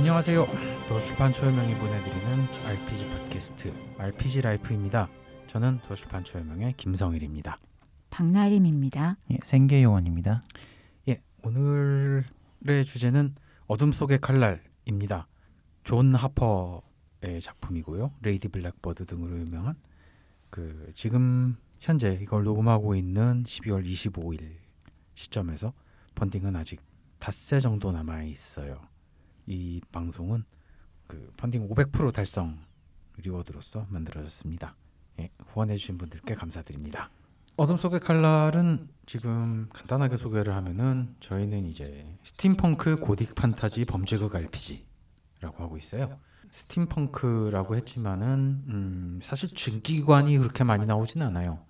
안녕하세요. 도서출판 초여명이 보내드리는 RPG 팟캐스트 RPG 라이프입니다. 저는 도서출판 초여명의 김성일입니다. 박나림입니다. 예, 생계 요원입니다. 예, 오늘의 주제는 어둠 속의 칼날입니다. 존 하퍼의 작품이고요. Lady Blackbird 등으로 유명한 그 지금 현재 이걸 녹음하고 있는 12월 25일 시점에서 펀딩은 아직 닷새 정도 남아 있어요. 이 방송은 그 펀딩 500% 달성 reward로서 만들어졌습니다. 예, 후원해주신 분들께 감사드립니다. 어둠 속의 칼날은 지금 간단하게 소개를 하면은 저희는 이제 스팀펑크 고딕 판타지 범죄극 RPG라고 하고 있어요. steampunk라고 했지만은 음, 사실 증기관이 그렇게 많이 나오진 않아요.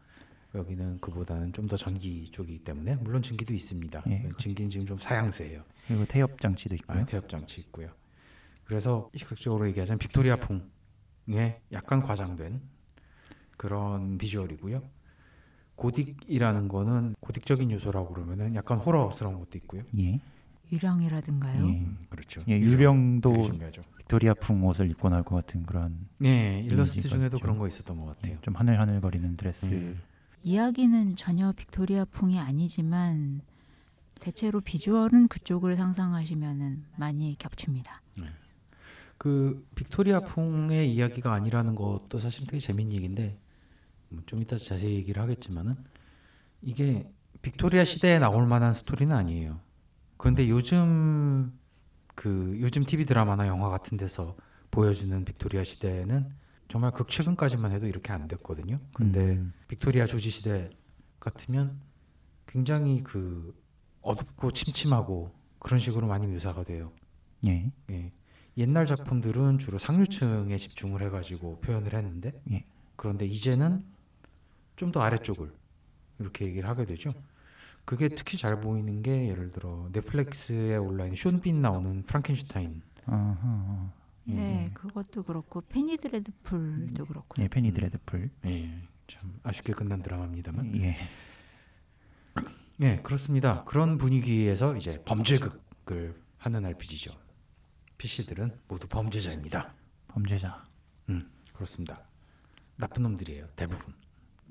여기는 그보다는 좀 더 전기 쪽이기 때문에 물론 증기도 있습니다. 예, 증기는 지금 좀 사양세예요. 그리고 태엽 장치도 있고요. 아, 태엽 장치 있고요. 그래서 시각적으로 얘기하자면 빅토리아풍의 약간 과장된 그런 비주얼이고요. 고딕이라는 거는 고딕적인 요소라고 그러면은 약간 호러스러운 것도 있고요. 예, 유령이라든가요. 예, 음, 그렇죠. 예, 유령도. 빅토리아풍 옷을 입고 나올 것 같은 그런 네, 일러스트 중에도 있죠. 그런 거 있었던 것 같아요. 좀 하늘하늘거리는 드레스. 음. 이야기는 전혀 빅토리아풍이 아니지만 대체로 비주얼은 그쪽을 상상하시면은 많이 겹칩니다. 그 빅토리아 풍의 이야기가 아니라는 것도 사실 되게 재밌는 얘기인데 뭐좀 이따 자세히 얘기를 하겠지만은 이게 빅토리아 시대에 나올 만한 스토리는 아니에요. 그런데 요즘 그 요즘 TV 드라마나 영화 같은 데서 보여주는 빅토리아 시대는 정말 극 최근까지만 해도 이렇게 안 됐거든요. 근데 음, 빅토리아 조지 시대 같으면 굉장히 그 어둡고 침침하고 그런 식으로 많이 묘사가 돼요. 예, 예. 옛날 작품들은 주로 상류층에 집중을 해가지고 표현을 했는데 예. 그런데 이제는 좀 더 아래쪽을 이렇게 얘기를 하게 되죠. 그게 특히 잘 보이는 게 예를 들어 넷플릭스에 올라있는 쇼빈 나오는 프랑켄슈타인 아하, 예, 네, 그것도 그렇고 페니 드레드풀도 그렇고. 예, 페니 드레드풀. 예, 참 아쉽게 끝난 드라마입니다만 예, 예 그렇습니다. 그런 분위기에서 이제 범죄극을 하는 RPG죠. PC들은 모두 범죄자입니다. 범죄자. 음 그렇습니다. 나쁜 놈들이에요 대부분.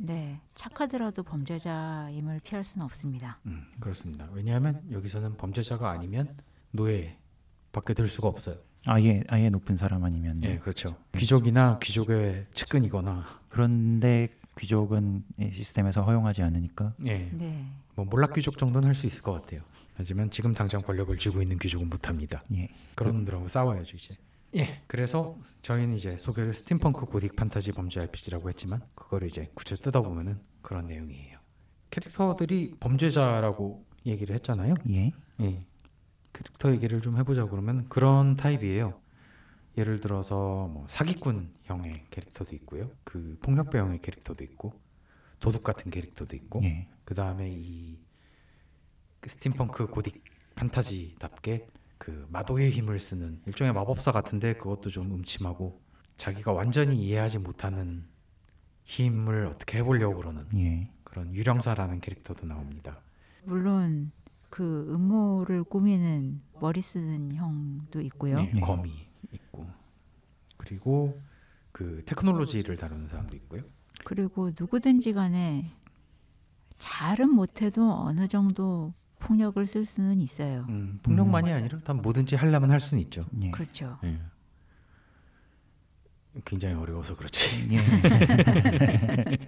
네, 착하더라도 범죄자임을 피할 수는 없습니다. 음, 그렇습니다. 왜냐하면 여기서는 범죄자가 아니면 노예 밖에 들 수가 없어요. 아예 아예 높은 사람 아니면. 예, 그렇죠. 귀족이나 귀족의 측근이거나 그런데 귀족은 이 시스템에서 허용하지 않으니까. 예, 네, 뭐 몰락 귀족 정도는 할 수 있을 것 같아요. 하지만 지금 당장 권력을 쥐고 있는 귀족은 못합니다. 예, 그런 놈들하고 싸워야죠 이제. 예, 그래서 저희는 이제 소개를 스팀펑크 고딕 판타지 범죄 RPG라고 했지만 그거를 이제 구체 뜯어보면은 그런 내용이에요. 캐릭터들이 범죄자라고 얘기를 했잖아요. 예, 예. 캐릭터 얘기를 좀 해보자 그러면 그런 타입이에요. 예를 들어서 뭐 사기꾼형의 캐릭터도 있고요. 그 폭력배형의 캐릭터도 있고 도둑 같은 캐릭터도 있고 예, 그 다음에 이 스팀펑크 고딕 판타지답게 그 마도의 힘을 쓰는 일종의 마법사 같은데 그것도 좀 음침하고 자기가 완전히 이해하지 못하는 힘을 어떻게 해보려고 그러는 예, 그런 유령사라는 캐릭터도 나옵니다. 물론 그 음모를 꾸미는 머리 쓰는 형도 있고요. 네, 예. 거미 있고 그리고 그 테크놀로지를 다루는 사람도 있고요. 그리고 누구든지 간에 잘은 못해도 어느 정도 폭력을 쓸 수는 있어요. 음, 폭력만이 아니라 다 뭐든지 하려면 할 수는 있죠. 예. 그렇죠. 예. 굉장히 어려워서 그렇지. 예.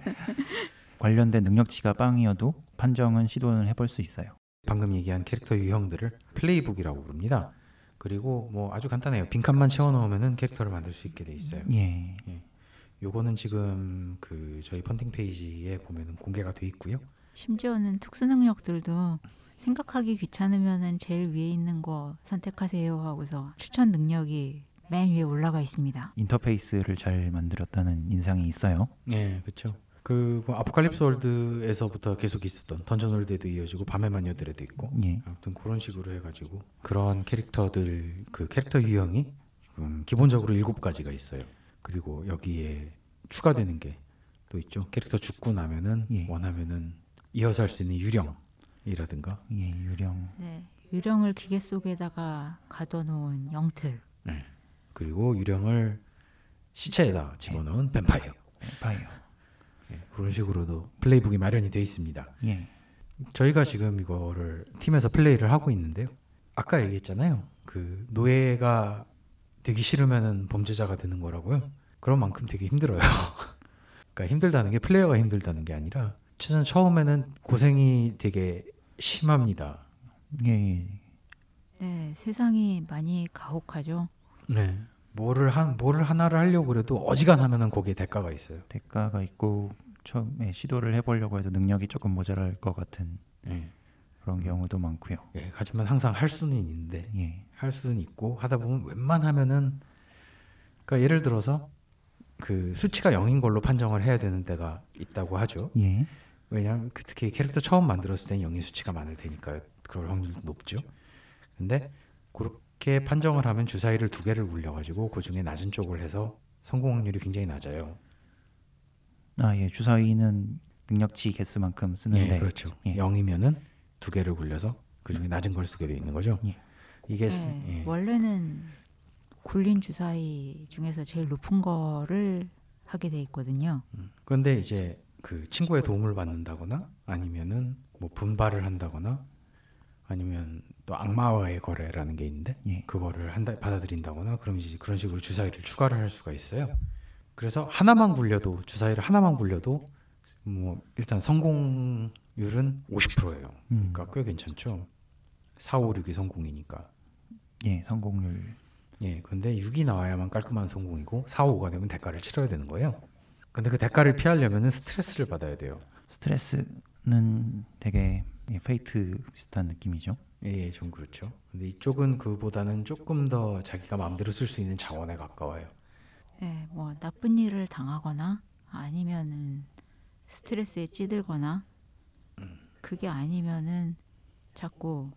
관련된 능력치가 빵이어도 판정은 시도는 해볼 수 있어요. 방금 얘기한 캐릭터 유형들을 playbook이라고 부릅니다. 그리고 뭐 아주 간단해요. 빈칸만 채워 넣으면은 캐릭터를 만들 수 있게 돼 있어요. 예, 요거는 지금 그 저희 펀딩 페이지에 보면은 공개가 돼 있고요. 심지어는 특수 능력들도 생각하기 귀찮으면은 제일 위에 있는 거 선택하세요 하고서 추천 능력이 맨 위에 올라가 있습니다. 인터페이스를 잘 만들었다는 인상이 있어요. 예, 그렇죠. 그 아포칼립스 월드에서부터 계속 있었던 던전 월드에도 이어지고 밤의 마녀들에도 있고 예, 아무튼 그런 식으로 해가지고 그런 캐릭터들 그 캐릭터 유형이 음, 기본적으로 일곱 가지가 있어요. 그리고 여기에 추가되는 게 또 있죠. 캐릭터 죽고 나면은 예. 원하면은 이어서 할 수 있는 유령이라든가 예, 유령. 네, 유령을 기계 속에다가 가둬놓은 영틀 그리고 유령을 시체에다 집어넣은 뱀파이어 봐요. 예, 그런 식으로도 플레이북이 마련이 되어 있습니다. 예. 저희가 지금 이거를 팀에서 플레이를 하고 있는데요. 아까 얘기했잖아요. 그 노예가 되기 싫으면은 범죄자가 되는 거라고요. 그런 만큼 되게 힘들어요. 그러니까 힘들다는 게 플레이어가 힘들다는 게 아니라 저는 처음에는 고생이 되게 심합니다. 예. 예. 네, 세상이 많이 가혹하죠. 네. 뭐를 한 뭐를 하나를 하려고 그래도 어지간하면은 거기에 대가가 있어요. 대가가 있고 처음에 시도를 해보려고 해도 능력이 조금 모자랄 것 같은 예. 그런 경우도 많고요. 예, 하지만 항상 할 수는 있는데 예. 할 수는 있고 하다 보면 웬만하면은 그러니까 예를 들어서 그 수치가 0인 걸로 판정을 해야 되는 때가 있다고 하죠. 예. 왜냐하면 그 특히 캐릭터 처음 만들었을 땐 0의 수치가 많을 테니까 그럴 확률도 높죠. 근데 그렇게 판정을 하면 주사위를 두 개를 굴려가지고 그 중에 낮은 쪽을 해서 성공 확률이 굉장히 낮아요. 아, 예. 주사위는 능력치 개수만큼 쓰는데 예, 그렇죠. 예. 0이면은 두 개를 굴려서 그 중에 낮은 걸 쓰게 돼 있는 거죠. 예. 이게 네, 예. 원래는 굴린 주사위 중에서 제일 높은 거를 하게 돼 있거든요. 그런데 이제 그 친구의 도움을 받는다거나 아니면은 뭐 분발을 한다거나 아니면 또 악마와의 거래라는 게 있는데 예. 그거를 한다 받아들인다거나 그럼 이제 그런 식으로 주사위를 추가를 할 수가 있어요. 그래서 하나만 굴려도 주사위를 하나만 굴려도 뭐 일단 성공 률은 50%예요. 음. 그러니까 꽤 괜찮죠. 4, 5, 6이 성공이니까. 예, 성공률 예, 근데 6이 나와야만 깔끔한 성공이고 4, 5가 되면 대가를 치러야 되는 거예요. 근데 그 대가를 피하려면은 스트레스를 받아야 돼요. 스트레스는 되게 예, Fate 비슷한 느낌이죠. 예, 좀 그렇죠. 근데 이쪽은 그보다는 조금 더 자기가 마음대로 쓸 수 있는 자원에 가까워요. 네, 뭐 나쁜 일을 당하거나 아니면은 스트레스에 찌들거나 그게 아니면은 자꾸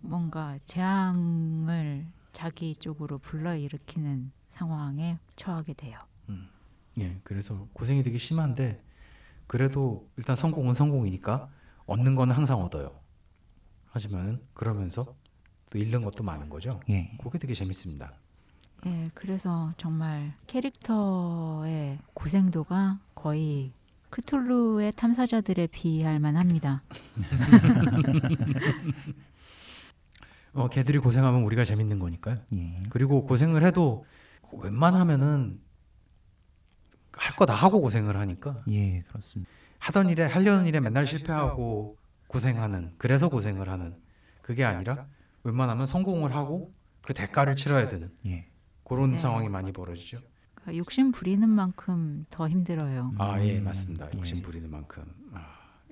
뭔가 재앙을 자기 쪽으로 불러일으키는 상황에 처하게 돼요. 예, 그래서 고생이 되게 심한데 그래도 일단 성공은 성공이니까 얻는 거는 항상 얻어요. 하지만 그러면서 또 잃는 것도 많은 거죠. 예. 그게 되게 재밌습니다. 예, 그래서 정말 캐릭터의 고생도가 거의 크툴루의 탐사자들에 비할 만합니다. 어, 걔들이 고생하면 우리가 재밌는 거니까요. 예. 그리고 고생을 해도 웬만하면은 할 거 다 하고 고생을 하니까 예, 그렇습니다. 하던 일에 하려는 일에 맨날 실패하고 고생하는 그래서 고생을 하는 그게 아니라 웬만하면 성공을 하고 그 대가를 치러야 되는 예. 그런 네. 상황이 많이 벌어지죠. 그러니까 욕심 부리는 만큼 더 힘들어요. 아, 예, 음, 맞습니다. 욕심 예. 부리는 만큼. 아,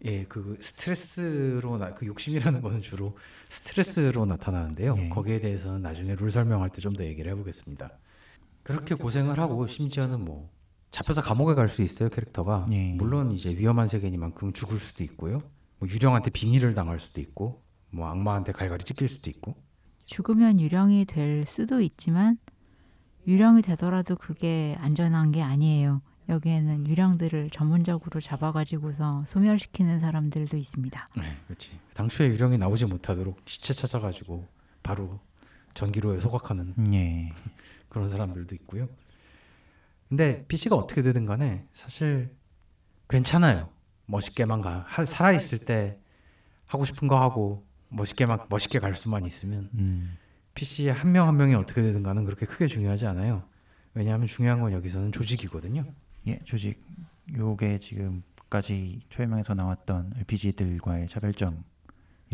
예, 그 스트레스로 나, 그 욕심이라는 거는 주로 스트레스로 나타나는데요. 예. 거기에 대해서는 나중에 룰 설명할 때 좀 더 얘기를 해보겠습니다. 그렇게 고생을 하고 심지어는 뭐 잡혀서 감옥에 갈 수 있어요 캐릭터가. 예. 물론 이제 위험한 세계니만큼 죽을 수도 있고요. 뭐 유령한테 빙의를 당할 수도 있고, 뭐 악마한테 갈갈이 찢길 수도 있고. 죽으면 유령이 될 수도 있지만 유령이 되더라도 그게 안전한 게 아니에요. 여기에는 유령들을 전문적으로 잡아가지고서 소멸시키는 사람들도 있습니다. 네, 그렇지. 당초에 유령이 나오지 못하도록 시체 찾아가지고 바로 전기로에 소각하는 예. 그런 사람들도 있고요. 근데 PC가 어떻게 되든 간에 사실 괜찮아요. 멋있게만 가. 하- 살아 있을 때 하고 싶은 거 하고 멋있게만 멋있게 갈 수만 있으면 음. PC 한 명 한 명이 어떻게 되든 간은 그렇게 크게 중요하지 않아요. 왜냐하면 중요한 건 여기서는 조직이거든요. 예, 조직 요게 지금까지 초해명에서 나왔던 RPG들과의 차별점이라고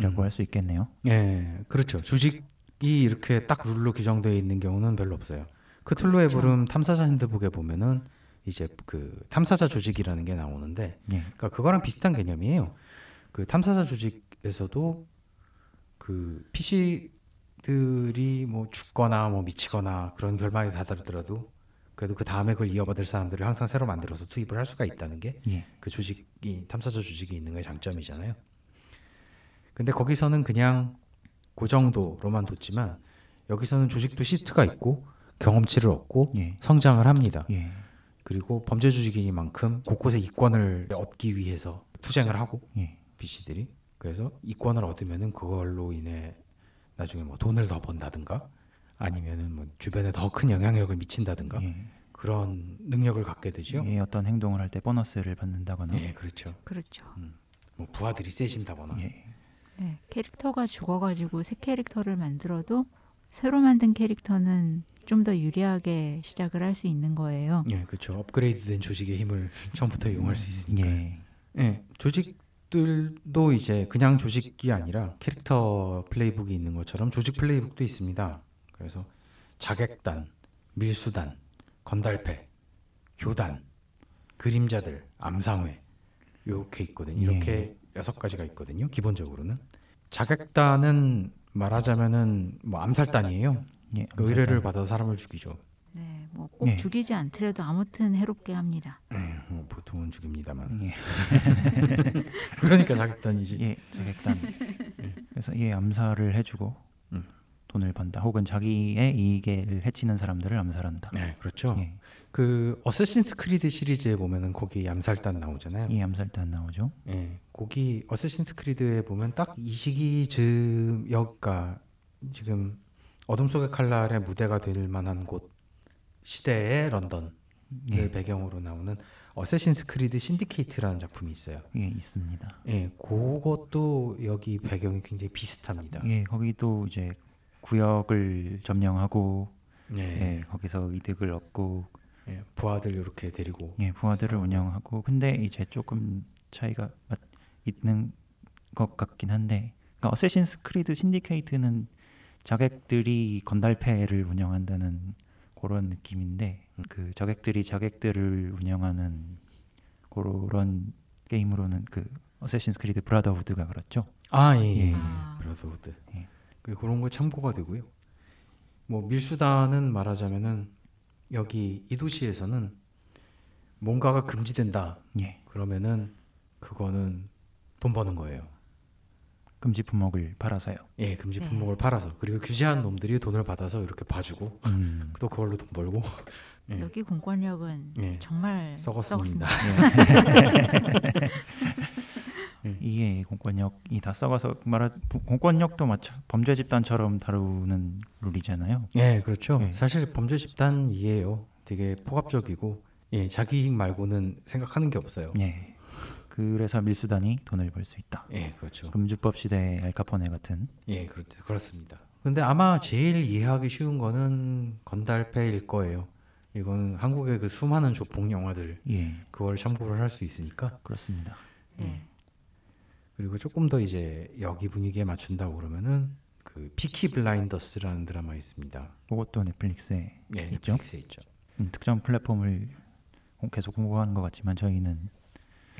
음. 할수 있겠네요. 예, 그렇죠. 조직이 이렇게 딱 룰로 규정되어 있는 경우는 별로 없어요. 크툴루의 그렇죠. 부름 탐사자 핸드북에 보면은 이제 그 탐사자 조직이라는 게 나오는데 예. 그러니까 그거랑 비슷한 개념이에요. 그 탐사자 조직에서도 그 PC 들이 뭐 죽거나 뭐 미치거나 그런 결말이 다다르더라도 그래도 그 다음에 그걸 이어받을 사람들을 항상 새로 만들어서 투입을 할 수가 있다는 게 예. 그 조직이 탐사자 조직이 있는 게 장점이잖아요. 근데 거기서는 그냥 그 정도로만 뒀지만 여기서는 조직도 시트가 있고 경험치를 얻고 예. 성장을 합니다. 예. 그리고 범죄 조직이니만큼 곳곳에 이권을 얻기 위해서 투쟁을 하고 예. BC들이 그래서 이권을 얻으면은 그걸로 인해 나중에 뭐 돈을 더 번다든가 아니면은 뭐 주변에 더 큰 영향력을 미친다든가 예. 그런 능력을 갖게 되죠. 예, 어떤 행동을 할 때 보너스를 받는다거나 예, 그렇죠. 그렇죠. 뭐 부하들이 세진다거나. 예. 네, 캐릭터가 죽어가지고 새 캐릭터를 만들어도 새로 만든 캐릭터는 좀 더 유리하게 시작을 할 수 있는 거예요. 예, 그렇죠. 업그레이드된 조직의 힘을 처음부터 이용할 수 있으니까. 예. 예, 조직 들도 이제 그냥 조직이 아니라 캐릭터 플레이북이 있는 것처럼 조직 플레이북도 있습니다. 그래서 자객단, 밀수단, 건달패, 교단, 그림자들, 암상회 이렇게 있거든요. 이렇게 여섯 가지가 있거든요. 기본적으로는 자객단은 말하자면은 뭐 암살단이에요. 예. 그 의뢰를 받아서 사람을 죽이죠. 네, 뭐 꼭 네. 죽이지 않더라도 아무튼 해롭게 합니다. 음, 뭐 보통은 죽입니다만. 예. 그러니까 자객단이지. 예, 자객단. 그래서 예, 암살을 해주고 음. 돈을 번다. 혹은 자기의 이익을 해치는 사람들을 암살한다. 네, 그렇죠. 예, 그 어쌔신스 크리드 시리즈에 보면은 거기 암살단 나오잖아요. 이 암살단 나오죠. 예, 거기 어쌔신스 크리드에 보면 딱 이 시기 즈여가 지금 어둠 속의 칼날의 무대가 될 만한 곳 시대의 런던을 예, 배경으로 나오는 Assassin's Creed Syndicate라는 작품이 있어요. 예, 있습니다. 예, 그것도 여기 배경이 굉장히 비슷합니다. 예, 거기도 이제 구역을 점령하고 예, 예, 거기서 이득을 얻고 예, 부하들 이렇게 데리고 예, 부하들을 운영하고 근데 이제 조금 차이가 맞- 있는 것 같긴 한데 그러니까 Assassin's Creed Syndicate는 자객들이 건달패를 운영한다는 그런 느낌인데 그 자객들이 자객들을 운영하는 그런 게임으로는 그 Assassin's Creed Brotherhood가 그렇죠. 아, 예, 예. 예. 아. Brotherhood. 예. 그 그런 거 참고가 되고요. 뭐 밀수단은 말하자면은 여기 이 도시에서는 뭔가가 금지된다. 예. 그러면은 그거는 돈 버는 거예요. 금지 품목을 팔아서요. 예, 금지 네. 품목을 팔아서 그리고 규제한 놈들이 돈을 받아서 이렇게 봐주고 음. 또 그걸로 돈 벌고 예. 여기 공권력은 예. 정말 썩었습니다. 이게 공권력이 다 썩어서 말하 공권력도 마찬 범죄 집단처럼 다루는 룰이잖아요. 예, 그렇죠. 예. 사실 범죄 집단이에요. 되게 포괄적이고 예, 자기 이익 말고는 생각하는 게 없어요. 예. 그래서 밀수단이 돈을 벌 수 있다. 예, 그렇죠. 금주법 시대의 알카포네 같은. 예, 그렇, 그렇습니다. 근데 아마 제일 이해하기 쉬운 거는 건달패일 거예요. 이거는 한국의 그 수많은 조폭 영화들 예, 그걸 참고를 할 수 있으니까 그렇습니다. 네. 그리고 조금 더 이제 여기 분위기에 맞춘다고 그러면은 그 피키 블라인더스라는 드라마 있습니다. 그것도 넷플릭스에 예, 있죠. 넷플릭스에 있죠. 음, 특정 플랫폼을 계속 홍보하는 것 같지만 저희는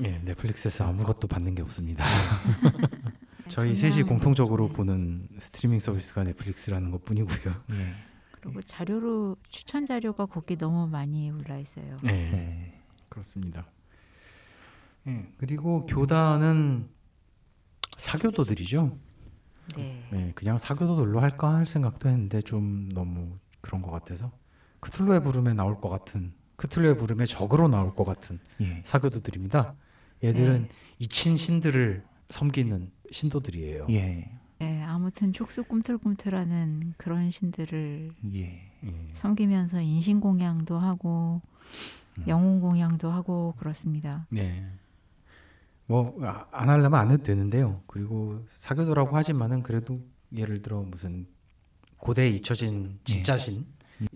예, 넷플릭스에서 아무것도 받는 게 없습니다. 저희 셋이 공통적으로 보는 스트리밍 서비스가 넷플릭스라는 것 뿐이고요. 예, 그리고 자료로 추천 자료가 거기 너무 많이 올라 있어요. 예, 네. 그렇습니다. 예, 그리고 교단은 사교도들이죠. 네. 예, 그냥 사교도들로 할까 할 생각도 했는데 좀 너무 그런 것 같아서 크툴루의 부름에 나올 것 같은 크툴루의 부름에 적으로 나올 것 같은 예, 사교도들입니다. 얘들은 이친 신들을 섬기는 신도들이에요. 예, 네, 아무튼 촉수 꿈틀꿈틀하는 그런 신들을 예, 예. 섬기면서 인신 공양도 하고 음. 영혼 공양도 하고 그렇습니다. 네. 뭐안 하려면 안 해도 되는데요. 그리고 사교도라고 하지만은 그래도 예를 들어 무슨 고대에 잊혀진 진짜 신,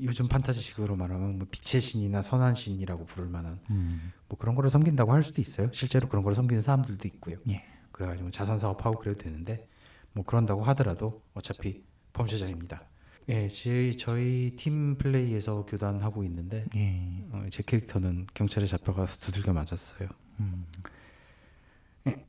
요즘 판타지식으로 말하면 뭐 빛의 신이나 선한 신이라고 부를 만한 음, 뭐 그런 거를 섬긴다고 할 수도 있어요. 실제로 그런 거를 섬기는 사람들도 있고요. 예, 그래가지고 자선 사업하고 그래도 되는데 뭐 그런다고 하더라도 어차피 범죄자입니다. 예, 저희, 저희 팀 플레이에서 교단하고 있는데 예, 어, 제 캐릭터는 경찰에 잡혀가서 두들겨 맞았어요. 음. 예,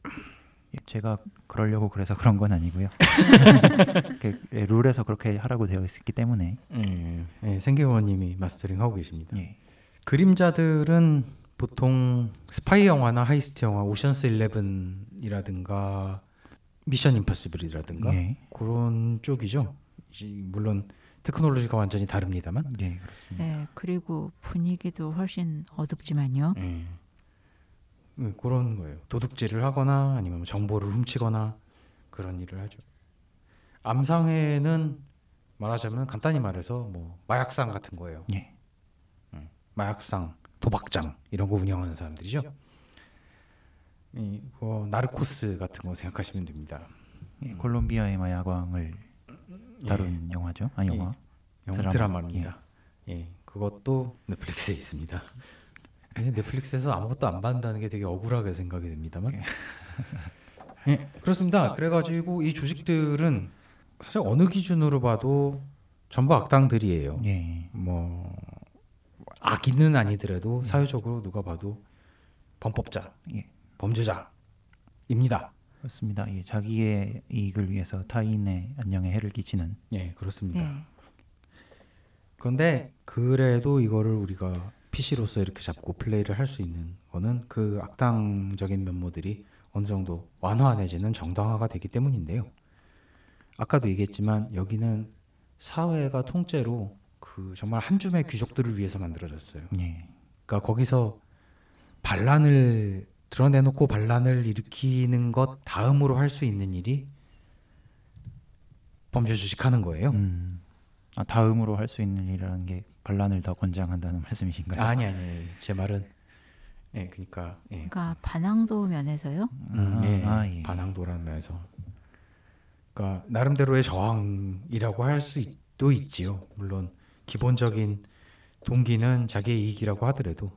제가 그러려고 그래서 그런 건 아니고요. 그, 예, 룰에서 그렇게 하라고 되어 있기 때문에 예, 예, 생계요원님이 mastering 하고 계십니다. 예, 그림자들은 보통 스파이 영화나 heist 영화, Ocean's 11이라든가 Mission Impossible이라든가 예, 그런 쪽이죠. 물론 테크놀로지가 완전히 다릅니다만. 예, 그렇습니다. 네, 그리고 분위기도 훨씬 어둡지만요. 예. 예, 그런 거예요. 도둑질을 하거나 아니면 정보를 훔치거나 그런 일을 하죠. 암상회는 말하자면 간단히 말해서 뭐 마약상 같은 거예요. 예. 마약상, 도박장 이런 거 운영하는 사람들이죠. 이, 뭐 나르코스 같은 거 생각하시면 됩니다. 예, 콜롬비아의 마야광을 다룬 영화죠. 아 영화. 영화 드라마. 드라마입니다. 예. 그것도 넷플릭스에 있습니다. 이제 넷플릭스에서 아무것도 안 받는다는 게 되게 억울하게 생각이 됩니다만. 예, 그렇습니다. 그래가지고 이 조직들은 사실 어느 기준으로 봐도 전부 악당들이에요. 예. 뭐 악인은 아니더라도 사회적으로 누가 봐도 범법자, 예. 범죄자입니다. 그렇습니다. 예, 자기의 이익을 위해서 타인의 안녕에 해를 끼치는 예, 그렇습니다. 네. 그런데 그래도 이거를 우리가 PC로서 이렇게 잡고 플레이를 할 수 있는 거는 그 악당적인 면모들이 어느 정도 완화 내지는 정당화가 되기 때문인데요. 아까도 얘기했지만 여기는 사회가 통째로 그 정말 한 줌의 귀족들을 위해서 만들어졌어요. 예. 그러니까 거기서 반란을 드러내놓고 반란을 일으키는 것 다음으로 할 수 있는 일이 범죄 조직하는 거예요. 음. 아, 다음으로 할 수 있는 일이라는 게 반란을 더 권장한다는 말씀이신가요? 아니 아니 아니. 제 말은 예 그러니까 예. 그러니까 반항도 면에서요. 음, 아, 예, 아, 예. 반항도라는 면에서 그러니까 나름대로의 저항이라고 할 수도 있지요. 물론 기본적인 동기는 자기의 이익이라고 하더라도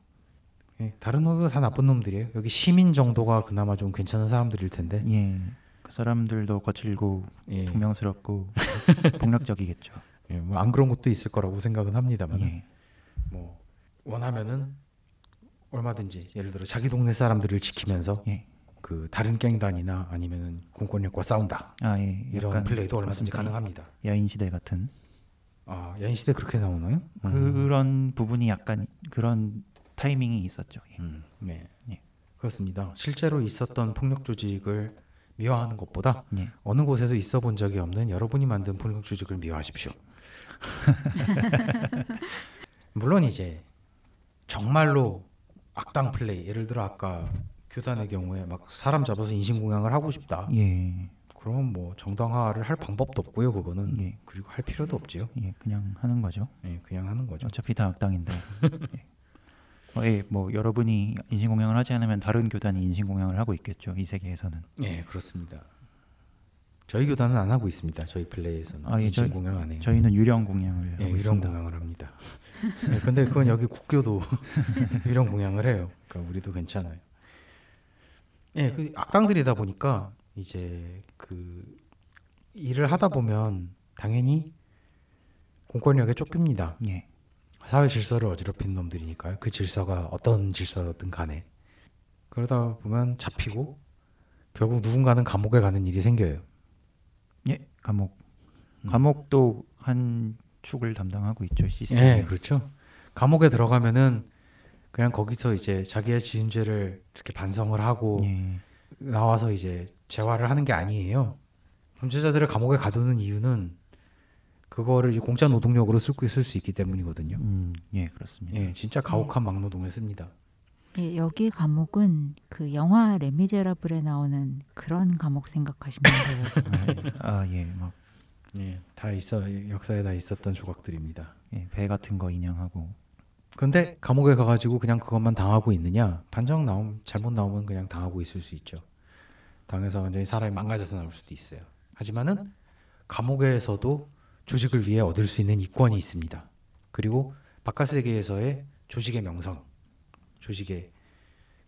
예, 다른 놈도 다 나쁜 놈들이에요. 여기 시민 정도가 그나마 좀 괜찮은 사람들일 텐데 예. 그 사람들도 거칠고 예, 투명스럽고 폭력적이겠죠. 예, 뭐안 그런 것도 있을 거라고 생각은 합니다만 예. 뭐 원하면은 얼마든지 예를 들어 자기 동네 사람들을 지키면서 예. 그 다른 갱단이나 아니면은 공권력과 싸운다 아, 예. 이런 플레이도 얼마든지. 가능합니다. 야인 시대 같은 아 야인 시대 그렇게 나오나요? 그런 부분이 약간 그런 타이밍이 있었죠. 예. 음, 네, 예. 그렇습니다. 실제로 있었던 폭력 조직을 미화하는 것보다 예. 어느 곳에도 있어 본 적이 없는 여러분이 만든 폭력 조직을 미화하십시오. 물론 이제 정말로 악당 플레이, 예를 들어 아까 교단의 경우에 막 사람 잡아서 인신공양을 하고 싶다. 예. 그럼 뭐 정당화를 할 방법도 없고요, 그거는 예. 그리고 할 필요도 없지요. 예. 그냥 하는 거죠. 예, 그냥 하는 거죠. 어차피 다 악당인데. 예. 어, 예, 뭐 여러분이 인신공양을 하지 않으면 다른 교단이 인신공양을 하고 있겠죠. 이 세계에서는. 예, 그렇습니다. 저희 교단은 안 하고 있습니다. 저희 플레이에서는 아, 예, 저희- 인신공양 안 해요. 저희는 유령 공양을 예, 유령. 공양을 합니다. 예, 근데 그건 여기 국교도 유령 공양을 해요. 그러니까 우리도 괜찮아요. 예, 그 악당들이다 보니까 이제 그 일을 하다 보면 당연히 공권력에 쫓깁니다. 예. 사회 질서를 어지럽힌 놈들이니까요. 그 질서가 어떤 질서든 간에 그러다 보면 잡히고 결국 누군가는 감옥에 가는 일이 생겨요. 예. 감옥. 음. 감옥도 한 축을 담당하고 있죠. 시스템. 예, 그렇죠. 감옥에 들어가면은 그냥 거기서 이제 자기의 지은 죄를 이렇게 반성을 하고 예. 나와서 이제 재활을 하는 게 아니에요. 범죄자들을 감옥에 가두는 이유는 그거를 이제 공짜 노동력으로 쓸 수 있기 때문이거든요. 음, 예, 그렇습니다. 예, 진짜 가혹한 막노동에 씁니다. 예, 여기 감옥은 그 영화 레미제라블에 나오는 그런 감옥 생각하시면 돼요. 아, 예, 막 예, 다 있어 역사에 다 있었던 조각들입니다. 예, 배 같은 거 인양하고 근데 감옥에 가가지고 그냥 그것만 당하고 있느냐? 반정 나옴 잘못 나오면 그냥 당하고 있을 수 있죠. 당해서 완전히 사람이 망가져서 나올 수도 있어요. 하지만은 감옥에서도 조직을 위해 얻을 수 있는 이권이 있습니다. 그리고 바깥 세계에서의 조직의 명성, 조직의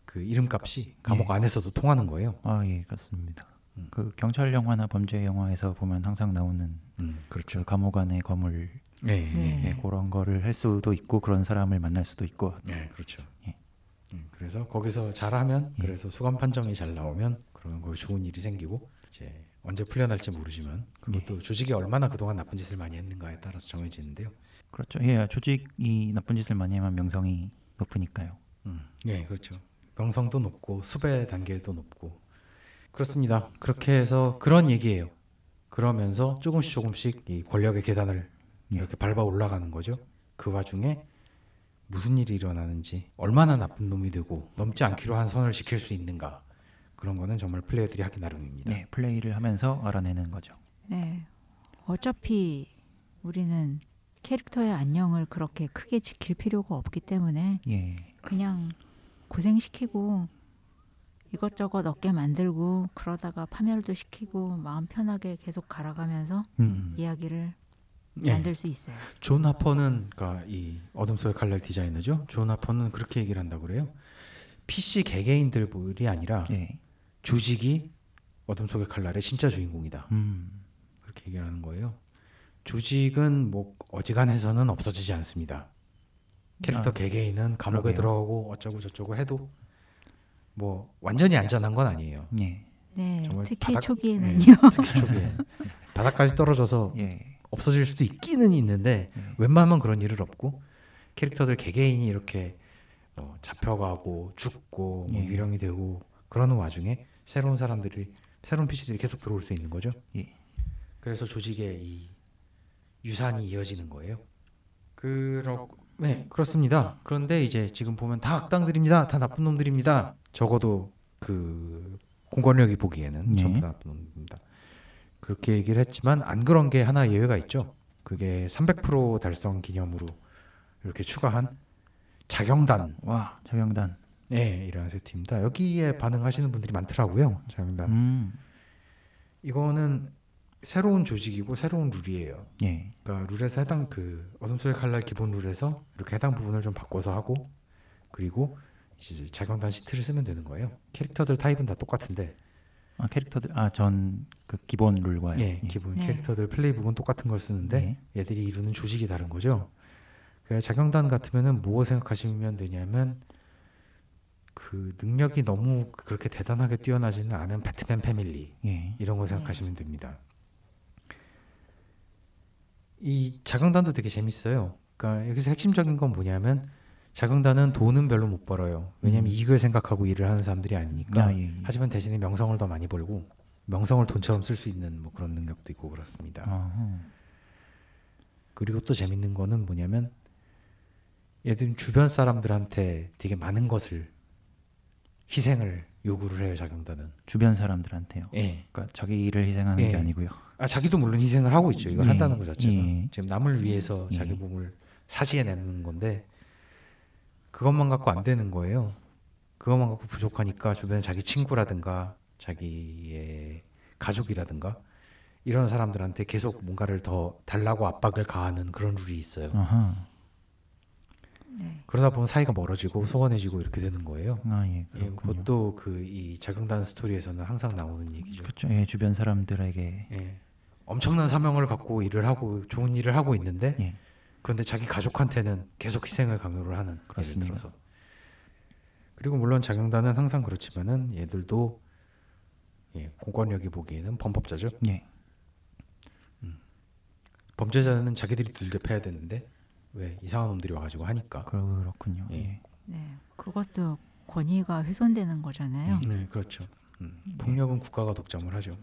그 이름값이 감옥 안에서도 통하는 거예요. 아, 예, 그렇습니다. 음. 그 경찰 영화나 범죄 영화에서 보면 항상 나오는 음, 그 감옥 안의 거물 예, 예, 네. 예, 그런 거를 할 수도 있고 그런 사람을 만날 수도 있고 예, 그렇죠. 예. 음, 그래서 거기서 잘하면 예. 그래서 수감 판정이 잘 나오면 그러면 거기 좋은 일이 생기고 이제 언제 풀려날지 모르지만 그것도 조직이 얼마나 그동안 나쁜 짓을 많이 했는가에 따라서 정해지는데요. 그렇죠. 예, 조직이 나쁜 짓을 많이 하면 명성이 높으니까요. 음, 예, 그렇죠. 명성도 높고 수배 단계도 높고 그렇습니다. 그렇게 해서 그런 얘기예요. 그러면서 조금씩 조금씩 이 권력의 계단을 예. 이렇게 밟아 올라가는 거죠. 그 와중에 무슨 일이 일어나는지 얼마나 나쁜 놈이 되고 넘지 않기로 한 선을 지킬 수 있는가 그런 거는 정말 플레이어들이 하기 나름입니다. 네, 플레이를 하면서 알아내는 거죠. 네. 어차피 우리는 캐릭터의 안녕을 그렇게 크게 지킬 필요가 없기 때문에 예. 그냥 고생시키고 이것저것 얻게 만들고 그러다가 파멸도 시키고 마음 편하게 계속 갈아가면서 음. 이야기를 예. 만들 수 있어요. 존 하퍼는 그러니까 이 어둠 속의 칼날 디자이너죠. 존 하퍼는 그렇게 얘기를 한다고 그래요. PC 개개인들이 아니라 예. 조직이 어둠 속의 칼날의 진짜 주인공이다. 음. 그렇게 얘기를 하는 거예요. 조직은 뭐 어지간해서는 없어지지 않습니다. 캐릭터 아, 개개인은 감옥에 그러게요. 들어가고 어쩌고 저쩌고 해도 뭐 완전히 안전한 건 아니에요. 예. 네, 정말 특히 바닥- 초기에는요. 예, 특히 초기에 바닥까지 떨어져서 예. 없어질 수도 있기는 있는데 예. 웬만하면 그런 일은 없고 캐릭터들 개개인이 이렇게 뭐 잡혀가고 죽고 뭐 예. 유령이 되고 그러는 와중에 새로운 사람들이 새로운 PC들이 계속 들어올 수 있는 거죠. 예. 그래서 조직의 이 유산이 이어지는 거예요. 그렇 네 그렇습니다. 그런데 이제 지금 보면 다 악당들입니다. 다 나쁜 놈들입니다. 적어도 그 공권력이 보기에는 네. 전부 다 나쁜 놈입니다. 그렇게 얘기를 했지만 안 그런 게 하나 예외가 있죠. 그게 300% 달성 기념으로 이렇게 추가한 자경단 와, 자경단. 네, 이라는 세트입니다. 여기에 반응하시는 분들이 많더라고요. 자경단. 음. 이거는 새로운 조직이고 새로운 룰이에요. 예. 그러니까 룰에서 해당 그 어둠 속의 칼날 기본 룰에서 이렇게 해당 부분을 좀 바꿔서 하고 그리고 이제 자경단 시트를 쓰면 되는 거예요. 캐릭터들 타입은 다 똑같은데 아, 캐릭터들 아, 전 그 기본 룰과요. 예, 기본 네. 캐릭터들 플레이북은 똑같은 걸 쓰는데 예. 얘들이 이루는 조직이 다른 거죠. 그 자경단 같으면은 뭐 생각하시면 되냐면 그 능력이 너무 그렇게 대단하게 뛰어나지는 않은 배트맨 패밀리 예. 이런 거 생각하시면 됩니다. 이 자경단도 되게 재밌어요. 그러니까 여기서 핵심적인 건 뭐냐면 자경단은 돈은 별로 못 벌어요. 왜냐하면 음. 이익을 생각하고 일을 하는 사람들이 아니니까. 아, 예. 예. 하지만 대신에 명성을 더 많이 벌고 명성을 돈처럼 쓸 수 있는 뭐 그런 능력도 있고 그렇습니다. 어허. 그리고 또 재밌는 거는 뭐냐면 얘들 주변 사람들한테 되게 많은 것을 희생을 요구를 해요 자경단은. 주변 사람들한테요. 예. 그러니까 자기 일을 희생하는 예. 게 아니고요. 아 자기도 물론 희생을 하고 있죠. 이걸 예. 한다는 것 자체가 예. 지금 남을 위해서 자기 예. 몸을 사지에 내는 건데 그것만 갖고 안 되는 거예요. 그것만 갖고 부족하니까 주변에 자기 친구라든가 자기의 가족이라든가 이런 사람들한테 계속 뭔가를 더 달라고 압박을 가하는 그런 룰이 있어요. 아하. 네. 그러다 보면 사이가 멀어지고 소원해지고 이렇게 되는 거예요. 아, 예. 예. 그것도 그이 자경단 스토리에서는 항상 나오는 얘기죠. 그렇죠. 예, 주변 사람들에게 예. 엄청난 사명을 갖고 일을 하고 좋은 일을 하고 있는데 예. 그런데 자기 가족한테는 계속 희생을 강요를 하는 예를 그렇습니다. 들어서 그리고 물론 자경단은 항상 그렇지만은 얘들도 예, 공권력이 보기에는 범법자죠. 예. 범죄자는 자기들이 두들겨 패야 되는데 왜 이상한 놈들이 와가지고 하니까. 그렇군요. 예. 예. 네, 그것도 권위가 훼손되는 거잖아요. 네, 그렇죠. 음, 폭력은 국가가 독점을 하죠.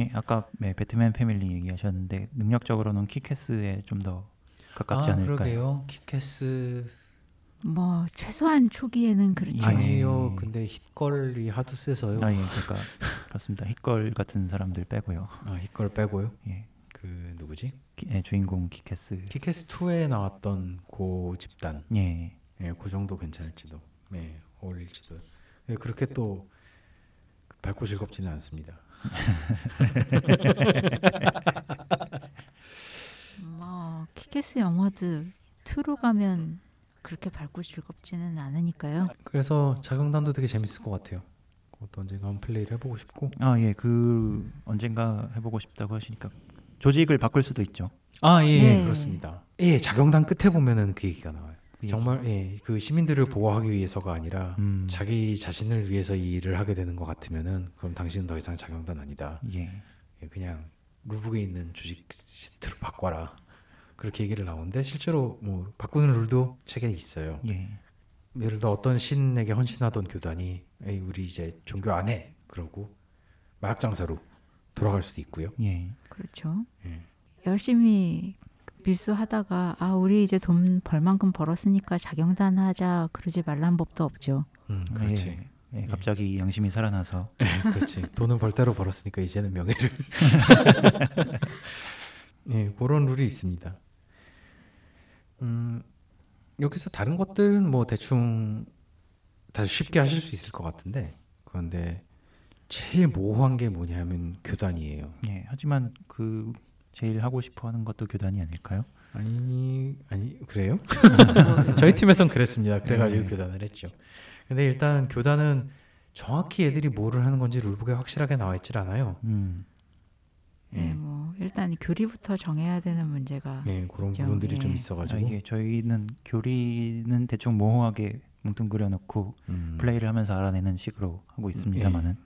예, 아까 네, 배트맨 패밀리 얘기하셨는데 능력적으로는 키캐스에 좀 더 가깝지 아, 않을까요? 그러게요. 키캐스 뭐 최소한 초기에는 그렇죠. 예. 아니에요. 근데 힛걸이 하도 세서요. 아, 예, 그러니까 그렇습니다. 힛걸 같은 사람들 빼고요. 아, 힛걸 빼고요. 예, 그 누구지? 키- 예, 주인공 키캐스. 키캐스 2에 나왔던 고 집단. 예, 예, 그 정도 괜찮을지도. 네, 어울릴지도. 예, 그렇게 또 밝고 즐겁지는 않습니다. 뭐 키케스 영화도 2로 가면 그렇게 밝고 즐겁지는 않으니까요. 그래서 자경단도 되게 재밌을 것 같아요. 그것도 언젠가 한번 플레이를 해보고 싶고. 아, 예, 그 언젠가 해보고 싶다고 하시니까 조직을 바꿀 수도 있죠. 아, 예, 네. 그렇습니다. 예, 자경단 끝에 보면은 그 얘기가 나와요. 예. 정말 예, 그 시민들을 보호하기 위해서가 아니라 음, 자기 자신을 위해서 이 일을 하게 되는 것 같으면은 그럼 당신은 더 이상 자경단 아니다. 예, 예, 그냥 룰북에 있는 주식 시트로 바꿔라. 그렇게 얘기를 나오는데 실제로 뭐 바꾸는 룰도 책에 있어요. 예, 예를 들어 어떤 신에게 헌신하던 교단이 에이, 우리 이제 종교 안 해. 그러고 마약 장사로 돌아갈 수도 있고요. 예, 그렇죠. 예. 열심히 밀수하다가 아 우리 이제 돈 벌만큼 벌었으니까 자경단 하자 그러지 말란 법도 없죠. 음, 그렇지. 예, 예, 갑자기 양심이 살아나서 예, 그렇지. 돈은 벌대로 벌었으니까 이제는 명예를. 예, 그런 룰이 있습니다. 음, 여기서 다른 것들은 뭐 대충 다 쉽게 하실 수 있을 것 같은데 그런데 제일 모호한 게 뭐냐면 교단이에요. 예, 하지만 그 제일 하고 싶어 하는 것도 교단이 아닐까요? 아니 아니 그래요? 저희 팀에선 그랬습니다. 그래가지고 네. 교단을 했죠. 근데 일단 교단은 정확히 애들이 뭐를 하는 건지 룰북에 확실하게 나와 있질 않아요. 음. 네, 예. 뭐 일단 교리부터 정해야 되는 문제가 예, 그런 있죠. 부분들이 좀 예. 아, 있어가지고 이게 저희는 교리는 대충 모호하게 뭉뚱그려 놓고 음. 플레이를 하면서 알아내는 식으로 하고 있습니다만은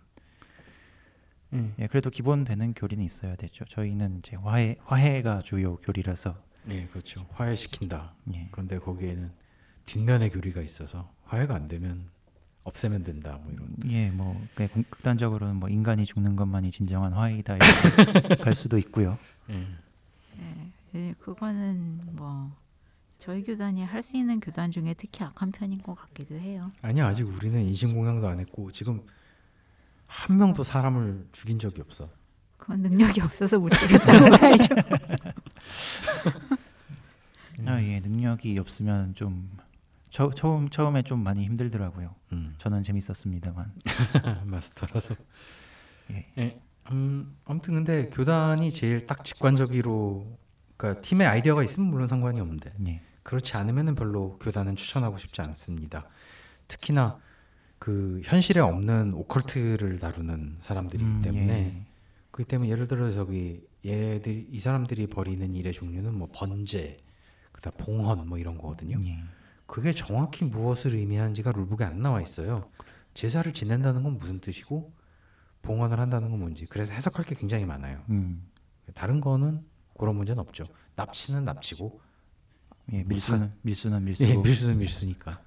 예. 예, 그래도 기본 되는 교리는 있어야 되죠. 저희는 이제 화해 화해가 주요 교리라서 예, 그렇죠. 화해시킨다. 예. 그런데 거기에는 뒷면의 교리가 있어서 화해가 안 되면 없애면 된다. 뭐 이런. 예, 뭐 극단적으로는 뭐 인간이 죽는 것만이 진정한 화해이다 이렇게 갈 수도 있고요. 예. 예, 예, 그거는 뭐 저희 교단이 할 수 있는 교단 중에 특히 악한 편인 것 같기도 해요. 아니야 아직 우리는 인신공양도 안 했고 지금 한 명도 사람을 죽인 적이 없어. 그건 능력이 없어서 못 찍겠다고 봐야죠. 아, 예, 능력이 없으면 좀 처, 처음 처음에 좀 많이 힘들더라고요. 음. 저는 재밌었습니다만. 마스터라서. 예. 예. 음, 아무튼 근데 교단이 제일 딱 직관적으로 그러니까 팀의 아이디어가 있으면 물론 상관이 없는데 예. 그렇지 않으면은 별로 교단은 추천하고 싶지 않습니다. 특히나 그 현실에 없는 오컬트를 다루는 사람들이기 음, 때문에 예. 그렇기 때문에 예를 들어 저기 얘들 이 사람들이 벌이는 일의 종류는 뭐 번제, 그다음 봉헌 뭐 이런 거거든요. 예. 그게 정확히 무엇을 의미하는지가 룰북에 안 나와 있어요. 제사를 지낸다는 건 무슨 뜻이고 봉헌을 한다는 건 뭔지 그래서 해석할 게 굉장히 많아요. 음. 다른 거는 그런 문제는 없죠. 납치는 납치고 예, 밀수는 밀수는 밀수고. 뭐 예, 밀수는 밀수니까.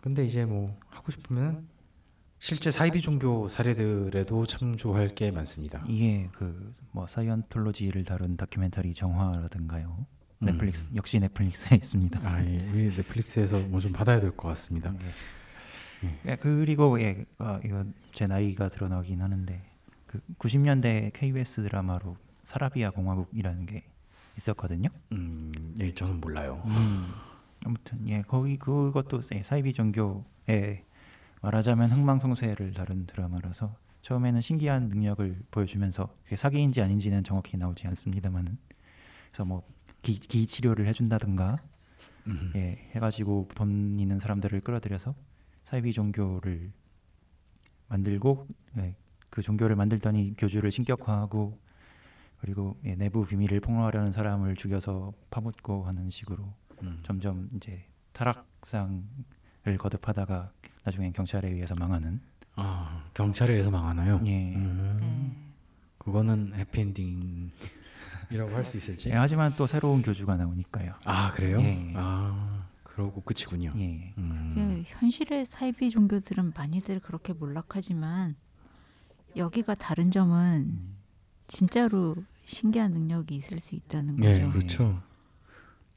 근데 이제 뭐 하고 싶으면 실제 사이비 종교 사례들에도 참조할 게 많습니다. 이게 그 뭐 사이언톨로지를 다룬 다큐멘터리 정화라든가요. 넷플릭스 역시 넷플릭스에 있습니다. 음. 아, 예, 우리 넷플릭스에서 뭐 좀 받아야 될 것 같습니다. 예, 그리고 예, 아, 이거 제 나이가 드러나긴 하는데 그 90년대 KBS 드라마로 사라비아 공화국이라는 게 있었거든요. 음, 예, 저는 몰라요. 아무튼 예, 거기 그것도 예, 사이비 종교에 말하자면 흥망성쇠를 다룬 드라마라서 처음에는 신기한 능력을 보여주면서 그게 사기인지 아닌지는 정확히 나오지 않습니다만은 그래서 뭐 기, 기 치료를 해준다든가 음. 예, 해가지고 돈 있는 사람들을 끌어들여서 사이비 종교를 만들고 예, 그 종교를 만들더니 교주를 신격화하고 그리고 예, 내부 비밀을 폭로하려는 사람을 죽여서 파묻고 하는 식으로 음. 점점 이제 타락상을 거듭하다가 나중엔 경찰에 의해서 망하는 아, 경찰에 의해서 망하나요? 예. 음, 네. 그거는 해피엔딩이라고 할 수 있을지. 예, 하지만 또 새로운 교주가 나오니까요. 아, 그래요? 예. 아, 그러고 끝이군요. 예. 음. 그 현실의 사이비 종교들은 많이들 그렇게 몰락하지만 여기가 다른 점은 음. 진짜로 신기한 능력이 있을 수 있다는 거죠. 예, 그렇죠.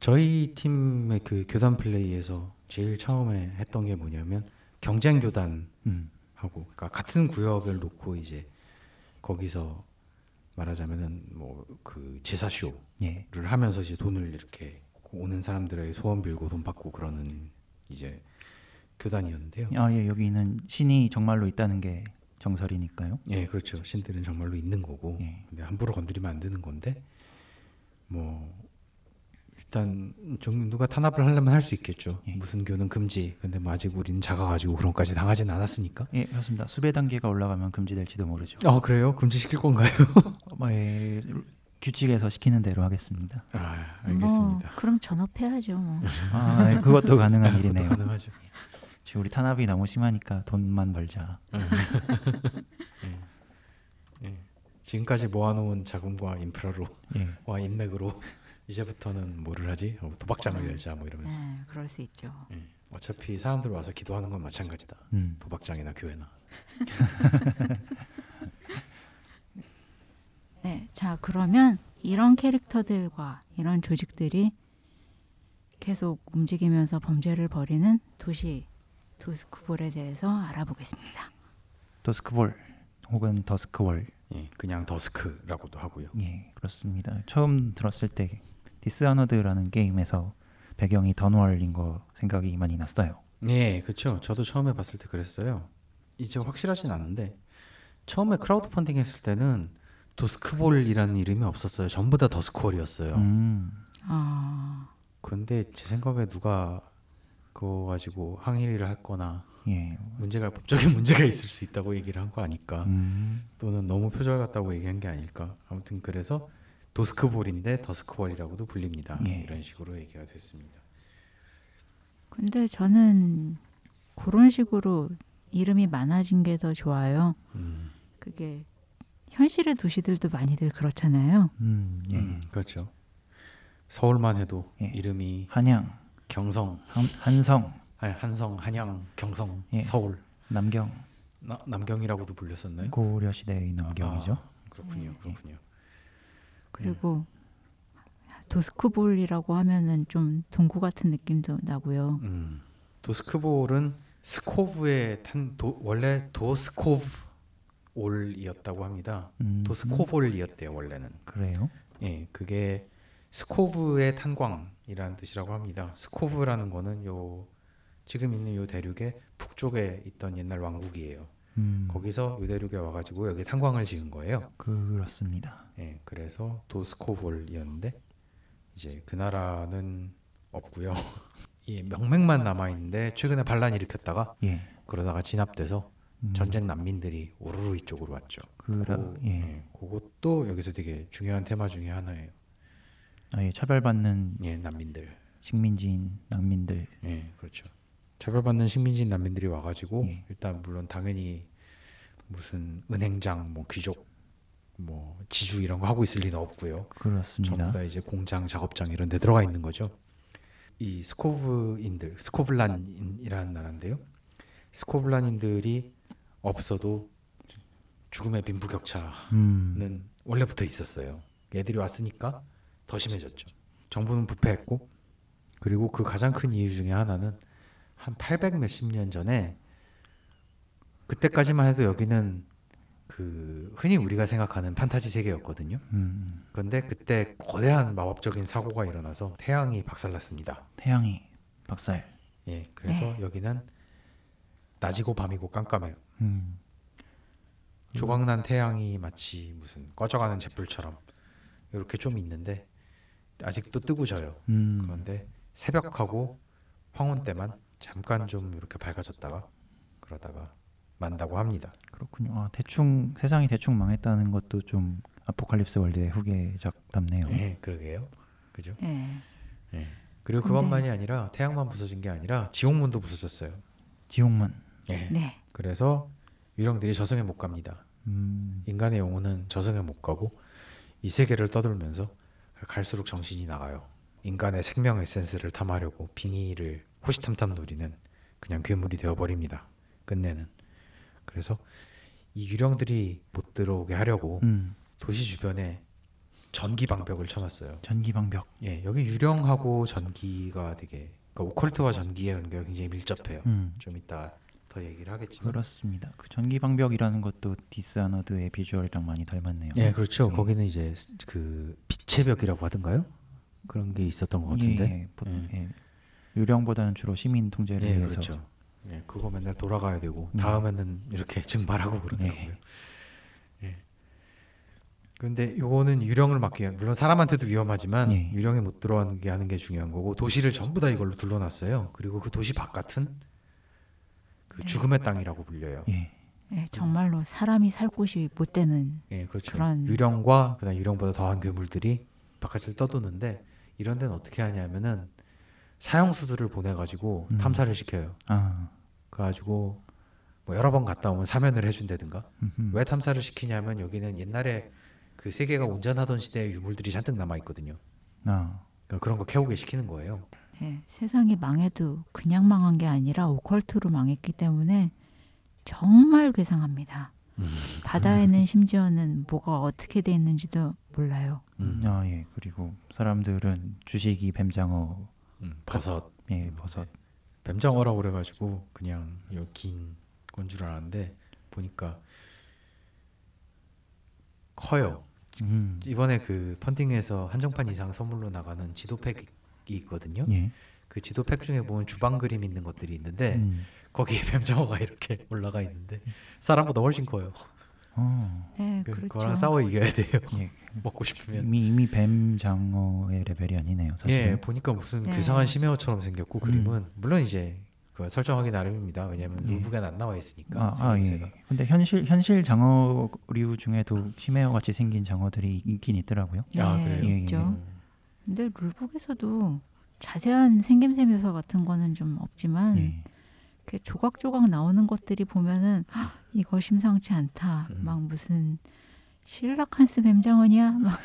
저희 팀의 그 교단 플레이에서 제일 처음에 했던 게 뭐냐면 경쟁 교단 음. 하고 그러니까 같은 구역을 놓고 이제 거기서 말하자면은 뭐 그 제사 쇼를 예. 하면서 이제 돈을 이렇게 오는 사람들의 소원 빌고 돈 받고 그러는 이제 교단이었는데요. 아, 예, 여기는 신이 정말로 있다는 게 정설이니까요. 예, 그렇죠. 신들은 정말로 있는 거고, 예. 근데 함부로 건드리면 안 되는 건데, 뭐 일단 좀 누가 탄압을 하려면 할 수 있겠죠. 예. 무슨 교는 금지. 근데 뭐 아직 우리는 작아가지고 그런까지 당하진 않았으니까. 예, 그렇습니다. 수배 단계가 올라가면 금지될지도 모르죠. 아 그래요? 금지 시킬 건가요? 뭐, 예, 규칙에서 시키는 대로 하겠습니다. 아 알겠습니다. 뭐, 그럼 전업해야죠. 뭐. 아, 예, 그것도 가능한 그것도 일이네요. 가능하죠. 지금 우리 탄압이 너무 심하니까 돈만 벌자. 예. 지금까지 모아놓은 자금과 인프라로 예. 와 인맥으로 이제부터는 뭐를 하지? 어, 도박장을 열자 뭐 이러면서. 네, 그럴 수 있죠. 예. 어차피 사람들 와서 기도하는 건 마찬가지다. 음. 도박장이나 교회나. 네, 자 그러면 이런 캐릭터들과 이런 조직들이 계속 움직이면서 범죄를 벌이는 도시 도스쿠볼에 대해서 알아보겠습니다. 더스크볼 혹은 더스크월. 예, 그냥 더스크라고도 하고요. 예, 그렇습니다. 처음 들었을 때 Dishonored라는 게임에서 배경이 Dunwall인 거 생각이 많이 났어요. 네, 그렇죠. 저도 처음에 봤을 때 그랬어요. 이제 확실하진 않은데 처음에 크라우드 펀딩 했을 때는 Doskvol이라는 이름이 없었어요. 전부 다 Duskwall이었어요. 음, 아, 근데 제 생각에 누가 그거 가지고 항의를 했거나 예, 문제가 법적인 문제가 있을 수 있다고 얘기를 한 거 아닐까? 음, 또는 너무 표절 같다고 얘기한 게 아닐까? 아무튼 그래서 도스크볼인데 더스크월이라고도 불립니다. 예. 이런 식으로 얘기가 됐습니다. 근데 저는 그런 식으로 이름이 많아진 게 더 좋아요. 음, 그게 현실의 도시들도 많이들 그렇잖아요. 음, 예. 음, 그렇죠. 서울만 해도 예. 이름이 한양, 경성, 한, 한성, 아니, 한성, 한양, 경성, 예. 서울, 남경, 나, 남경이라고도 불렸었나요? 고려 시대의 남경이죠. 아, 그렇군요, 네. 그렇군요. 그리고 도스크볼이라고 하면은 좀 동구 같은 느낌도 나고요. 음, 도스크볼은 스코브의 탄 도, 원래 도스코브 올이었다고 합니다. 음, 도스코볼이었대요 원래는. 그래요? 예, 그게 스코브의 탄광이라는 뜻이라고 합니다. 스코브라는 거는 요 지금 있는 요 대륙의 북쪽에 있던 옛날 왕국이에요. 음, 거기서 요 대륙에 와가지고 여기 탄광을 지은 거예요. 그렇습니다. 예, 그래서 도스코볼이었는데 이제 그 나라는 없고요. 예, 명맥만 남아 있는데 최근에 반란 일으켰다가 예, 그러다가 진압돼서 음, 전쟁 난민들이 우르르 이쪽으로 왔죠. 그라, 그, 예, 예, 그것도 여기서 되게 중요한 테마 중에 하나예요. 아 예 차별받는 예, 난민들. 식민지인 난민들, 예, 그렇죠. 차별받는 식민지 난민들이 와가지고 예. 일단 물론 당연히 무슨 은행장, 뭐 귀족, 뭐 지주 이런 거 하고 있을 리는 없고요. 그렇습니다. 전부 다 이제 공장, 작업장 이런 데 들어가 있는 거죠. 이 스코브인들, 스코블란이라는 나라인데요. 스코블란인들이 없어도 죽음의 빈부격차는 음, 원래부터 있었어요. 얘들이 왔으니까 더 심해졌죠. 정부는 부패했고 그리고 그 가장 큰 이유 중에 하나는 한 800 몇십 년 전에 그때까지만 해도 여기는 그 흔히 우리가 생각하는 판타지 세계였거든요. 음, 그런데 그때 거대한 마법적인 사고가 일어나서 태양이 박살났습니다. 태양이 박살. 예, 그래서 여기는 낮이고 밤이고 깜깜해요. 음, 조각난 태양이 마치 무슨 꺼져가는 잿불처럼 이렇게 좀 있는데 아직도 뜨고 져요. 음, 그런데 새벽하고 황혼 때만 잠깐 좀 이렇게 밝아졌다가 그러다가 만다고 합니다. 그렇군요. 아, 대충 세상이 대충 망했다는 것도 좀 아포칼립스 월드의 후계작답네요. 예, 그러게요. 그죠? 예. 그리고 근데- 그것만이 아니라 태양만 부서진 게 아니라 지옥문도 부서졌어요. 지옥문. 예. 네. 그래서 유령들이 저승에 못 갑니다. 음, 인간의 영혼은 저승에 못 가고 이 세계를 떠돌면서 갈수록 정신이 나가요. 인간의 생명 에센스를 탐하려고 빙의를 호시탐탐 노리는 그냥 괴물이 되어버립니다. 끝내는. 그래서 이 유령들이 못 들어오게 하려고 음, 도시 주변에 전기 방벽을 쳐놨어요. 전기 방벽. 예, 여기 유령하고 전기가 되게 그러니까 오컬트와 전기의 관계가 굉장히 밀접해요. 음, 좀 이따 더 얘기를 하겠지만. 그렇습니다. 그 전기 방벽이라는 것도 Dishonored의 비주얼이랑 많이 닮았네요. 예, 그렇죠. 예. 거기는 이제 스- 그 빛의 벽이라고 하던가요? 그런 게 있었던 것 같은데. 예, 예, 보- 예. 유령보다는 주로 시민 통제를 예, 위해서. 그렇죠. 예, 그거 맨날 돌아가야 되고 음. 다음에는 이렇게 증발하고 그러더라고요. 예. 예. 근데 요거는 유령을 막기 위한 물론 사람한테도 위험하지만 예. 유령이 못 들어가게 하는 게 중요한 거고 도시를 전부 다 이걸로 둘러놨어요. 그리고 그 도시 바깥은 그 죽음의 땅이라고 불려요. 예, 예, 정말로 사람이 살 곳이 못 되는 예, 그렇죠. 그런- 유령과 그다음 유령보다 더한 괴물들이 바깥을 떠도는데 이런 데는 어떻게 하냐면은 사형수들을 보내가지고 음. 탐사를 시켜요. 아, 그래가지고 뭐 여러 번 갔다 오면 사면을 해준다든가. 음흠. 왜 탐사를 시키냐면 여기는 옛날에 그 세계가 온전하던 시대의 유물들이 잔뜩 남아 있거든요. 아, 그러니까 그런 거 캐오게 시키는 거예요. 예, 세상이 망해도 그냥 망한 게 아니라 오컬트로 망했기 때문에 정말 괴상합니다. 음. 바다에는 심지어는 뭐가 어떻게 돼 있는지도 몰라요. 음. 아, 예. 그리고 사람들은 주식이 뱀장어, 음, 버섯, 예, 버섯. 뱀장어라고 그래가지고 그냥 긴건 줄 알았는데 보니까 커요. 음. 이번에 그 펀딩에서 한정판 이상 선물로 나가는 지도팩이 있거든요. 예. 그 지도팩 중에 보면 주방 그림 있는 것들이 있는데 음. 거기에 뱀장어가 이렇게 올라가 있는데 사람보다 훨씬 커요. 어. 네, 그, 그렇죠. 거랑 싸워 이겨야 돼요. 예. 먹고 싶으면. 이미 이미 뱀 장어의 레벨이 아니네요. 사실. 예, 보니까 무슨 네. 괴상한 심해어처럼 생겼고 음. 그림은 물론 이제 그 설정하기 나름입니다. 왜냐하면 예. 룰북에는 안 나와 있으니까. 아, 아. 예. 근데 현실 현실 장어류 중에도 심해어 같이 생긴 장어들이 있긴 있더라고요. 아, 네, 그래요? 예, 예. 있죠. 음. 근데 룰북에서도 자세한 생김새 묘사 같은 거는 좀 없지만 예. 이렇게 조각조각 나오는 것들이 보면은 "헉, 이거 심상치 않다. 음. 막 무슨 실라칸스 뱀장어냐? 막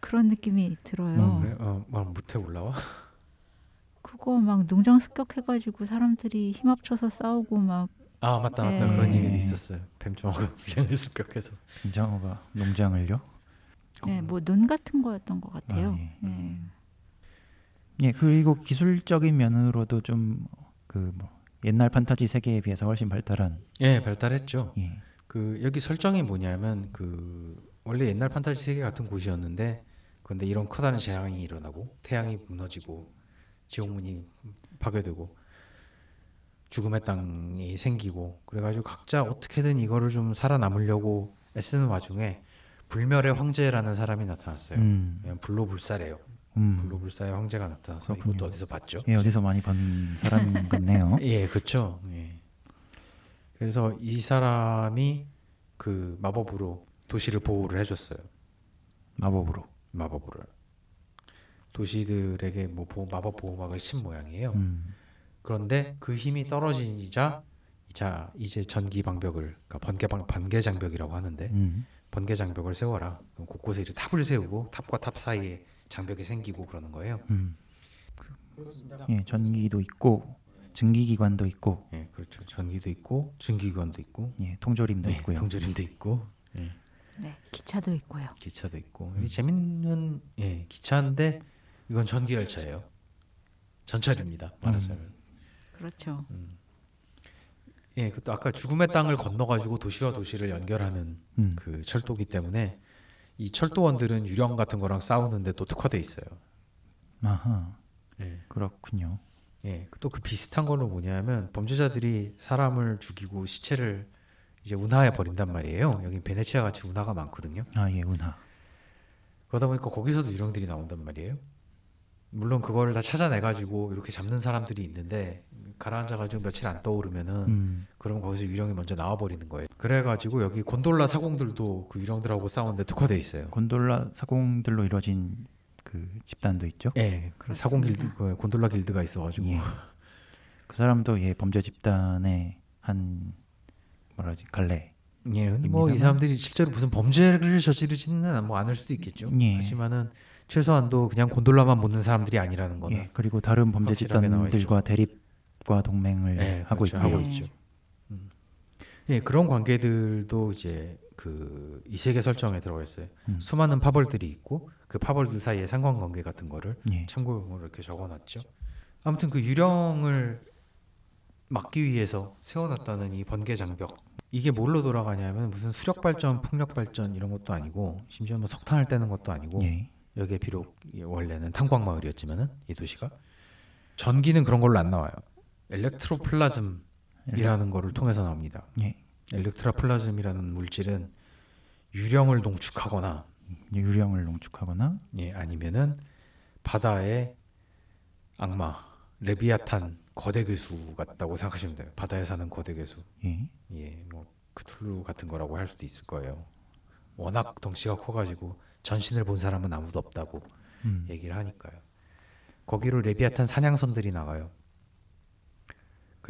그런 느낌이 들어요. 그래? 어, 막 무태 올라와? 그거 막 농장 습격해가지고 사람들이 힘 합쳐서 싸우고 막 아 맞다 맞다 네. 그런 얘기도 있었어요. 뱀장어가 농장을 습격해서. 뱀 장어가 농장을요? 네, 뭐 논 같은 거였던 것 같아요. 아, 예. 네. 예, 그리고 기술적인 면으로도 좀 그 뭐 옛날 판타지 세계에 비해서 훨씬 발달한 예 발달했죠. 예. 그 여기 설정이 뭐냐면 그 원래 옛날 판타지 세계 같은 곳이었는데 근데 이런 커다란 재앙이 일어나고 태양이 무너지고 지옥문이 파괴되고 죽음의 땅이 생기고 그래가지고 각자 어떻게든 이거를 좀 살아남으려고 애쓰는 와중에 불멸의 황제라는 사람이 나타났어요. 음. 불로불사래요. 음. 불로불사의 황제가 나타나서 그렇군요. 이것도 어디서 봤죠? 예, 어디서 많이 본 사람 같네요. 예, 그렇죠. 예. 그래서 이 사람이 그 마법으로 도시를 보호를 해줬어요. 마법으로. 마법으로 도시들에게 뭐 보호, 마법 보호막을 친 모양이에요. 음. 그런데 그 힘이 떨어지자 자 이제 전기 방벽을 그러니까 번개 방 번개 장벽이라고 하는데 음. 번개 장벽을 세워라. 곳곳에 이제 탑을 세우고 탑과 탑 사이에 장벽이 생기고 그러는 거예요. 음. 예, 전기도 있고 증기기관도 있고 예, 그렇죠. 전기도 있고 증기관도 있고 예, 통조림도 네, 있고요. 통조림도 있고 예. 네, 기차도 있고요. 기차도 있고 이 재밌는 예 기차인데 이건 전기 열차예요. 전철입니다. 말하자면 그렇죠. 예 그것도 아까 죽음의 땅을 건너가지고 도시와 도시를 연결하는 음. 그 철도기 때문에 이 철도원들은 유령 같은 거랑 싸우는데 또 특화돼 있어요. 아하. 예. 그렇군요. 예, 또 그 비슷한 걸로 뭐냐면 범죄자들이 사람을 죽이고 시체를 이제 운하에 버린단 말이에요. 여기 베네치아 같이 운하가 많거든요. 아, 예, 운하. 그러다 보니까 거기서도 유령들이 나온단 말이에요. 물론 그거를 다 찾아내 가지고 이렇게 잡는 사람들이 있는데 가라앉아 가지고 며칠 안 떠오르면은 음. 그러면 거기서 유령이 먼저 나와 버리는 거예요. 그래 가지고 여기 곤돌라 사공들도 그 유령들하고 싸우는데 특화돼 있어요. 곤돌라 사공들로 이루어진 그 집단도 있죠. 예, 그 사공 길드 그 곤돌라 길드가 있어 가지고 예. 그 사람도 예, 범죄 집단의 한 뭐라지 갈래. 예, 근데 뭐이 입니다만. 사람들이 실제로 무슨 범죄를 저지르지는 뭐 않을 수도 있겠죠. 예. 하지만은 최소한도 그냥 곤돌라만 묻는 사람들이 아니라는 거는 예, 그리고 다른 범죄. 집단들과 대립 과 동맹을 예, 하고 그렇죠. 있고요. 하고 네. 있죠. 음. 예, 그런 관계들도 이제 그 이 세계 설정에 들어가 있어요. 음. 수많은 파벌들이 있고 그 파벌들 사이의 상관관계 같은 거를 예. 참고용으로 이렇게 적어놨죠. 아무튼 그 유령을 막기 위해서 세워놨다는 이 번개 장벽 이게 뭘로 돌아가냐면 무슨 수력 발전, 풍력 발전 이런 것도 아니고 심지어 뭐 석탄을 떼는 것도 아니고 예. 여기에 비록 원래는 탄광 마을이었지만은 이 도시가 전기는 그런 걸로 안 나와요. 엘렉트로플라즘이라는 거를 통해서 나옵니다. 예. 엘렉트로플라즘이라는 물질은 유령을 농축하거나 유령을 농축하거나 예, 아니면은 바다의 악마 레비아탄 거대 괴수 같다고 생각하시면 돼요. 바다에 사는 거대 괴수. 예. 예, 뭐 크툴루 같은 거라고 할 수도 있을 거예요. 워낙 덩치가 커 가지고 전신을 본 사람은 아무도 없다고 음. 얘기를 하니까요. 거기로 레비아탄 사냥선들이 나가요.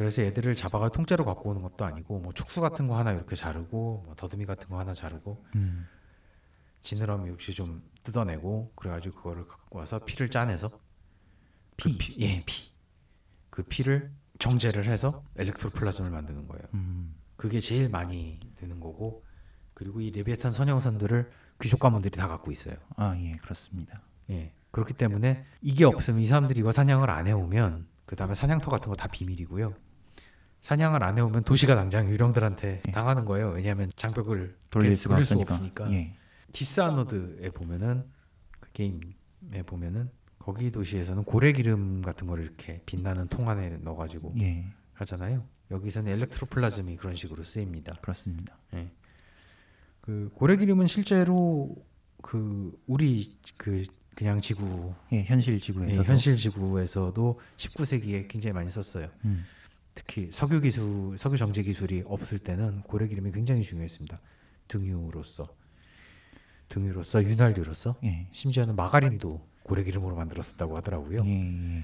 그래서 얘들을 잡아가 통째로 갖고 오는 것도 아니고 뭐 촉수 같은 거 하나 이렇게 자르고 뭐 더듬이 같은 거 하나 자르고 음. 지느러미 역시 좀 뜯어내고 그래가지고 그거를 갖고 와서 피를 짜내서 피. 그 피, 예, 피. 그 피를 정제를 해서 엘렉트로플라즘을 만드는 거예요. 음. 그게 제일 많이 되는 거고 그리고 이 레비아탄 선형선들을 귀족 가문들이 다 갖고 있어요. 아, 예, 그렇습니다. 예. 그렇기 때문에 이게 없으면 이 사람들이 이거 사냥을 안 해오면 그 다음에 사냥터 같은 거 다 비밀이고요. 사냥을 안 해오면 도시가 당장 유령들한테 당하는 거예요. 왜냐하면 장벽을 돌릴 수가 없으니까. 없으니까. 예. 디스아너드에 보면은 그 게임에 보면은 거기 도시에서는 고래 기름 같은 거를 이렇게 빛나는 통 안에 넣어가지고 예, 하잖아요. 여기서는 엘렉트로플라즘이 그런 식으로 쓰입니다. 그렇습니다. 그 고래 기름은 실제로 그 우리 그 그냥 지구 예, 현실 예, 지구에서도 현실 지구에서도 19세기에 굉장히 많이 썼어요. 음, 특히 석유 기술, 석유 정제 기술이 없을 때는 고래 기름이 굉장히 중요했습니다. 등유로서, 등유로서, 윤활유로서, 예, 심지어는 마가린도 고래 기름으로 만들었었다고 하더라고요. 예, 예.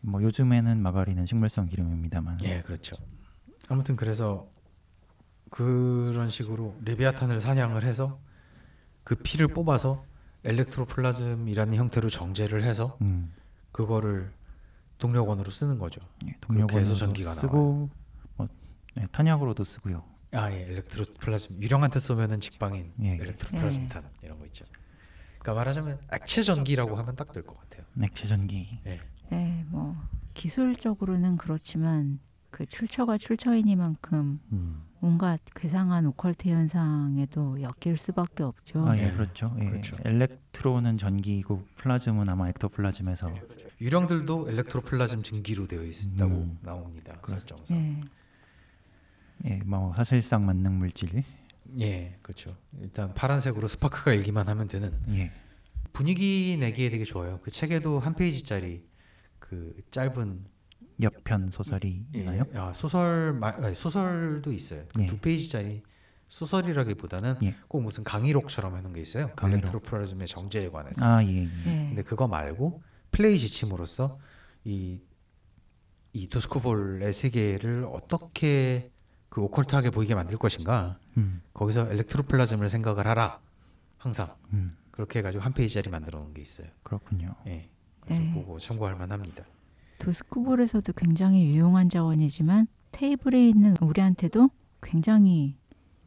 뭐 요즘에는 마가린은 식물성 기름입니다만 예, 그렇죠. 아무튼 그래서 그런 식으로 레비아탄을 사냥을 해서 그 피를 뽑아서 엘렉트로플라즘이라는 형태로 정제를 해서 음, 그거를 동력원으로 쓰는 거죠. 예, 해서 동력원으로도 전기가 쓰고 뭐 예, 탄약으로도 쓰고요. 아, 예, electroplasm 유령한테 쏘면은 직방인 예. electroplasm 탄 이런 거 있죠. 그러니까 말하자면 액체 전기라고 하면 딱 될 것 같아요. 액체 전기. 예. 네, 뭐 기술적으로는 그렇지만 그 출처가 출처이니만큼 음. 온갖 괴상한 오컬트 현상에도 엮일 수밖에 없죠. 아, 예, 예, 그렇죠. 예. 그렇죠. electron은 전기이고 plasm은 아마 ectoplasm에서 유령들도 electroplasm 증기로 되어 있다고 음. 나옵니다. 그렇- 설정상. 예, 예, 뭐 사실상 만능 물질. 예, 그렇죠. 일단 파란색으로 스파크가 일기만 하면 되는 예. 분위기 내기에 되게 좋아요. 그 책에도 한 페이지짜리 그 짧은 엽편 소설이 예, 있나요? 아, 소설 마, 아니, 소설도 있어요. 그 예. 두 페이지짜리 소설이라기보다는 예. 꼭 무슨 강의록처럼 해놓은 게 있어요. 강의록. electroplasm의 정제에 관해서. 아, 예. 예. 예. 근데 그거 말고 플레이 지침으로서 이, 이 도스코볼의 세계를 어떻게 그 오컬트하게 보이게 만들 것인가 음. 거기서 엘렉트로플라즘을 생각을 하라 항상 음. 그렇게 해가지고 한 페이지짜리 만들어 놓은 게 있어요. 그렇군요. 예. 그래서 네. 보고 참고할 만합니다. 도스코볼에서도 굉장히 유용한 자원이지만 테이블에 있는 우리한테도 굉장히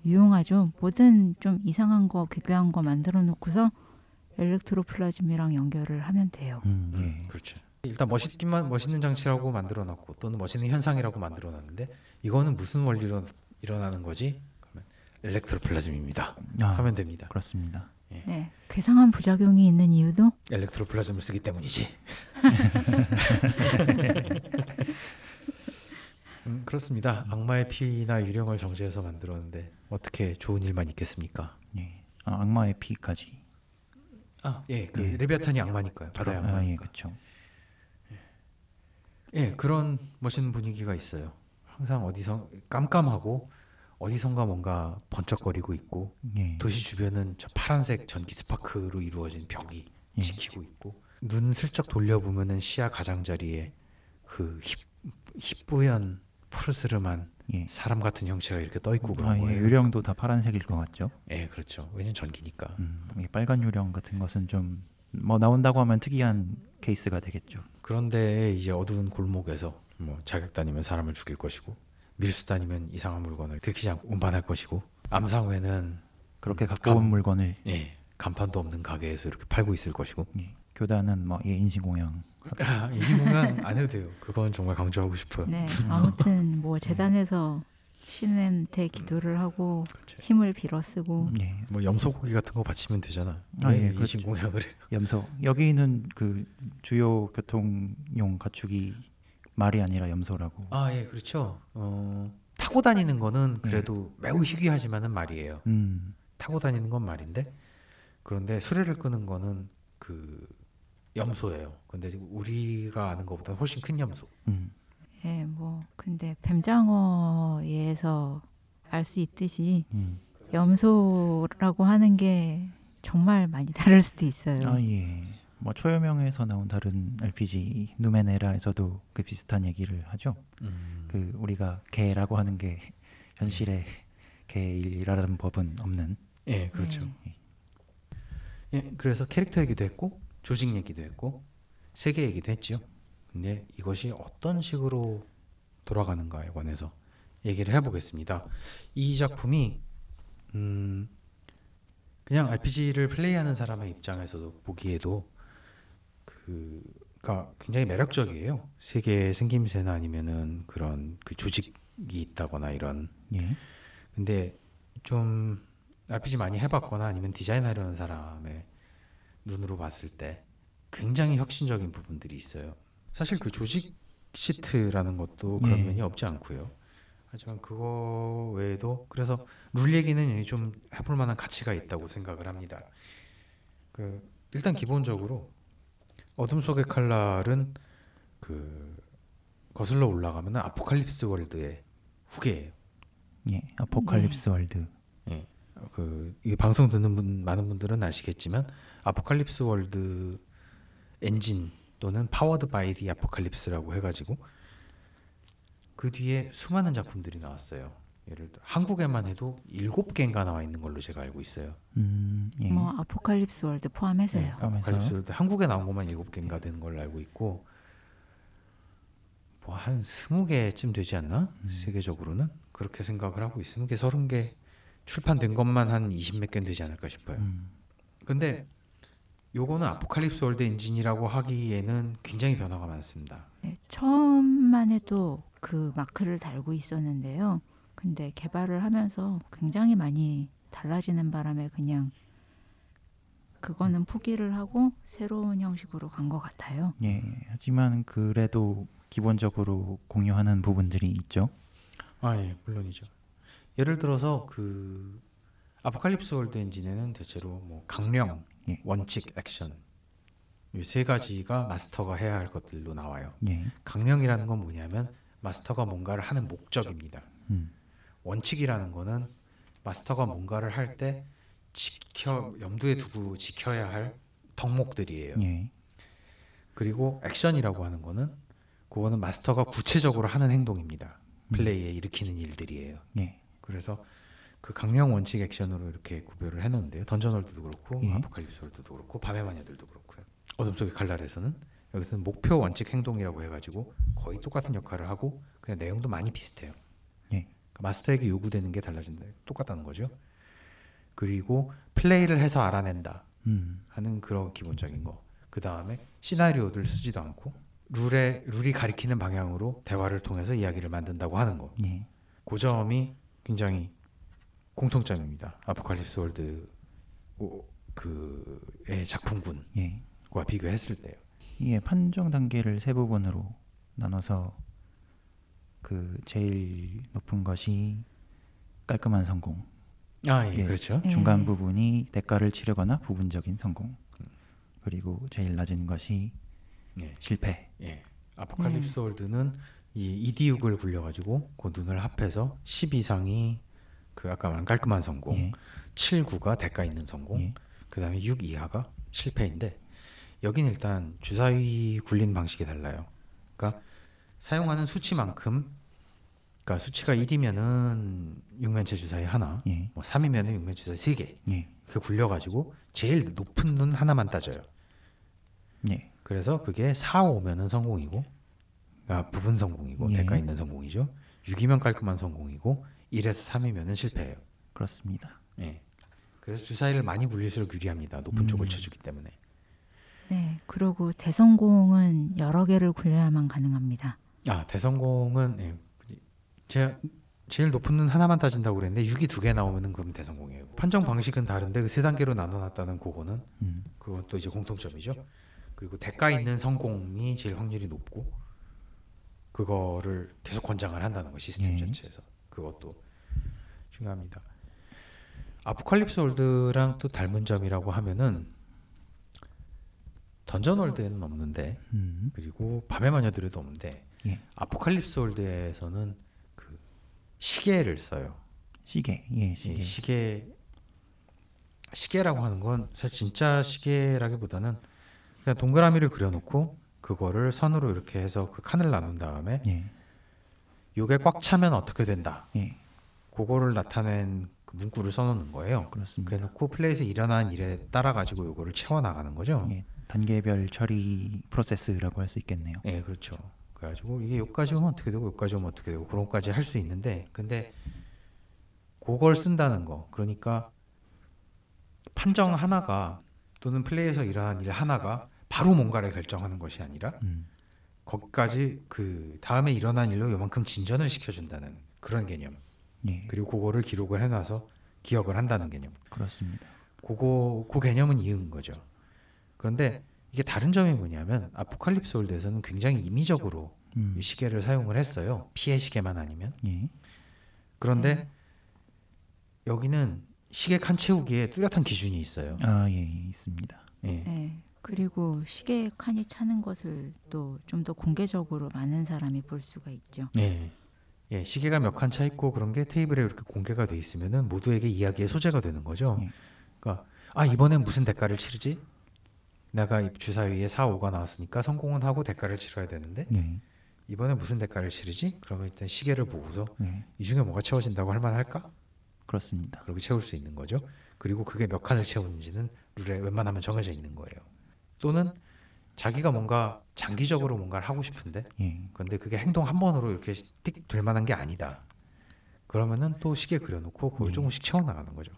유용하죠. 뭐든 좀 이상한 거, 괴괴한 거 만들어 놓고서 엘렉트로플라즘이랑 연결을 하면 돼요. 음, 예. 그렇죠. 일단 멋있기만 멋있는 장치라고 만들어 놨고 또는 멋있는 현상이라고 만들어 놨는데 이거는 무슨 원리로 일어나는 거지? 그러면 엘렉트로플라즘입니다. 아, 하면 됩니다. 그렇습니다. 네, 괴상한 부작용이 있는 이유도 엘렉트로플라즘을 쓰기 때문이지. 음, 그렇습니다. 악마의 피나 유령을 정제해서 만들었는데 어떻게 좋은 일만 있겠습니까? 예. 아, 악마의 피까지. 아, 예, 그 예. 레비아탄이 악마니까요. 바다의 아, 악마. 예, 그렇죠. 예, 그런 멋있는 분위기가 있어요. 항상 어디서 깜깜하고 어디선가 뭔가 번쩍거리고 있고 예. 도시 주변은 저 파란색 전기 스파크로 이루어진 벽이 예. 지키고 있고 눈 슬쩍 돌려보면은 시야 가장자리에 그 힙, 희뿌연 푸르스름한 예. 사람 같은 형체가 이렇게 떠 있고 그런 아, 예. 거예요. 유령도 다 파란색일 것 같죠. 예, 그렇죠. 왜냐면 전기니까. 음, 이 빨간 유령 같은 것은 좀 뭐 나온다고 하면 특이한 케이스가 되겠죠. 그런데 이제 어두운 골목에서 뭐 자격 다니면 사람을 죽일 것이고 밀수 다니면 이상한 물건을 들키지 않고 운반할 것이고 암상회는 그렇게 가까운 감- 물건을 예, 간판도 없는 가게에서 이렇게 팔고 있을 것이고 예. 교단은 뭐 예, 인신공양. 아, 이공간 안 해도 돼요. 그건 정말 강조하고 싶어요. 네, 아무튼 뭐 재단에서 신한테 기도를 하고 그렇죠. 힘을 빌어 쓰고 예. 뭐 염소고기 같은 거 바치면 되잖아. 아, 왜 예, 그렇죠. 이신공약을 해? 염소. 여기 는 그 주요 교통용 가축이 말이 아니라 염소라고. 아, 예, 그렇죠. 어, 타고 다니는 거는 그래도 매우 희귀하지만은 말이에요. 음. 타고 다니는 건 말인데 그런데 수레를 끄는 거는 그 염소예요. 근데 우리가 아는 것보다 훨씬 큰 염소. 음. 예, 뭐 근데 뱀장어에서 알 수 있듯이 음. 염소라고 하는 게 정말 많이 다를 수도 있어요. 아 예. 뭐 초여명에서 나온 다른 RPG 누메네라에서도 그 비슷한 얘기를 하죠. 음. 그 우리가 개라고 하는 게 현실에 개이라는 법은 없는. 예, 그렇죠. 네. 예, 그래서 캐릭터 얘기도 했고 조직 얘기도 했고 세계 얘기도 했지요. 근데 이것이 어떤 식으로 돌아가는가에 관해서 얘기를 해보겠습니다. 이 작품이 음 그냥 RPG를 플레이하는 사람의 입장에서도 보기에도 그가 굉장히 매력적이에요. 세계의 생김새나 아니면은 그런 그 조직이 있다거나 이런 예. 근데 좀 RPG 많이 해봤거나 아니면 디자인하려는 사람의 눈으로 봤을 때 굉장히 혁신적인 부분들이 있어요. 사실 그 조직 시트라는 것도 그런 예. 면이 없지 않고요. 하지만 그거 외에도 그래서 룰 얘기는 좀 해볼 만한 가치가 있다고 생각을 합니다. 그 일단 기본적으로 어둠 속의 칼날은 그 거슬러 올라가면 아포칼립스 월드의 후계예요. 예, Apocalypse World. 그이 방송 듣는 분 많은 분들은 아시겠지만 아포칼립스 월드 엔진 또는 파워드 바이 디 아포칼립스라고 해가지고 그 뒤에 수많은 작품들이 나왔어요. 예를 들어 한국에만 해도 일곱 개인가 나와 있는 걸로 제가 알고 있어요. 음, 예. 뭐 Apocalypse World 포함해서요. 네, Apocalypse World 한국에 나온 것만 일곱 개인가 되는 걸로 알고 있고 뭐 한 스무 개쯤 되지 않나 세계적으로는 그렇게 생각을 하고 있습니다. 개 서른 개 출판된 것만 한 이십 몇개 되지 않을까 싶어요. 음, 근데 요거는 Apocalypse World 엔진이라고 하기에는 굉장히 변화가 많습니다. 네, 처음만 해도 그 마크를 달고 있었는데요. 근데 개발을 하면서 굉장히 많이 달라지는 바람에 그냥 그거는 포기를 하고 새로운 형식으로 간 것 같아요. 예. 하지만 그래도 기본적으로 공유하는 부분들이 있죠. 아, 예, 물론이죠. 예를 들어서 그 Apocalypse World 엔진에는 대체로 뭐 강령, 예. 원칙, 액션 이 세 가지가 마스터가 해야 할 것들로 나와요. 예. 강령이라는 건 뭐냐면 마스터가 뭔가를 하는 목적입니다. 음, 원칙이라는 거는 마스터가 뭔가를 할 때 지켜 염두에 두고 지켜야 할 덕목들이에요. 예. 그리고 액션이라고 하는 거는 그거는 마스터가 구체적으로 하는 행동입니다. 플레이에 일으키는 일들이에요. 예. 그래서 그 강령 원칙 액션으로 이렇게 구별을 해놓는데요. 던전월드도 그렇고 예. 아포칼립스 월드도 그렇고 밤의 마녀들도 그렇고요. 어둠 속의 칼날에서는 여기서는 목표 원칙 행동이라고 해가지고 거의 똑같은 역할을 하고 그냥 내용도 많이 비슷해요. 예. 그러니까 마스터에게 요구되는 게 달라진다. 똑같다는 거죠. 그리고 플레이를 해서 알아낸다 음, 하는 그런 기본적인 거. 그 다음에 시나리오를 쓰지도 않고 룰에 룰이 가리키는 방향으로 대화를 통해서 이야기를 만든다고 하는 거. 예. 그 점이 굉장히 공통점입니다. 아포칼립스 월드 오- 그의 작품군과 예. 비교했을 때요. 이게 판정 단계를 세 부분으로 나눠서 그 제일 높은 것이 깔끔한 성공, 아, 예, 예. 그렇죠. 예. 중간 부분이 대가를 치르거나 부분적인 성공, 그리고 제일 낮은 것이 예, 실패. 예. 아포칼립스 월드는 이 이디육을 굴려가지고 그 눈을 합해서 10 이상이 그 아까 말한 깔끔한 성공, 예. 7, 9가 대가 있는 성공, 예. 그 다음에 6 이하가 실패인데 여긴 일단 주사위 굴린 방식이 달라요. 그러니까 사용하는 수치만큼 그러니까 수치가 1이면은 육면체 주사위 하나, 예. 뭐 3이면은 육면체 주사위 세 개. 예. 그 굴려 가지고 제일 높은 눈 하나만 따져요. 예. 그래서 그게 4, 5면은 성공이고, 아, 부분 성공이고 예. 대가 있는 성공이죠. 6이면 깔끔한 성공이고 1에서 3이면은 실패예요. 그렇습니다. 예. 그래서 주사위를 많이 굴릴수록 유리합니다. 높은 음. 쪽을 쳐주기 때문에. 네, 그리고 대성공은 여러 개를 굴려야만 가능합니다. 아 대성공은 예. 제가 제일 높은 눈 하나만 따진다고 그랬는데 6이 두 개 나오면은 그럼 대성공이에요. 판정 방식은 다른데 그 세 단계로 나눠놨다는 그거는 음. 그건 또 이제 공통점이죠. 그리고 대가 있는 성공이 제일 확률이 높고 그거를 계속 권장을 한다는 거 시스템 예. 전체에서 그것도 중요합니다. 아포칼립스 월드랑 또 닮은 점이라고 하면은 던전 월드에는 없는데 음. 그리고 밤의 마녀들에도 없는데 예. 아포칼립스 월드에서는 그 시계를 써요. 시계. 예, 시계. 시계. 시계 시계라고 하는 건 사실 진짜 시계라기보다는 그냥 동그라미를 그려놓고 그거를 선으로 이렇게 해서 그 칸을 나눈 다음에 예. 요게 꽉 차면 어떻게 된다. 예. 그거를 나타낸 그 문구를 써놓는 거예요. 그렇습니다. 그래놓고 플레이에서 일어난 일에 따라 가지고 요거를 채워 나가는 거죠. 예. 단계별 처리 프로세스라고 할 수 있겠네요. 예, 그렇죠. 그래가지고 이게 여기까지 오면 어떻게 되고 여기까지 오면 어떻게 되고 그런 것까지 할 수 있는데 근데 그걸 쓴다는 거 그러니까 판정 하나가 또는 플레이에서 일어난 일 하나가 바로 뭔가를 결정하는 것이 아니라 음. 거기까지 그 다음에 일어난 일로 요만큼 진전을 시켜준다는 그런 개념 예. 그리고 그거를 기록을 해놔서 기억을 한다는 개념. 그렇습니다. 그거 그 개념은 이은 거죠. 그런데 이게 다른 점이 뭐냐면 아포칼립스 월드에서는 굉장히 임의적으로 음. 이 시계를 사용을 했어요. 피해 시계만 아니면. 예. 그런데 여기는 시계 칸 채우기에 뚜렷한 기준이 있어요. 아, 예, 예, 있습니다. 예. 네. 그리고 시계 칸이 차는 것을 또 좀 더 공개적으로 많은 사람이 볼 수가 있죠. 예. 예, 시계가 몇 칸 차 있고 그런 게 테이블에 이렇게 공개가 돼 있으면은 모두에게 이야기의 소재가 되는 거죠. 예. 그러니까 아 이번엔 무슨 대가를 치르지? 내가 이 주사위에 4, 5가 나왔으니까 성공은 하고 대가를 치러야 되는데 예. 이번에 무슨 대가를 치르지? 그러면 일단 시계를 보고서 예. 이 중에 뭐가 채워진다고 할 만할까? 그렇습니다. 그렇게 채울 수 있는 거죠. 그리고 그게 몇 칸을 채우는지는 룰에 웬만하면 정해져 있는 거예요. 또는 자기가 뭔가 장기적으로 뭔가를 하고 싶은데 예. 근데 그게 행동 한 번으로 이렇게 띡 될 만한 게 아니다. 그러면은 또 시계 그려놓고 그걸 예. 조금씩 채워나가는 거죠.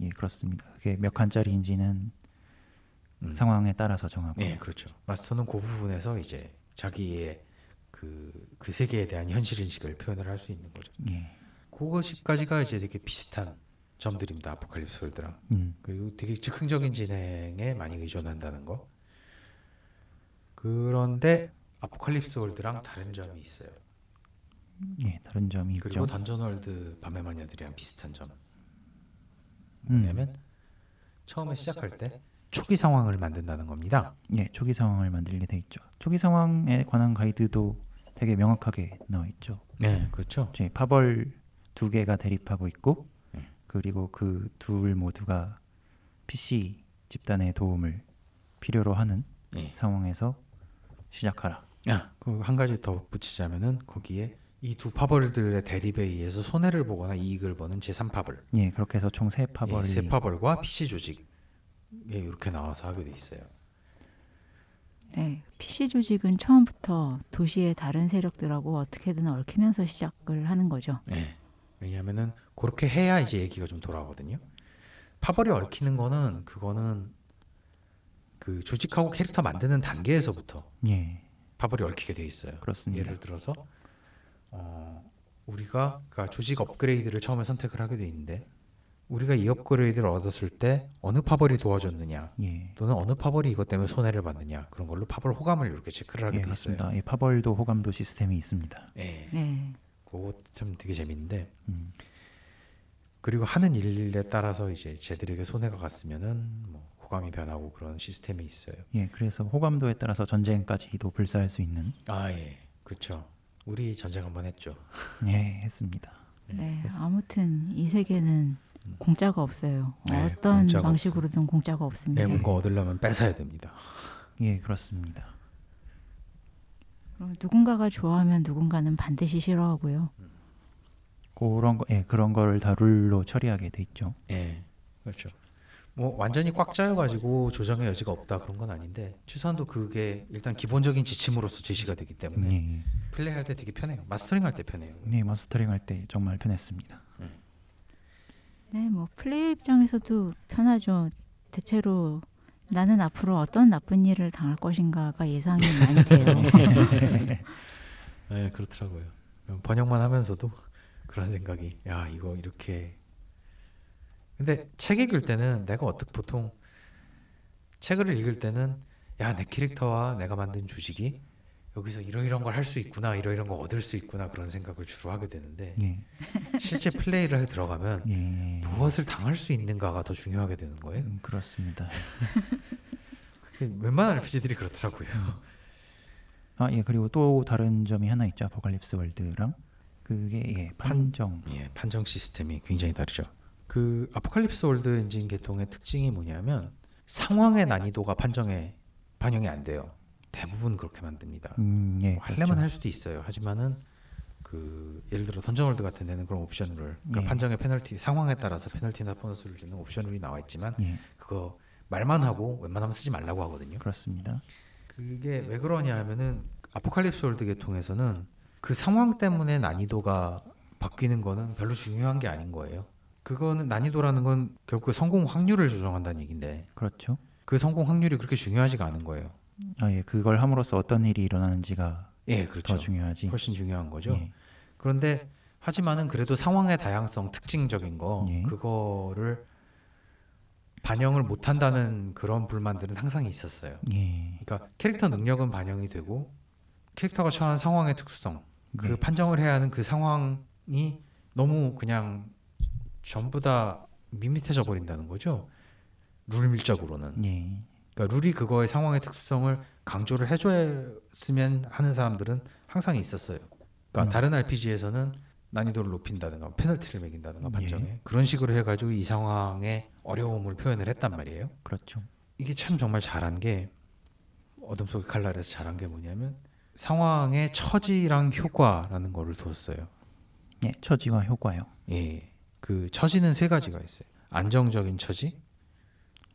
예, 그렇습니다. 그게 몇 칸짜리인지는 음. 상황에 따라서 정하고. 네, 그렇죠. 마스터는 그 부분에서 이제 자기의 그, 그 세계에 대한 현실 인식을 표현을 할 수 있는 거죠. 예. 그것까지가 이제 되게 비슷한 점들입니다. 아포칼립스 월드랑. 음. 그리고 되게 즉흥적인 진행에 많이 의존한다는 거. 그런데 아포칼립스 월드랑 다른 점이 있어요. 예, 다른 점이 그리고 있죠. Dungeon World 밤의 마녀들이랑 비슷한 점. 음. 뭐냐면 처음에 시작할 때 초기 상황을 만든다는 겁니다. 예, 초기 상황을 만들게 돼 있죠. 초기 상황에 관한 가이드도 되게 명확하게 나와 있죠. 네, 그렇죠. 이제 파벌 두 개가 대립하고 있고 네. 그리고 그 둘 모두가 PC 집단의 도움을 필요로 하는 네. 상황에서 시작하라. 아, 그한 가지 더 붙이자면은 거기에 이 두 파벌들의 대립에 의해서 손해를 보거나 이익을 보는 제3 파벌, 예, 그렇게 해서 총 세 파벌이 세 파벌과 PC 조직 예, 이렇게 나와서 하게 돼 있어요. 네, PC 조직은 처음부터 도시의 다른 세력들하고 어떻게든 얽히면서 시작을 하는 거죠. 예. 왜냐하면은 그렇게 해야 이제 얘기가 좀 돌아오거든요. 파벌이 얽히는 거는 그거는 그 조직하고 캐릭터 만드는 단계에서부터 예, 파벌이 얽히게 돼 있어요. 그렇습니다. 예를 들어서 어, 우리가 그러니까 조직 업그레이드를 처음에 선택을 하게 돼 있는데 우리가 이 업그레이드를 얻었을 때 어느 파벌이 도와줬느냐 예. 또는 어느 파벌이 이것 때문에 손해를 받느냐 그런 걸로 파벌 호감을 이렇게 체크를 하게 예, 돼 있어요. 그렇습니다. 예, 파벌도 호감도 시스템이 있습니다. 예, 네, 그거 참 되게 재밌는데 음. 그리고 하는 일에 따라서 이제 쟤들에게 손해가 갔으면은 뭐 호감이 변하고 그런 시스템이 있어요. 예, 그래서 호감도에 따라서 전쟁까지도 불사할 수 있는 아 예, 그렇죠. 우리 전쟁 한번 했죠. 예, 했습니다. 네. 아무튼 이 세계는 공짜가 없어요. 네, 어떤 공짜가 방식으로든 공짜가 예, 없습니다. 뭔가 얻으려면 뺏어야 됩니다. 예, 그렇습니다. 그럼 누군가가 좋아하면 누군가는 반드시 싫어하고요. 그런 거, 예, 그런 거를 다룰로 처리하게 돼 있죠. 예, 그렇죠. 뭐 완전히 꽉 짜여가지고 조정의 여지가 없다 그런 건 아닌데 최소한도 그게 일단 기본적인 지침으로서 제시가 되기 때문에 예, 예. 플레이할 때 되게 편해요. 마스터링 할 때 편해요. 네, 마스터링 할 때 정말 편했습니다. 네, 뭐 플레이 입장에서도 편하죠. 대체로 나는 앞으로 어떤 나쁜 일을 당할 것인가가 예상이 많이 돼요. 네, 그렇더라고요. 번역만 하면서도 그런 생각이 야 이거 이렇게 근데 책 읽을 때는 내가 어떻게 보통 책을 읽을 때는 야 내 캐릭터와 내가 만든 조직이 여기서 이런 이런 걸 할 수 있구나 이런 이런 거 얻을 수 있구나 그런 생각을 주로 하게 되는데 예, 실제 플레이를 해 들어가면 예, 무엇을 당할 수 있는가가 더 중요하게 되는 거예요. 음, 그렇습니다. 그게 웬만한 RPG들이 그렇더라고요. 아, 예, 그리고 또 다른 점이 하나 있죠. 아포칼립스 월드랑 그게 예, 판정. 예, 판정 시스템이 굉장히 다르죠. 그 Apocalypse World 엔진 계통의 특징이 뭐냐면 상황의 난이도가 판정에 반영이 안 돼요. 대부분 그렇게 만듭니다. 음, 예, 뭐 하려면 그렇죠. 할 수도 있어요. 하지만은 그 예를 들어 Dungeon World 같은 데는 그런 옵션을 그러니까 예. 판정의 페널티 상황에 따라서 페널티나 보너스를 주는 옵션이 나와 있지만 예, 그거 말만 하고 웬만하면 쓰지 말라고 하거든요. 그렇습니다. 그게 왜 그러냐 하면은 아포칼립스 월드 계통에서는 그 상황 때문에 난이도가 바뀌는 거는 별로 중요한 게 아닌 거예요. 그거는 난이도라는 건 결국 성공 확률을 조정한다는 얘긴데 그렇죠. 그 성공 확률이 그렇게 중요하지가 않은 거예요. 아, 예, 그걸 함으로써 어떤 일이 일어나는지가 예, 그렇죠. 더 중요하지. 훨씬 중요한 거죠. 예, 그런데 하지만은 그래도 상황의 다양성 특징적인 거 예. 그거를 반영을 못 한다는 그런 불만들은 항상 있었어요. 예. 그러니까 캐릭터 능력은 반영이 되고 캐릭터가 처한 상황의 특수성 그 네. 판정을 해야 하는 그 상황이 너무 그냥 전부 다 밋밋해져 버린다는 거죠. 룰 밀적으로는. 예. 그러니까 룰이 그거의 상황의 특수성을 강조를 해줘야으면 하는 사람들은 항상 있었어요. 그러니까 음. 다른 RPG에서는 난이도를 높인다든가 페널티를 매긴다든가 예. 판정에 그런 식으로 해가지고 이 상황의 어려움을 표현을 했단 말이에요. 그렇죠. 이게 참 정말 잘한 게 어둠 속의 칼날에서 잘한 게 뭐냐면 상황의 처지랑 효과라는 거를 뒀어요. 예. 처지와 효과요. 예, 그 처지는 세 가지가 있어요. 안정적인 처지,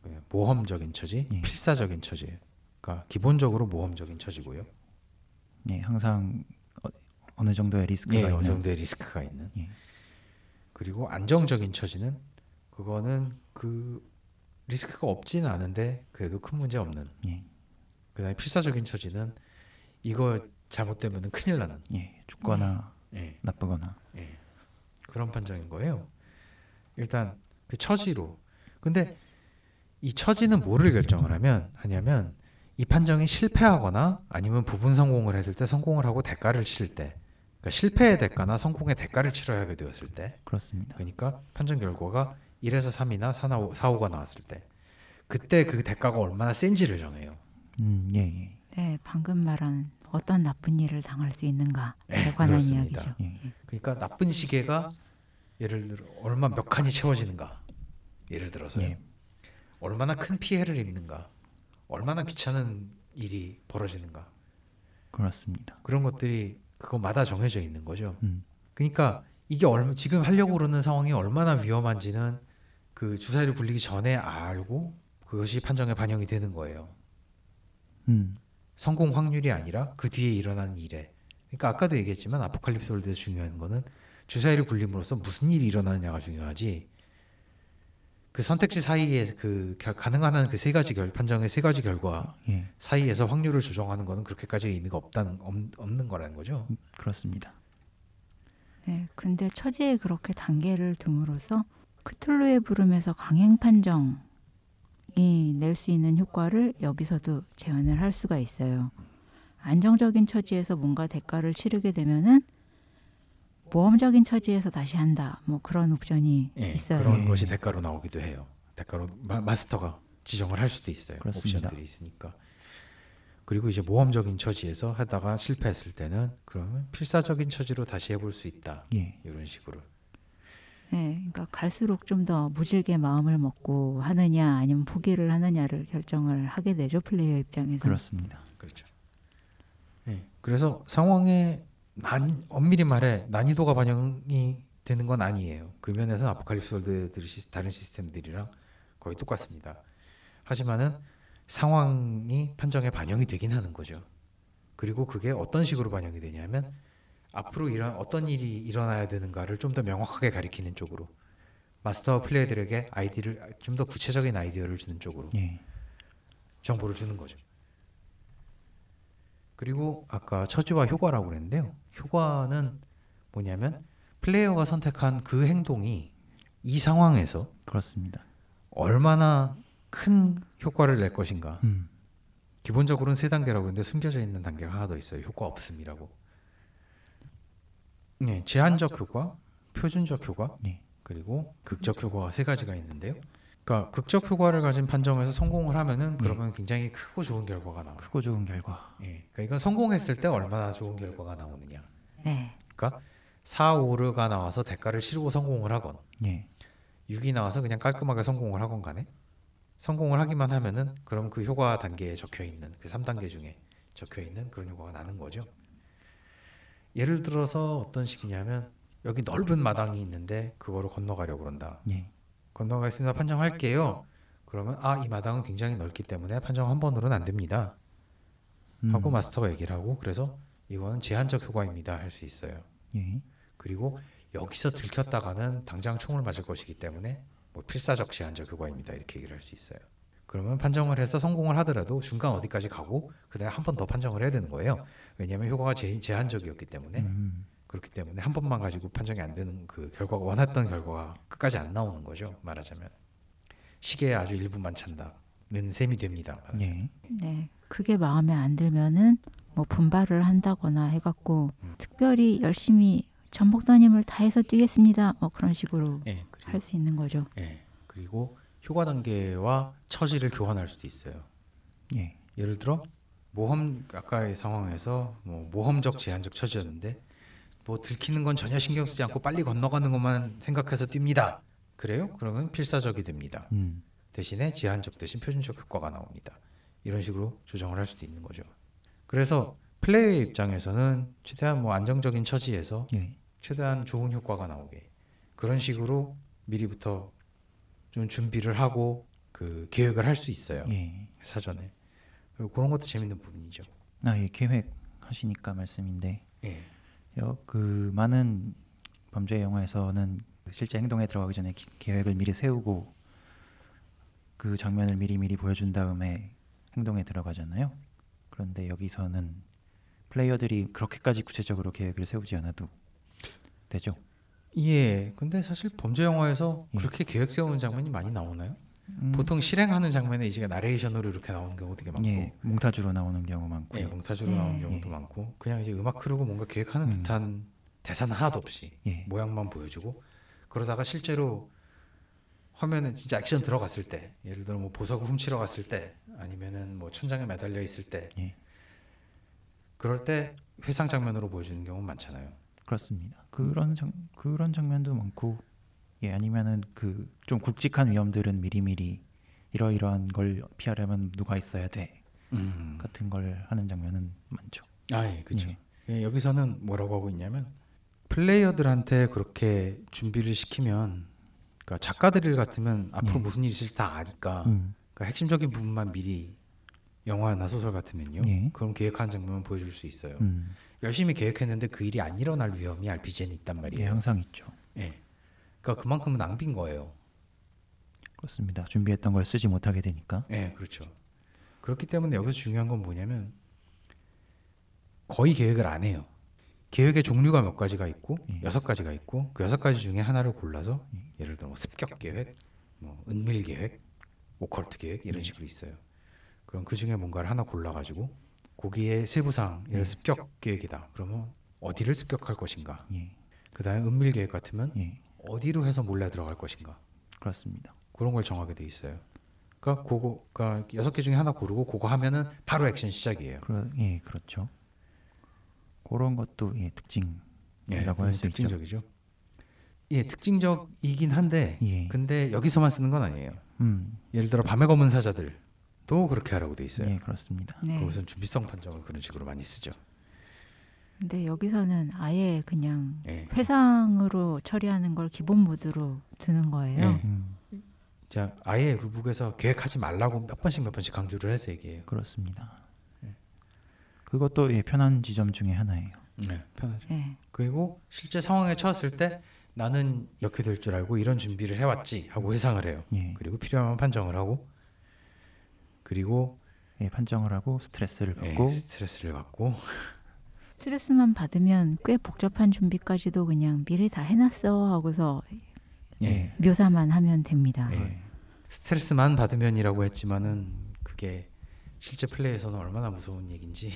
예, 모험적인 처지, 예. 필사적인 처지. 그러니까 기본적으로 모험적인 처지고요. 예. 항상 어, 어느 정도의 리스크가 예, 있는 어느 정도의 리스크가 있는. 예. 그리고 안정적인 처지는 그거는 그 리스크가 없지는 않은데 그래도 큰 문제 없는. 예. 그다음에 필사적인 처지는 이거 잘못되면은 큰일 나는. 예. 죽거나 예. 나쁘거나 예. 그런 판정인 거예요. 일단 그 처지로. 근데 이 처지는 뭐를 결정을 하면 하냐면 이 판정이 실패하거나 아니면 부분 성공을 했을 때 성공을 하고 대가를 치를 때 그러니까 실패의 대가나 성공의 대가를 치러야 하게 되었을 때 그렇습니다. 그러니까 판정 결과가 1에서 3이나 4, 5, 4, 5가 나왔을 때 그때 그 대가가 얼마나 센지를 정해요. 음, 예, 예. 네, 방금 말한 어떤 나쁜 일을 당할 수 있는가에 네, 관한 그렇습니다. 이야기죠. 예. 그러니까 나쁜 시계가 예를 들어 얼마 몇 칸이 채워지는가 예를 들어서요. 예. 얼마나 큰 피해를 입는가 얼마나 귀찮은 일이 벌어지는가 그렇습니다. 그런 것들이 그거마다 정해져 있는 거죠. 음. 그러니까 이게 얼마 지금 하려고 그러는 상황이 얼마나 위험한지는 그 주사위를 굴리기 전에 알고 그것이 판정에 반영이 되는 거예요. 음. 성공 확률이 아니라 그 뒤에 일어나는 일에. 그러니까 아까도 얘기했지만 아포칼립스 월드에서 중요한 거는 주사위를 굴림으로써 무슨 일이 일어나느냐가 중요하지. 그 선택지 사이에 그 결- 가능한 한 그 세 가지 결 판정의 세 가지 결과 예. 사이에서 확률을 조정하는 거는 그렇게까지 의미가 없다는 없, 없는 거라는 거죠. 음, 그렇습니다. 네, 근데 처지에 그렇게 단계를 둠으로써 크툴루의 부름에서 강행 판정이 낼 수 있는 효과를 여기서도 제한을 할 수가 있어요. 안정적인 처지에서 뭔가 대가를 치르게 되면은 모험적인 처지에서 다시 한다. 뭐 그런 옵션이 예, 있어요. 그런 예. 것이 대가로 나오기도 해요. 대가로 마, 마스터가 지정을 할 수도 있어요. 그렇습니다. 옵션들이 있으니까. 그리고 이제 모험적인 처지에서 하다가 실패했을 때는 그러면 필사적인 처지로 다시 해볼 수 있다. 예. 이런 식으로. 네, 그러니까 갈수록 좀 더 무질게 마음을 먹고 하느냐 아니면 포기를 하느냐를 결정을 하게 되죠 플레이어 입장에서. 그렇습니다. 그렇죠. 예. 그래서 상황에 난 엄밀히 말해 난이도가 반영이 되는 건 아니에요. 그 면에서는 아포칼립스 월드들이 다른 시스템들이랑 거의 똑같습니다. 하지만은 상황이 판정에 반영이 되긴 하는 거죠. 그리고 그게 어떤 식으로 반영이 되냐면 앞으로 이런 어떤 일이 일어나야 되는가를 좀 더 명확하게 가리키는 쪽으로 마스터 플레이들에게 아이디를 좀 더 구체적인 아이디어를 주는 쪽으로 예. 정보를 주는 거죠. 그리고 아까 처지와 효과라고 그랬는데요. 효과는 뭐냐면 플레이어가 선택한 그 행동이 이 상황에서 그렇습니다. 얼마나 큰 효과를 낼 것인가. 음. 기본적으로는 세 단계라고 그러는데 숨겨져 있는 단계가 하나 더 있어요. 효과 없음이라고. 네, 제한적 효과, 표준적 효과, 네. 그리고 극적 효과가 세 가지가 있는데요. 그러니까 극적 효과를 가진 판정에서 성공을 하면은 그러면 굉장히 크고 좋은 결과가 나와요. 크고 좋은 결과. 예. 그러니까 이건 성공했을 때 얼마나 좋은 결과가 나오느냐. 네. 그러니까 4, 5가 나와서 대가를 치르고 성공을 하건 예. 6이 나와서 그냥 깔끔하게 성공을 하건 간에 성공을 하기만 하면은 그럼 그 효과 단계에 적혀 있는 그 3단계 중에 적혀 있는 그런 효과가 나는 거죠. 예를 들어서 어떤 식이냐면 여기 넓은 마당이 있는데 그거를 건너가려고 그런다. 예. 건너가겠습니다. 판정할게요. 그러면 아 이 마당은 굉장히 넓기 때문에 판정 한 번으로는 안 됩니다. 음. 하고 마스터가 얘기를 하고 그래서 이거는 제한적 효과입니다 할 수 있어요. 예. 그리고 여기서 들켰다가는 당장 총을 맞을 것이기 때문에 뭐 필사적 제한적 효과입니다 이렇게 얘기를 할 수 있어요. 그러면 판정을 해서 성공을 하더라도 중간 어디까지 가고 그다음에 한 번 더 판정을 해야 되는 거예요. 왜냐하면 효과가 제, 제한적이었기 때문에 음. 그렇기 때문에 한 번만 가지고 판정이 안 되는 그 결과가 원했던 결과가 끝까지 안 나오는 거죠. 말하자면 시계에 아주 일부만 찬다는 셈이 됩니다. 말하자면. 예. 네, 그게 마음에 안 들면은 뭐 분발을 한다거나 해갖고 음. 특별히 열심히 전복더님을 다해서 뛰겠습니다. 뭐 그런 식으로 예, 그리고, 할수 있는 거죠. 예, 그리고 효과 단계와 처지를 교환할 수도 있어요. 예. 예를 들어 모험 아까의 상황에서 뭐 모험적 제한적 처지였는데 뭐 들키는 건 전혀 신경 쓰지 않고 빨리 건너가는 것만 생각해서 뜁니다. 그래요? 그러면 필사적이 됩니다. 음. 대신에 제한적 대신 표준적 효과가 나옵니다. 이런 식으로 조정을 할 수도 있는 거죠. 그래서 플레이어 입장에서는 최대한 뭐 안정적인 처지에서 예. 최대한 좋은 효과가 나오게 그런 식으로 미리부터 좀 준비를 하고 그 계획을 할 수 있어요. 예. 사전에 그런 것도 재밌는 부분이죠. 아, 예. 계획 하시니까 말씀인데 예. 여, 그 많은 범죄 영화에서는 실제 행동에 들어가기 전에 기- 계획을 미리 세우고 그 장면을 미리 미리 보여준 다음에 행동에 들어가잖아요. 그런데 여기서는 플레이어들이 그렇게까지 구체적으로 계획을 세우지 않아도 되죠. 예. 근데 사실 범죄 영화에서 예. 그렇게 계획 세우는 장면이 많이 나오나요? 음, 보통 실행하는 장면에 이제 나레이션으로 이렇게 나오는 경우 되게 많고, 예, 몽타주로 나오는 경우 많고요. 예, 몽타주로 네. 나오는 경우도 예. 많고, 그냥 이제 음악 흐르고 뭔가 계획하는 음. 듯한 대사는 하나도 없이 예, 모양만 보여주고, 그러다가 실제로 화면에 진짜 액션 들어갔을 때, 예를 들어 뭐 보석을 훔치러 갔을 때, 아니면은 뭐 천장에 매달려 있을 때, 예. 그럴 때 회상 장면으로 보여주는 경우 많잖아요. 그렇습니다. 그런 장 그런 장면도 많고, 예, 아니면은 그 좀 굵직한 위험들은 미리미리 이러이러한 걸 피하려면 누가 있어야 돼 음. 같은 걸 하는 장면은 많죠. 아, 예, 그렇죠. 예. 예, 여기서는 뭐라고 하고 있냐면 플레이어들한테 그렇게 준비를 시키면 그러니까 작가들 같으면 앞으로 예. 무슨 일이 있을지 다 아니까 음, 그러니까 핵심적인 부분만 미리 영화나 소설 같으면요. 예. 그럼 계획한 장면만 보여줄 수 있어요. 음, 열심히 계획했는데 그 일이 안 일어날 위험이 RPG에는 있단 예, 말이에요. 항상 있죠. 예. 그러니까 그만큼은 낭비인 거예요. 그렇습니다. 준비했던 걸 쓰지 못하게 되니까. 예, 그렇죠. 그렇기 때문에 여기서 중요한 건 뭐냐면 거의 계획을 안 해요. 계획의 종류가 몇 가지가 있고 예. 여섯 가지가 있고 그 여섯 가지 중에 하나를 골라서 예를 들어 뭐 습격 계획, 뭐 은밀 계획, 오컬트 계획 이런 식으로 있어요. 그럼 그 중에 뭔가를 하나 골라가지고 거기에 세부상 예를 습격 계획이다. 그러면 어디를 습격할 것인가. 예, 그다음에 은밀 계획 같으면 예, 어디로 해서 몰래 들어갈 것인가. 그렇습니다. 그런 걸 정하게 돼 있어요. 그러니까 그거 그러니까 여섯 개 중에 하나 고르고 그거 하면은 바로 액션 시작이에요. 그러, 예, 그렇죠. 그런 것도 예, 특징이라고 할수 있죠. 네, 특징적이죠. 예, 특징적이긴 한데 예, 근데 여기서만 쓰는 건 아니에요. 음, 예를 들어 밤의 검은 사자들도 그렇게 하라고 돼 있어요. 예, 그렇습니다. 네. 거기서는 준비성 판정을 그런 식으로 많이 쓰죠. 근데 여기서는 아예 그냥 예. 회상으로 처리하는 걸 기본 모드로 두는 거예요. 예. 음, 자, 아예 루북에서 계획하지 말라고 몇 번씩 몇 번씩 강조를 해서 얘기해요. 그렇습니다. 그것도 예, 편한 지점 중에 하나예요. 네, 편하죠. 예. 그리고 실제 상황에 처했을 때 나는 이렇게 될 줄 알고 이런 준비를 해왔지 하고 회상을 해요. 예, 그리고 필요하면 판정을 하고 그리고 예, 판정을 하고 스트레스를 예, 받고 스트레스를 받고 스트레스만 받으면 꽤 복잡한 준비까지도 그냥 미리 다 해놨어 하고서 예, 묘사만 하면 됩니다. 예. 스트레스만 받으면이라고 했지만은 그게 실제 플레이에서는 얼마나 무서운 얘긴지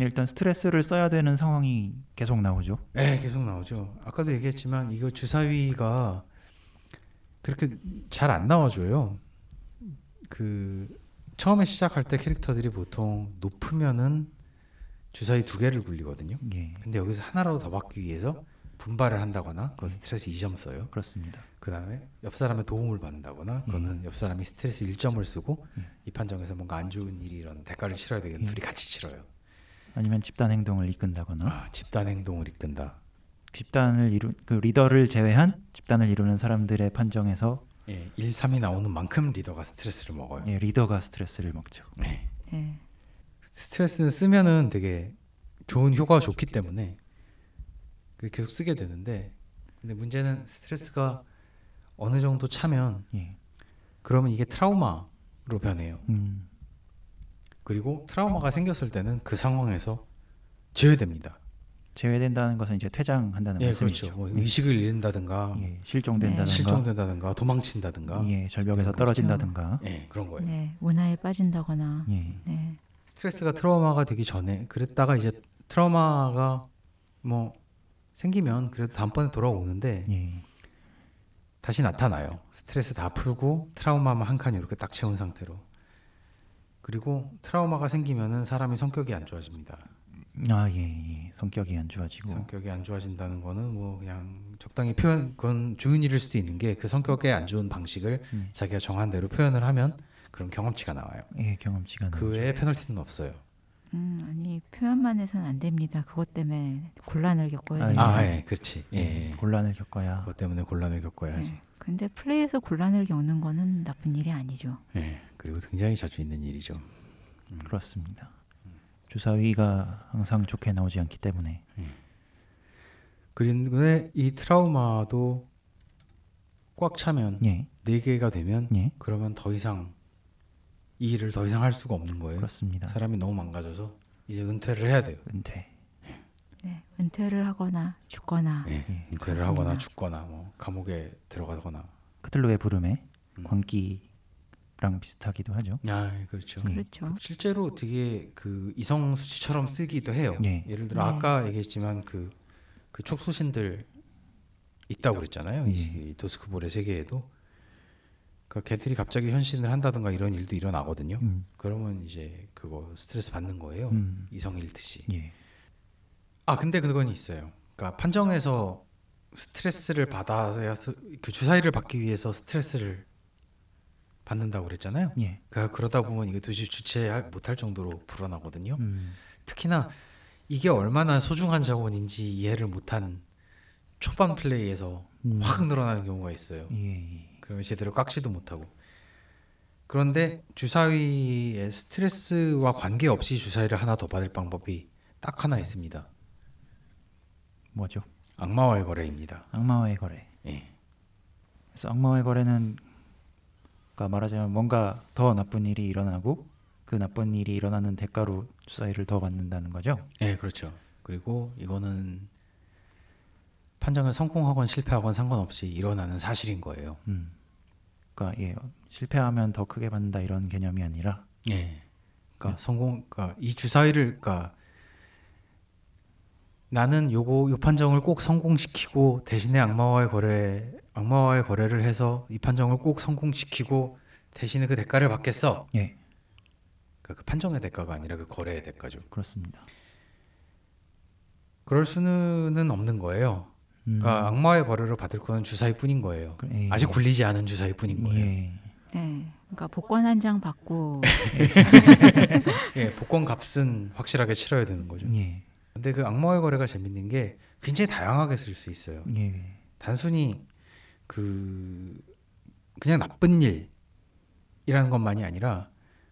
예, 일단 스트레스를 써야 되는 상황이 계속 나오죠. 예, 계속 나오죠. 아까도 얘기했지만 이거 주사위가 그렇게 잘 안 나와줘요. 그 처음에 시작할 때 캐릭터들이 보통 높으면은 주사위 두 개를 굴리거든요. 예, 근데 여기서 하나라도 더 받기 위해서 분발을 한다거나 그건 스트레스 2점 써요. 그렇습니다. 그 다음에 옆 사람의 도움을 받는다거나 그거는 옆 사람이 스트레스 1점을 쓰고 이 판정에서 뭔가 안 좋은 일이 이런 대가를 치러야 되겠는 둘이 같이 치러요. 아니면 집단 행동을 이끈다거나 아, 집단 행동을 이끈다. 집단을 이루 그 리더를 제외한 집단을 이루는 사람들의 판정에서 예, 1, 3이 나오는 만큼 리더가 스트레스를 먹어요. 예, 리더가 스트레스를 먹죠. 네. 예. 스트레스는 쓰면은 되게 좋은 효과가 좋기 때문에 그게 계속 쓰게 되는데 근데 문제는 스트레스가 어느 정도 차면 예, 그러면 이게 트라우마로 변해요. 음, 그리고 트라우마가 생겼을 때는 그 상황에서 제외됩니다. 제외된다는 것은 이제 퇴장한다는 예, 말씀이죠. 그렇죠. 뭐 의식을 잃는다든가 예, 실종된다든가, 네, 실종된다든가 도망친다든가 예, 절벽에서 그렇죠. 떨어진다든가, 예, 그런 거예요. 네, 문화에 빠진다거나. 예, 네. 스트레스가 트라우마가 되기 전에 그랬다가 이제 트라우마가 뭐 생기면 그래도 다음번에 돌아오는데 예, 다시 나타나요. 스트레스 다 풀고 트라우마만 한 칸 이렇게 딱 채운 상태로. 그리고 트라우마가 생기면은 사람이 성격이 안 좋아집니다. 아, 예, 예, 성격이 안 좋아지고, 성격이 안 좋아진다는 거는 뭐 그냥 적당히 표현 그건 좋은 일일 수도 있는 게 그 성격에 안 좋은 방식을 음. 자기가 정한 대로 표현을 하면 그럼 경험치가 나와요. 예, 경험치가 그 나오죠. 외에 페널티는 없어요. 음, 아니 표현만 해서는 안 됩니다. 그것 때문에 곤란을 겪어야 아, 돼요. 아, 예, 그렇지. 예. 예, 곤란을 겪어야 그것 때문에 곤란을 겪어야지. 네. 근데 플레이에서 곤란을 겪는 거는 나쁜 일이 아니죠. 예. 그리고 굉장히 자주 있는 일이죠. 그렇습니다. 주사위가 항상 좋게 나오지 않기 때문에 그런데 이 트라우마도 꽉 차면 예, 네 개가 되면 예, 그러면 더 이상 이 일을 더 이상 할 수가 없는 거예요. 그렇습니다. 사람이 너무 망가져서 이제 은퇴를 해야 돼요. 은퇴. 네, 은퇴를 하거나 죽거나 예. 예, 은퇴를 그렇습니다. 하거나 죽거나 뭐 감옥에 들어가거나. 크틀루의 부름에 음. 광기랑 비슷하기도 하죠. 아, 예, 그렇죠. 예. 그렇죠. 실제로 되게 그 이성 수치처럼 쓰기도 해요. 예. 예를 들어 네. 아까 얘기했지만 그, 그 촉수신들 있다고 그랬잖아요. 예. 이 도스크볼의 세계에도. 그 걔들이 갑자기 현신을 한다든가 이런 일도 일어나거든요. 음, 그러면 이제 그거 스트레스 받는 거예요. 음, 이성 잃듯이. 예, 아 근데 그건 있어요. 그러니까 판정에서 스트레스를 받아야 스- 그 주사위를 받기 위해서 스트레스를 받는다고 그랬잖아요. 예, 그러니까 그러다 보면 이게 도저히 주체 못할 정도로 불어나거든요. 음, 특히나 이게 얼마나 소중한 자원인지 이해를 못한 초반 플레이에서 음. 확 늘어나는 경우가 있어요. 예, 예, 그러면 제대로 깎지도 못하고. 그런데 주사위의 스트레스와 관계없이 주사위를 하나 더 받을 방법이 딱 하나 있습니다. 뭐죠? 악마와의 거래입니다. 악마와의 거래. 예. 그래서 악마와의 거래는 그러니까 말하자면 뭔가 더 나쁜 일이 일어나고 그 나쁜 일이 일어나는 대가로 주사위를 더 받는다는 거죠. 예, 그렇죠. 그리고 이거는 판정을 성공하건 실패하건 상관없이 일어나는 사실인 거예요. 음. 그러니까 예, 실패하면 더 크게 받는다 이런 개념이 아니라 예. 그러니까 성공, 그러니까 이 주사위를, 그러니까 나는 요거 요 판정을 꼭 성공시키고 대신에 악마와의 거래, 악마와의 거래를 해서 이 판정을 꼭 성공시키고 대신에 그 대가를 받겠어. 예, 그러니까 그 판정의 대가가 아니라 그 거래의 대가죠. 그렇습니다. 그럴 수는 없는 거예요. 음. 그러니까 악마의 거래를 받을 거는 주사위뿐인 거예요. 그- 예, 아직 굴리지 않은 주사위뿐인 거예요. 예, 네, 그러니까 복권 한 장 받고 예, 복권 값은 확실하게 치러야 되는 거죠. 예, 근데 그 악마의 거래가 재밌는 게 굉장히 다양하게 쓸 수 있어요. 예, 단순히 그 그냥 나쁜 일이라는 것만이 아니라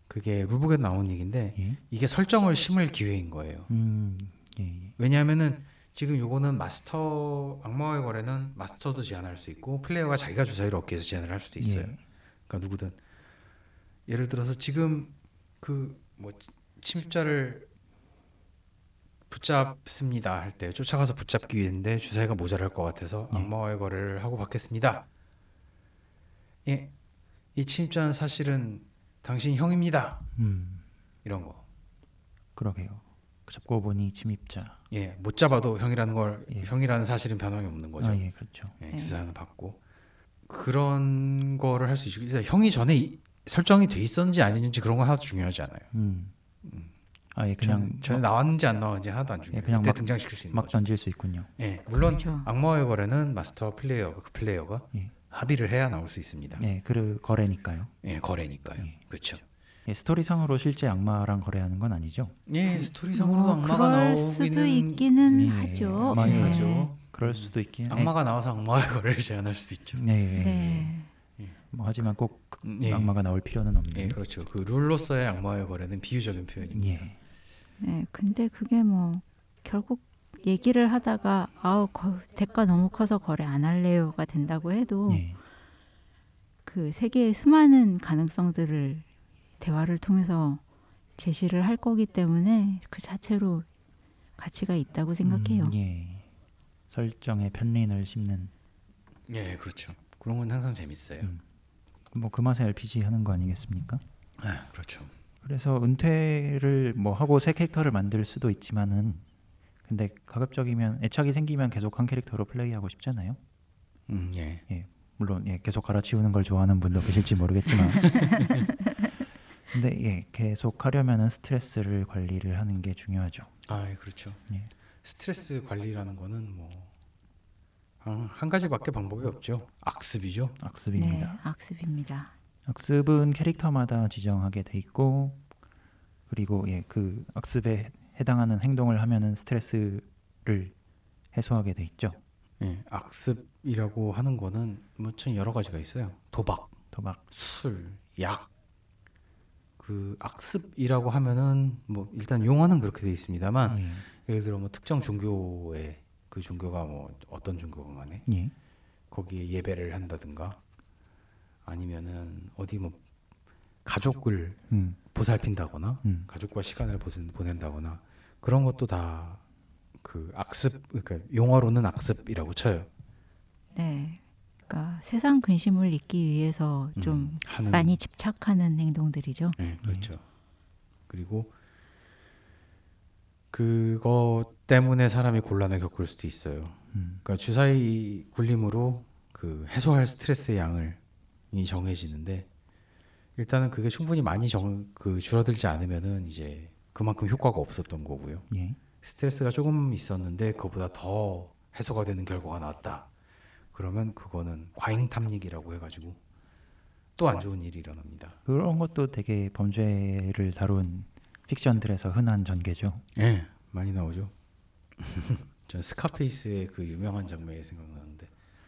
그게 룰북에 나온 얘기인데 예, 이게 설정을 심을 기회인 거예요. 음, 예, 예, 왜냐하면은 지금 요거는 마스터 악마의 거래는 마스터도 제한할 수 있고 플레이어가 자기가 주사위를 얻기 위해서 제한을 할 수도 있어요. 예. 그러니까 누구든 예를 들어서 지금 그 뭐 침입자를 붙잡습니다 할 때 쫓아가서 붙잡기 위해인데 주사위가 모자랄 것 같아서 예. 악마와의 거래를 하고 받겠습니다. 예, 이 침입자는 사실은 당신 형입니다. 음, 이런 거. 그러게요. 잡고 보니 침입자. 예, 못 잡아도 형이라는 걸 예. 형이라는 사실은 변함이 없는 거죠. 아, 예, 그렇죠. 예, 네. 주사는 받고 그런 거를 할 수 있고 그래서 형이 전에 이- 설정이 돼 있었는지 아닌지 그런 건 하나도 중요하지 않아요. 음, 아, 예, 그냥 전, 전에 나왔는지 안 나왔는지 하나도 안 중요해요. 예, 그냥 막- 등장시킬 수 있는 막 거죠. 던질 수 있군요. 예, 물론 그렇죠. 악마의 거래는 마스터 플레이어 그 플레이어가 예. 합의를 해야 나올 수 있습니다. 예, 그 거래니까요. 예, 거래니까요. 예. 그렇죠. 예, 스토리상으로 실제 악마랑 거래하는 건 아니죠. 예, 스토리상으로도 뭐 악마가 그럴 수도 나오기는 있기는 예, 하죠. 많이 네. 하죠. 그럴 수도 있긴. 악마가 나와서 악마의 거래를 제한할 수도 있죠. 예, 예, 예. 네. 뭐 하지만 꼭 음, 예. 악마가 나올 필요는 없는. 예, 그렇죠. 그 룰로서의 악마의 거래는 비유적인 표현입니다. 예, 네, 근데 그게 뭐 결국 얘기를 하다가 아우 거, 대가 너무 커서 거래 안 할래요가 된다고 해도 예, 그 세계의 수많은 가능성들을 대화를 통해서 제시를 할 거기 때문에 그 자체로 가치가 있다고 생각해요. 음, 예. 설정에 편린을 씹는 예, 그렇죠. 그런 건 항상 재밌어요. 음. 뭐그 맛에 RPG 하는 거 아니겠습니까? 아, 그렇죠. 그래서 은퇴를 뭐 하고 새 캐릭터를 만들 수도 있지만은 근데 가급적이면 애착이 생기면 계속 한 캐릭터로 플레이하고 싶잖아요. 음, 예. 물론 예, 계속 갈아치우는 걸 좋아하는 분도 계실지 모르겠지만 근데 예, 계속 하려면은 스트레스를 관리를 하는 게 중요하죠. 아, 예, 그렇죠. 예. 스트레스 관리라는 거는 뭐 한, 한 가지밖에 방법이 없죠. 악습이죠. 네, 악습입니다. 악습입니다. 악습은 캐릭터마다 지정하게 돼 있고 그리고 예, 그 악습에 해당하는 행동을 하면은 스트레스를 해소하게 돼 있죠. 예, 악습이라고 하는 거는 뭐참 여러 가지가 있어요. 도박, 도박, 술, 약. 그 악습이라고 하면은 뭐 일단 용어는 그렇게 돼 있습니다만 예. 예를 들어 뭐 특정 종교의 그 종교가 뭐 어떤 종교가 간에 예. 거기에 예배를 한다든가 아니면은 어디 뭐 가족을 음, 보살핀다거나 음. 가족과 시간을 보낸- 보낸다거나 그런 것도 다 그 악습 그러니까 용어로는 악습이라고 쳐요. 네. 그러니까 세상 근심을 잊기 위해서 좀 음, 하는 많이 집착하는 행동들이죠. 네, 그렇죠. 그리고 그거 때문에 사람이 곤란을 겪을 수도 있어요. 음. 그러니까 주사위 굴림으로 그 해소할 스트레스의 양을 이 정해지는데 일단은 그게 충분히 많이 정, 그 줄어들지 않으면은 이제 그만큼 효과가 없었던 거고요. 예. 스트레스가 조금 있었는데 그보다 더 해소가 되는 결과가 나왔다. 그러면 그거는 과잉 탐닉이라고 해가지고 또 안 좋은 일이 일어납니다. 그런 것도 되게 범죄를 다룬 픽션들에서 흔한 전개죠. 예, 많이 나오죠. 전 스카페이스의 그 유명한 장면이 생각나는데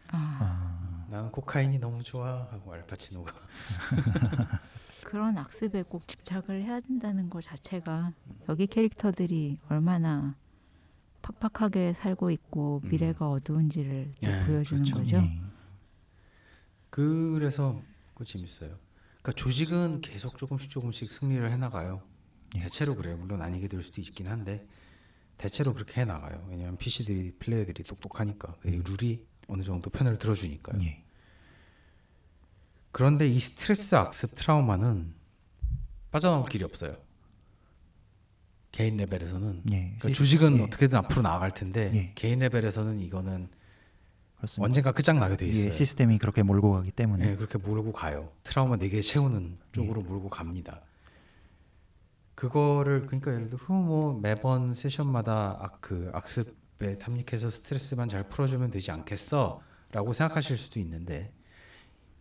아, 아, 나는 코카인이 너무 좋아 하고 알파치노가 그런 악습에 꼭 집착을 해야 된다는 것 자체가 여기 캐릭터들이 얼마나 팍팍하게 살고 있고 미래가 어두운지를 또 예, 보여주는 그렇죠. 거죠. 예. 그래서 그 재밌어요. 그러니까 조직은 계속 조금씩 조금씩 승리를 해나가요. 예. 대체로 그래요. 물론 아니게 될 수도 있긴 한데 대체로 그렇게 해나가요. 왜냐하면 PC들이 플레이어들이 똑똑하니까 이 룰이 어느 정도 편을 들어주니까요. 예. 그런데 이 스트레스 악습 트라우마는 빠져나올 길이 없어요. 개인 레벨에서는 예. 그러니까 시- 조직은 예. 어떻게든 앞으로 나아갈 텐데 예. 개인 레벨에서는 이거는 그렇습니다. 언젠가 끝장나게 돼 있어요. 예, 시스템이 그렇게 몰고 가기 때문에 네, 그렇게 몰고 가요. 트라우마 4개 채우는 쪽으로 몰고 갑니다. 그거를 그러니까 예를 들어 뭐 매번 세션마다 악, 그 악습에 탐닉해서 스트레스만 잘 풀어주면 되지 않겠어라고 생각하실 수도 있는데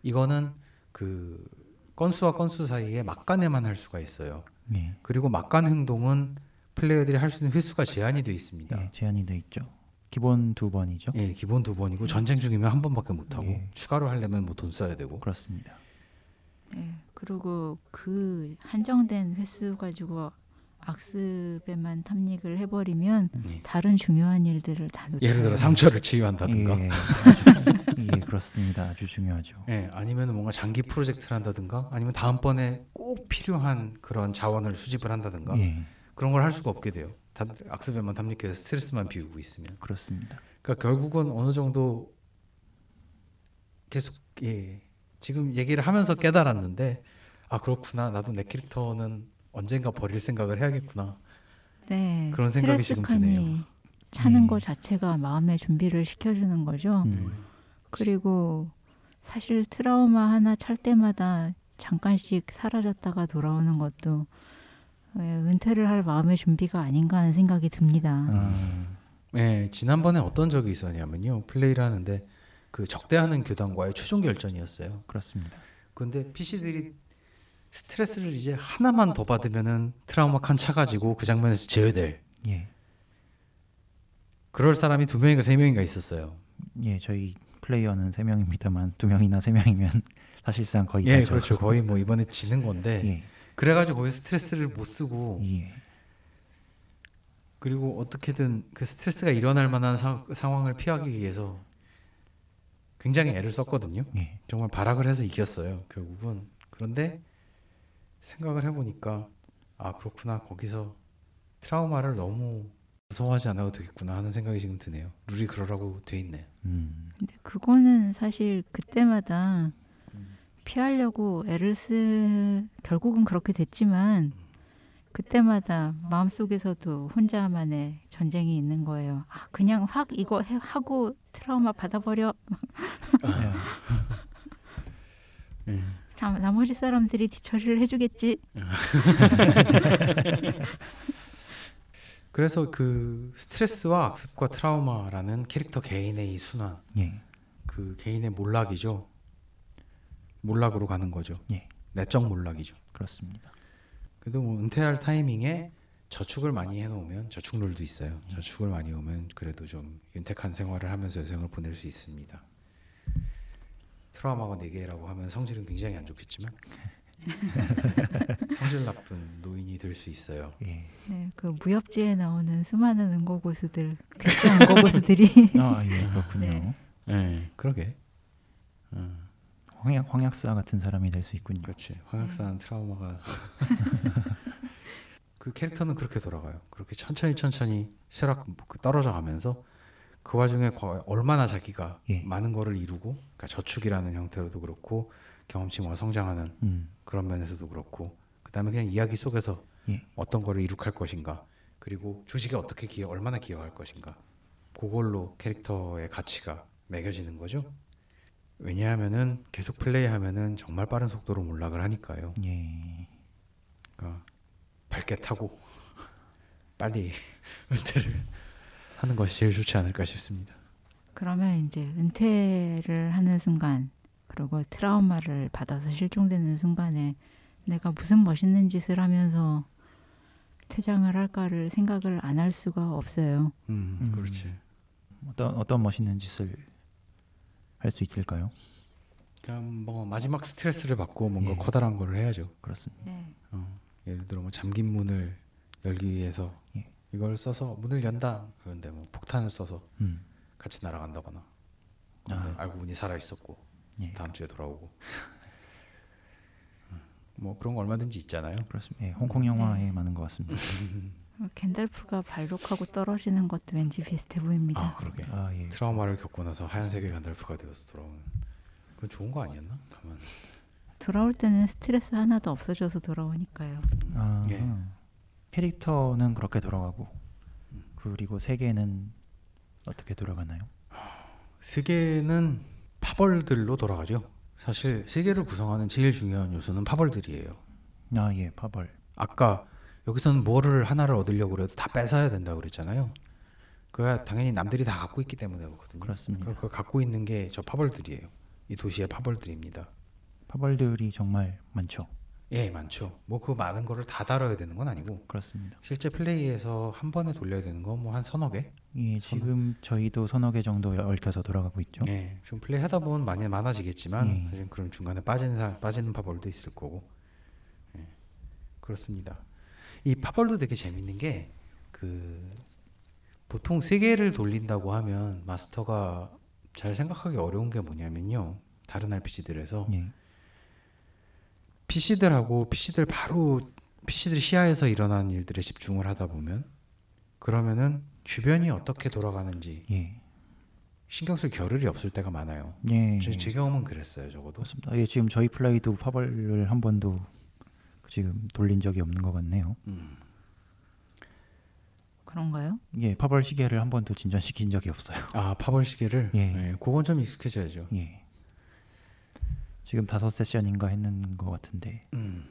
이거는 그 건수와 건수 사이에 막간에만 할 수가 있어요. 예. 그리고 막간 행동은 플레이어들이 할 수 있는 횟수가 제한이 되어 있습니다. 예, 제한이 돼 있죠. 기본 두 번이죠. 예, 기본 두 번이고 전쟁 중이면 한 번밖에 못 하고 예. 추가로 하려면 뭐 돈 써야 되고 그렇습니다. 네, 그리고 그 한정된 횟수 가지고 악습에만 탐닉을 해버리면 예. 다른 중요한 일들을 다 놓쳐요. 예를 들어 상처를 치유한다든가 예, 예, 그렇습니다. 아주 중요하죠. 예, 아니면 뭔가 장기 프로젝트를 한다든가 아니면 다음번에 꼭 필요한 그런 자원을 수집을 한다든가 예, 그런 걸 할 수가 없게 돼요. 다 악습에만 탐닉해서 스트레스만 비우고 있으면. 그렇습니다. 그러니까 결국은 어느 정도 계속 예, 지금 얘기를 하면서 깨달았는데 아 그렇구나 나도 내 캐릭터는 언젠가 버릴 생각을 해야겠구나. 네, 그런 생각이 지금 드네요. 차는 네. 것 자체가 마음의 준비를 시켜주는 거죠. 음, 그리고 사실 트라우마 하나 찰 때마다 잠깐씩 사라졌다가 돌아오는 것도 예, 은퇴를 할 마음의 준비가 아닌가 하는 생각이 듭니다. 아, 예, 지난번에 어떤 적이 있었냐면요. 플레이를 하는데 그 적대하는 교단과의 최종 결전이었어요. 그렇습니다. 근데 PC들이 스트레스를 이제 하나만 더 받으면은 트라우마 칸 차가지고 그 장면에서 제외될 예, 그럴 사람이 두 명인가 세 명인가 있었어요. 예, 저희 플레이어는 세 명입니다만 두 명이나 세 명이면 사실상 거의 예, 다죠. 그렇죠. 거의 뭐 이번에 지는 건데 예, 그래가지고 거기서 스트레스를 못 쓰고 예, 그리고 어떻게든 그 스트레스가 일어날 만한 사- 상황을 피하기 위해서 굉장히 애를 썼거든요. 예, 정말 발악을 해서 이겼어요. 결국은 그런데 생각을 해보니까 아 그렇구나 거기서 트라우마를 너무 무서워하지 않아도 되겠구나 하는 생각이 지금 드네요. 룰이 그러라고 돼 있네. 음. 근데 그거는 사실 그때마다 피하려고 애를 쓰 결국은 그렇게 됐지만 그때마다 마음속에서도 혼자만의 전쟁이 있는 거예요. 아, 그냥 확 이거 해, 하고 트라우마 받아버려. 아, 예. 다, 나머지 사람들이 뒤처리를 해주겠지. 그래서 그 스트레스와 악습과 트라우마라는 캐릭터 개인의 이 순환, 예. 그 개인의 몰락이죠. 몰락으로 가는 거죠. 예. 내적 몰락이죠. 그렇습니다. 그래도 뭐 은퇴할 타이밍에 저축을 많이 해놓으면 저축률도 있어요. 저축을 많이 오면 그래도 좀 윤택한 생활을 하면서 여생을 보낼 수 있습니다. 트라우마가 4개라고 하면 성질은 굉장히 안 좋겠지만 성질 나쁜 노인이 될 수 있어요. 예. 네, 그 무협지에 나오는 수많은 은고 고수들, 객자 은고 고수들이 아, 예, 그렇군요. 네. 네, 그러게. 황약 황약사 같은 사람이 될 수 있군요. 그렇지. 황약사는 트라우마가 그 캐릭터는 그렇게 돌아가요. 그렇게 천천히 천천히 쇠락 그 떨어져 가면서 그 와중에 과- 얼마나 자기가 예. 많은 거를 이루고 그러니까 저축이라는 형태로도 그렇고 경험치와 성장하는 음. 그런 면에서도 그렇고 그다음에 그냥 이야기 속에서 예. 어떤 거를 이룩할 것인가 그리고 조직에 어떻게 기여 얼마나 기여할 것인가 그걸로 캐릭터의 가치가 매겨지는 거죠. 왜냐하면은 계속 플레이하면은 정말 빠른 속도로 몰락을 하니까요. 예. 그러니까 밝게 타고 빨리 은퇴를 하는 것이 제일 좋지 않을까 싶습니다. 그러면 이제 은퇴를 하는 순간 그리고 트라우마를 받아서 실종되는 순간에 내가 무슨 멋있는 짓을 하면서 퇴장을 할까를 생각을 안 할 수가 없어요. 음, 음. 그렇지. 어떤 어떤 멋있는 짓을 할 수 있을까요? 그냥 뭐 마지막 스트레스를 받고 뭔가 예. 커다란 거를 해야죠. 그렇습니다. 네. 어, 예를 들어 뭐 잠긴 문을 열기 위해서 예. 이걸 써서 문을 연다. 그런데 뭐 폭탄을 써서 음. 같이 날아간다거나. 아. 알고 보니 살아 있었고 예. 다음 주에 돌아오고. 음, 뭐 그런 거 얼마든지 있잖아요. 그렇습니다. 예, 홍콩 영화에 많은 것 같습니다. 겐달프가 발록하고 떨어지는 것도 왠지 비슷해 보입니다. 아 그러게. 아 예. 트라우마를 겪고 나서 하얀색의 간달프가 되어서 돌아오는. 그건 좋은 거 아니었나? 가만. 돌아올 때는 스트레스 하나도 없어져서 돌아오니까요. 아, 예. 캐릭터는 그렇게 돌아가고 그리고 세계는 어떻게 돌아가나요? 세계는 파벌들로 돌아가죠. 사실 세계를 구성하는 제일 중요한 요소는 파벌들이에요. 아 예, 파벌. 아까 여기서는 뭐를 하나를 얻으려고 그래도 다 뺏어야 된다고 그랬잖아요. 그가 당연히 남들이 다 갖고 있기 때문에 그렇거든요. 그렇습니다. 그, 그 갖고 있는 게 저 파벌들이에요. 이 도시의 파벌들입니다. 파벌들이 정말 많죠. 예, 많죠. 뭐 그 많은 거를 다 다뤄야 되는 건 아니고 그렇습니다. 실제 플레이에서 한 번에 돌려야 되는 건 뭐 한 서너 개. 예, 지금 저희도 서너 개 정도 얽혀서 돌아가고 있죠. 예, 좀 플레이 하다 보면 많이 많아지겠지만 예. 사실 그럼 중간에 빠지는 사, 빠지는 파벌도 있을 거고. 예, 그렇습니다. 이 파벌도 되게 재밌는 게 그 보통 세 개를 돌린다고 하면 마스터가 잘 생각하기 어려운 게 뭐냐면요. 다른 RPG들에서 예. PC들하고 PC들 바로 PC들 시야에서 일어나는 일들에 집중을 하다 보면 그러면은 주변이 어떻게 돌아가는지 예. 신경 쓸 겨를이 없을 때가 많아요. 예. 제, 제 경험은 그랬어요, 적어도. 그렇습니다. 예, 지금 저희 플레이도 파벌을 한 번도 지금 돌린 적이 없는 것 같네요. 그런가요? 예, 파벌 시계를 한 번도 진전시킨 적이 없어요. 아 파벌 시계를 예. 예. 그건 좀 익숙해져야죠. 예. 지금 다섯 세션인가 했는 것 같은데. 음.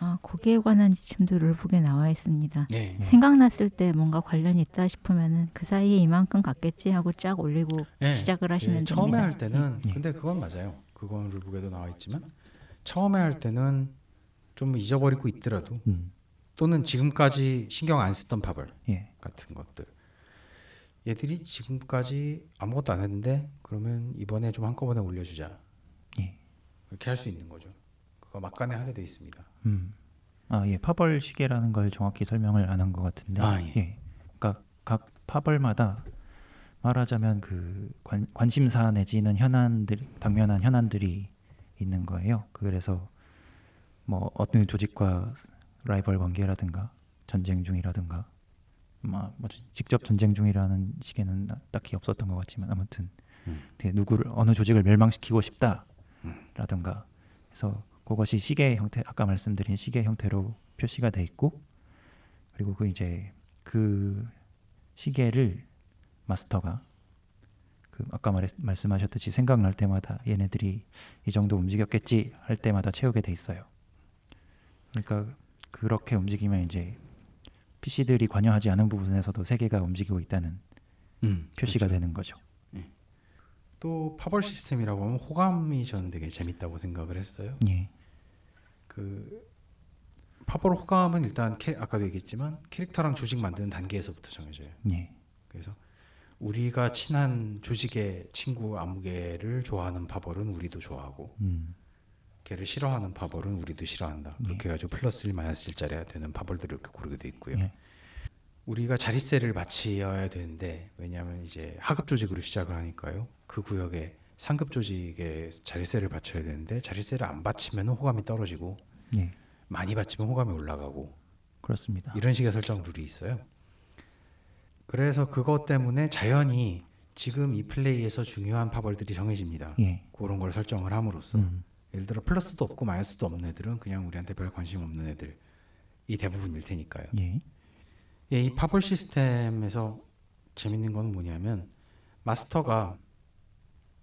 아, 거기에 관한 지침도 룰북에 나와 있습니다. 예. 생각났을 때 뭔가 관련이 있다 싶으면은 그 사이에 이만큼 갔겠지 하고 쫙 올리고 예. 시작을 하시면 예, 됩니다. 처음에 할 때는 예. 근데 그건 맞아요. 그건 룰북에도 나와 있지만 처음에 할 때는 좀 잊어버리고 있더라도 음. 또는 지금까지 신경 안 쓰던 파벌 예. 같은 것들 얘들이 지금까지 아무것도 안 했는데 그러면 이번에 좀 한꺼번에 올려주자 예. 이렇게 할 수 있는 거죠. 그거 막간에 하게 돼 있습니다. 음. 아, 예. 파벌 시계라는 걸 정확히 설명을 안 한 것 같은데. 아, 예. 그러니까 각 파벌마다 말하자면 그 관, 관심사 내지는 현안들 당면한 현안들이 있는 거예요. 그래서 뭐 어느 조직과 라이벌 관계라든가 전쟁 중이라든가 뭐, 뭐 직접 전쟁 중이라는 나- 딱히 없었던 것 같지만 아무튼 음. 되게 누구를 어느 조직을 멸망시키고 싶다라든가 해서 그것이 시계 형태 아까 말씀드린 시계 형태로 표시가 돼 있고 그리고 그 이제 그 시계를 마스터가 그 아까 말했, 말씀하셨듯이 생각날 때마다 얘네들이 이 정도 움직였겠지 할 때마다 채우게 돼 있어요. 그러니까 그렇게 움직이면 이제 PC들이 관여하지 않은 부분에서도 세계가 움직이고 있다는 음, 표시가 그렇죠. 되는 거죠. 또 파벌 시스템이라고 하면 호감이 저는 되게 재밌다고 생각을 했어요. 예, 그 파벌 호감은 일단 캐, 아까도 얘기했지만 캐릭터랑 조직 만드는 단계에서부터 정해져요. 예, 그래서 우리가 친한 조직의 친구 아무개를 좋아하는 파벌은 우리도 좋아하고 음, 걔를 싫어하는 파벌은 우리도 싫어한다. 그렇게 해가지고 플러스 1 마이너스 1짜리가 되는 파벌들을 이렇게 고르게 돼 있고요. 예. 우리가 자릿세를 바치어야 되는데 왜냐하면 이제 하급 조직으로 시작을 하니까요. 그 구역에 상급 조직에 자릿세를 바쳐야 되는데 자릿세를 안 바치면 호감이 떨어지고 예, 많이 바치면 호감이 올라가고 그렇습니다. 이런 식의 설정 룰이 있어요. 그래서 그것 때문에 자연히 지금 이 플레이에서 중요한 파벌들이 정해집니다. 예, 그런 걸 설정을 함으로써 음, 예를 들어 플러스도 없고 마이너스도 없는 애들은 그냥 우리한테 별 관심 없는 애들이 대부분일 테니까요. 예, 예, 이 파벌 시스템에서 재밌는 건 뭐냐면 마스터가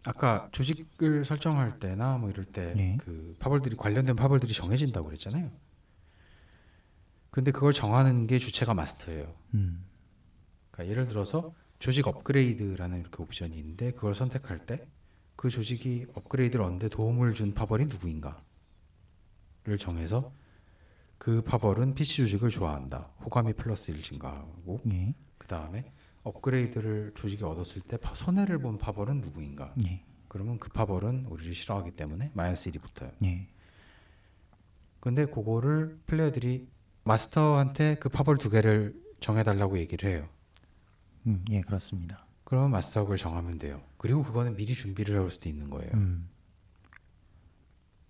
아까 조직을 설정할 때나 뭐 이럴 때 네. 그 파벌들이 관련된 파벌들이 정해진다고 그랬잖아요. 근데 그걸 정하는 게 주체가 마스터예요. 음, 그러니까 예를 들어서 조직 업그레이드라는 이렇게 옵션이 있는데 그걸 선택할 때 그 조직이 업그레이드를 얻는데 도움을 준 파벌이 누구인가를 정해서 그 파벌은 PC 조직을 좋아한다. 호감이 플러스 1 증가하고 예, 그 다음에 업그레이드를 조직이 얻었을 때 파- 손해를 본 파벌은 누구인가? 예, 그러면 그 파벌은 우리를 싫어하기 때문에 마이너스 1이 붙어요. 예, 근데 그거를 플레이어들이 마스터한테 그 파벌 두 개를 정해달라고 얘기를 해요. 음, 예, 그렇습니다. 그러면 마스터가 그걸 정하면 돼요. 그리고 그거는 미리 준비를 해올 수도 있는 거예요. 음,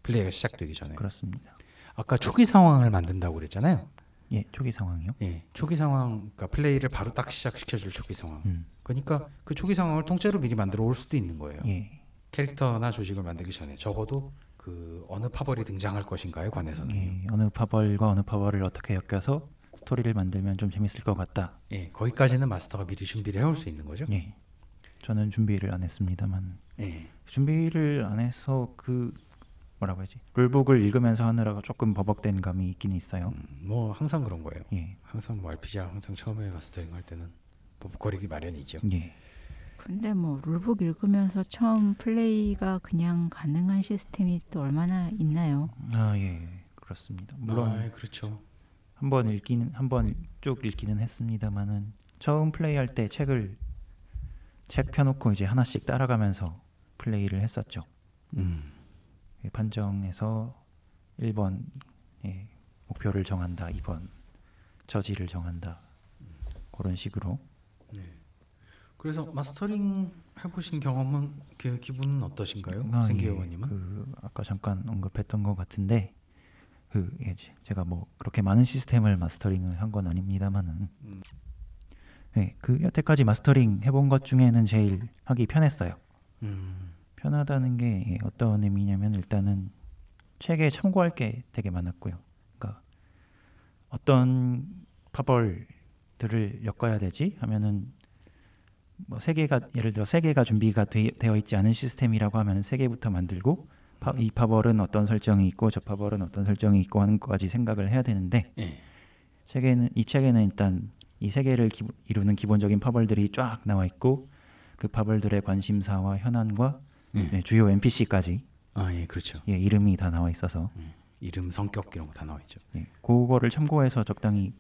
플레이가 시작되기 전에. 그렇습니다. 아까 초기 상황을 만든다고 그랬잖아요. 예, 초기 상황이요. 예, 초기 상황, 그러니까 플레이를 바로 딱 시작시켜줄 초기 상황. 음, 그러니까 그 초기 상황을 통째로 미리 만들어 올 수도 있는 거예요. 예, 캐릭터나 조직을 만들기 전에 적어도 그 어느 파벌이 등장할 것인가에 관해서는 예, 어느 파벌과 어느 파벌을 어떻게 엮여서 스토리를 만들면 좀 재밌을 것 같다. 예, 거기까지는 마스터가 미리 준비를 해올 수 있는 거죠. 예, 저는 준비를 안 했습니다만 예, 준비를 안 해서 그 뭐라고 해야지 룰북을 읽으면서 하느라고 조금 버벅된 감이 있긴 있어요. 음, 뭐 항상 그런 거예요. 예, 항상 뭐 RPG야 항상 처음에 마스터링 할 때는 버벅거리기 마련이죠. 예, 근데 뭐 룰북 읽으면서 처음 플레이가 그냥 가능한 시스템이 또 얼마나 있나요? 아 예, 그렇습니다. 물론 아, 그렇죠. 한 번 읽기는 한 번 쭉 읽기는 했습니다만은 처음 플레이할 때 책을 책 펴놓고 이제 하나씩 따라가면서 플레이를 했었죠. 음, 예, 판정에서 1번 예, 목표를 정한다, 2번 저지를 정한다. 그런 식으로. 그래서 마스터링 해보신 경험은 그 기분은 어떠신가요, 아, 생기여원님은? 예, 그 아까 잠깐 언급했던 것 같은데 그 예, 제- 제가 뭐 그렇게 많은 시스템을 마스터링을 한 건 아닙니다만은 음. 예, 그 여태까지 마스터링 해본 것 중에는 제일 하기 편했어요. 음, 편하다는 게 예, 어떤 의미냐면 일단은 책에 참고할 게 되게 많았고요. 그러니까 어떤 파벌들을 엮어야 되지 하면은 뭐 세 개가 예를 들어 세 개가 준비가 되, 되어 있지 않은 시스템이라고 하면 세 개부터 만들고 파, 이 파벌은 어떤 설정이 있고 저 파벌은 어떤 설정이 있고 하는 것까지 생각을 해야 되는데 예, 책에는 이 책에는 일단 이세 개를 기, 이루는 기본적인 파벌들이 쫙 나와 있고 그 파벌들의 관심사와 현안과 예. 네, 주요 NPC까지 아, 예, 그렇죠. 예, 이름이 다 나와 있어서 이름, 성격 이런 거 다 나와 있죠. 예, 그거를 참고해서 적당히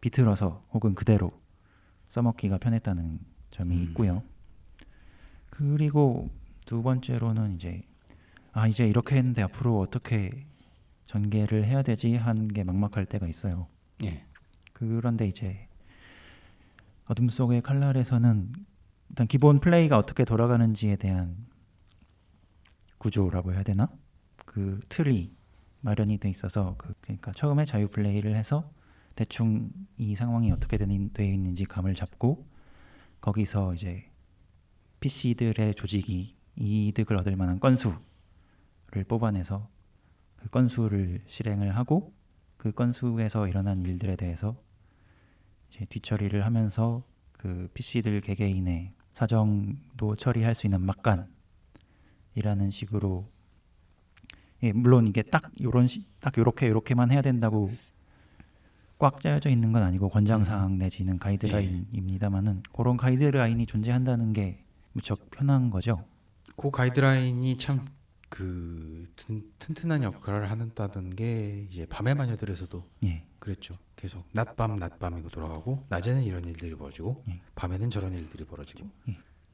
비틀어서 혹은 그대로 써먹기가 편했다는 점이 음. 있고요. 그리고 두 번째로는 이제 아 이제 이렇게 했는데 앞으로 어떻게 전개를 해야 되지 한 게 막막할 때가 있어요. 예, 그런데 이제 어둠 속의 칼날에서는 일단 기본 플레이가 어떻게 돌아가는지에 대한 구조라고 해야 되나? 그 틀이 마련이 돼 있어서 그 그러니까 처음에 자유 플레이를 해서 대충 이 상황이 어떻게 돼 있는지 감을 잡고 거기서 이제 PC들의 조직이 이득을 얻을 만한 건수를 뽑아내서 그 건수를 실행을 하고 그 건수에서 일어난 일들에 대해서 이제 뒤처리를 하면서 그 PC들 개개인의 사정도 처리할 수 있는 막간이라는 식으로 예, 물론 이게 딱 요런 시, 딱 요렇게 요렇게만 해야 된다고 꽉 짜여져 있는 건 아니고 권장 사항 내지는 가이드라인입니다만은 그런 가이드라인이 존재한다는 게 무척 편한 거죠. 그 가이드라인이 참 그 튼튼한 역할을 한다는 게 이제 밤의 마녀들에서도 예. 그랬죠. 계속 낮밤 낮밤이고 돌아가고 낮에는 이런 일들이 벌어지고 예. 밤에는 저런 일들이 벌어지고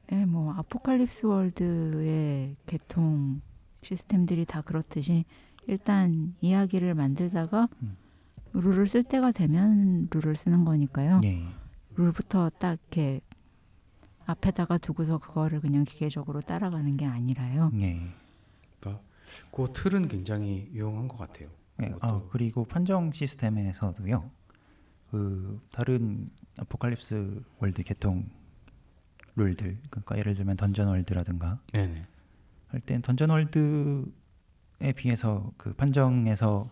네, 뭐 아포칼립스 월드의 개통 시스템들이 다 그렇듯이 일단 이야기를 만들다가 음. 룰을 쓸 때가 되면 룰을 쓰는 거니까요. 예. 룰부터 딱 이렇게 앞에다가 두고서 그거를 그냥 기계적으로 따라가는 게 아니라요. 예. 그 틀은 굉장히 유용한 것 같아요. 예, 그것도- 아, 그리고 판정 시스템에서도요. 그 다른 아포칼립스 월드 개통 룰들 그러니까 예를 들면 던전 월드라든가 네네. 할땐 던전 월드에 비해서 그 판정에서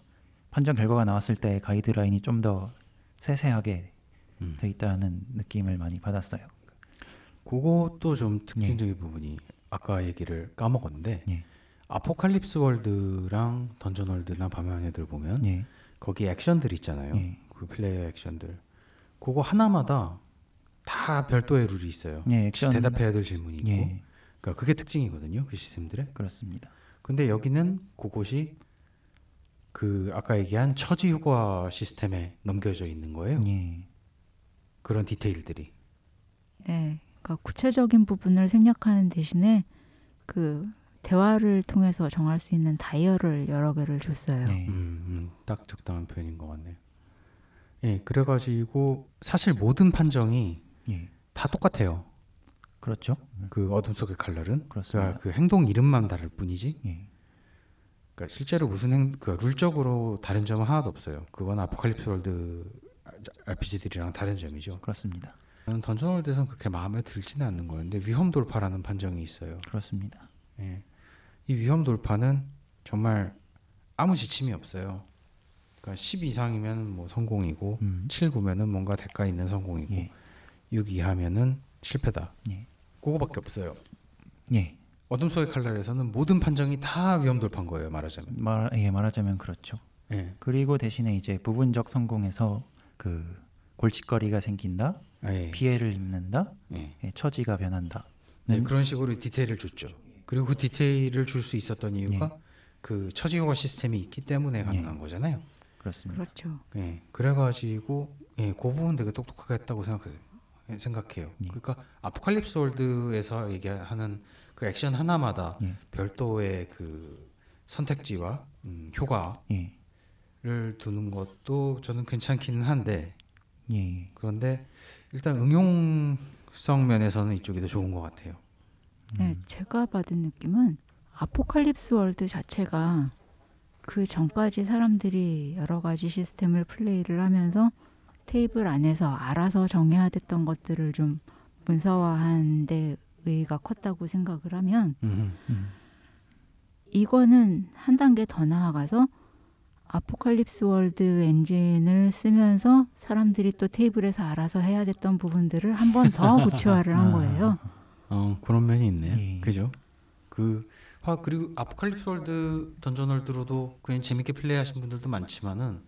판정 결과가 나왔을 때 가이드라인이 좀 더 세세하게 음. 돼 있다는 느낌을 많이 받았어요. 그것도 좀 특징적인 부분이 아까 얘기를 까먹었는데 예. 아포칼립스 월드랑 던전 월드나 밤의 마녀들 보면 예. 거기 액션들 있잖아요. 예. 그 플레이어 액션들. 그거 하나마다 다 별도의 룰이 있어요. 예, 액션 대답해야 될 질문이 있고. 예. 그러니까 그게 특징이거든요. 그 시스템들의. 그렇습니다. 근데 여기는 그곳이 그 아까 얘기한 처지 효과 시스템에 넘겨져 있는 거예요. 예. 그런 디테일들이. 네, 그러니까 구체적인 부분을 생략하는 대신에 그 대화를 통해서 정할 수 있는 다이얼을 여러 개를 줬어요. 예. 음, 음, 딱 적당한 표현인 것 같네요. 예, 그래가지고 사실 모든 판정이 예. 다 똑같아요. 그렇죠. 그 어둠 속의 칼날은 그렇습니다. 그러니까 그 행동 이름만 다를 뿐이지. 예. 그러니까 실제로 무슨 행, 그 룰적으로 다른 점은 하나도 없어요. 그건 아포칼립스 월드 RPG들이랑 다른 점이죠. 그렇습니다. 저는 던전 월드에서는 그렇게 마음에 들지는 않는 거였는데 위험 돌파라는 판정이 있어요. 그렇습니다. 예. 이 위험 돌파는 정말 아무 지침이 없어요. 그러니까 10 이상이면 뭐 성공이고 음. 7, 9면은 뭔가 대가 있는 성공이고 예. 6 이하면은 실패다. 예. 그거밖에 없어요. 예. 어둠 속의 칼날에서는 모든 판정이 다 위험 돌파인 거예요. 말하자면. 말, 예, 말하자면 그렇죠. 예. 그리고 대신에 이제 부분적 성공에서 그 골칫거리가 생긴다, 아, 예. 피해를 입는다, 예. 예, 처지가 변한다. 네, 그런 식으로 디테일을 줬죠. 그리고 그 디테일을 줄 수 있었던 이유가 그 처지효과 시스템이 있기 때문에 가능한 거잖아요. 그렇습니다. 그렇죠. 예, 그래가지고 예, 그 부분 되게 똑똑하게 했다고 생각해요. 예, 생각해요. 예. 그러니까 아포칼립스 월드에서 얘기하는 그 액션 하나마다 예. 별도의 그 선택지와 음, 효과를 예, 두는 것도 저는 괜찮기는 한데 예, 그런데 일단 응용성 면에서는 이쪽이 더 좋은 것 같아요. 네, 음. 제가 받은 느낌은 Apocalypse World 자체가 그 전까지 사람들이 여러 가지 시스템을 플레이를 하면서 테이블 안에서 알아서 정해야 됐던 것들을 좀 문서화한 데 의의가 컸다고 생각을 하면 음, 음, 이거는 한 단계 더 나아가서 Apocalypse World 엔진을 쓰면서 사람들이 또 테이블에서 알아서 해야 됐던 부분들을 한 번 더 구체화를 한 거예요. 어 그런 면이 있네요. 예. 그죠? 그 아, 그리고 아포칼립스 월드 던전 월드로도 그냥 재밌게 플레이하신 분들도 많지만은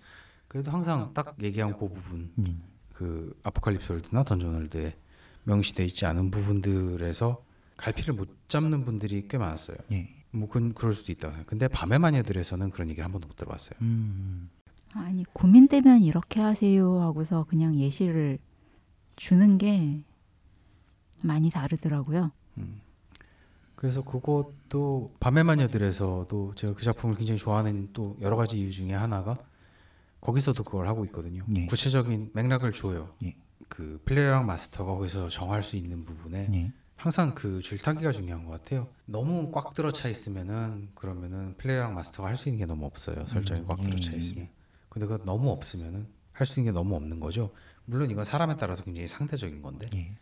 그래도 항상 딱 얘기한 그 부분 음, 그 아포칼립스 월드나 던전 월드에 명시돼 있지 않은 부분들에서 갈피를 못 잡는 분들이 꽤 많았어요. 예, 뭐 그건 그럴 수도 있다. 근데 밤의 마녀들에서는 그런 얘기를 한 번도 못 들어봤어요. 음, 아니 고민되면 이렇게 하세요 하고서 그냥 예시를 주는 게 많이 다르더라고요. 그래서 그것도 밤의 마녀들에서도 제가 그 작품을 굉장히 좋아하는 또 여러 가지 이유 중에 하나가 거기서도 그걸 하고 있거든요. 예. 구체적인 맥락을 줘요. 예. 그 플레이어랑 마스터가 거기서 정할 수 있는 부분에 예, 항상 그 줄타기가 중요한 것 같아요. 너무 꽉 들어차 있으면은 그러면은 플레이어랑 마스터가 할 수 있는 게 너무 없어요. 설정이 음, 꽉 예, 들어차 예, 있으면. 근데 그 너무 없으면은 할 수 있는 게 너무 없는 거죠. 물론 이건 사람에 따라서 굉장히 상대적인 건데 예.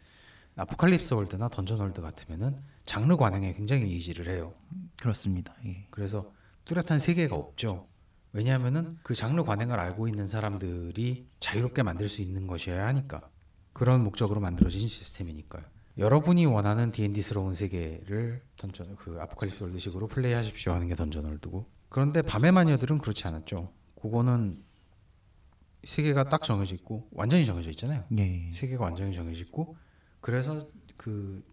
아포칼립스 월드나 던전 월드 같으면은 장르 관행에 굉장히 의지를 해요. 그렇습니다. 예. 그래서 뚜렷한 세계가 없죠. 왜냐하면은 그 장르 관행을 알고 있는 사람들이 자유롭게 만들 수 있는 것이어야 하니까 그런 목적으로 만들어진 시스템이니까요. 여러분이 원하는 D&D스러운 세계를 던전 그 아포칼립스 월드식으로 플레이하십시오 하는 게 Dungeon World고 그런데 밤의 마녀들은 그렇지 않았죠. 그거는 세계가 딱 정해져 있고 완전히 정해져 있잖아요. 예. 세계가 완전히 정해져 있고 그래서 그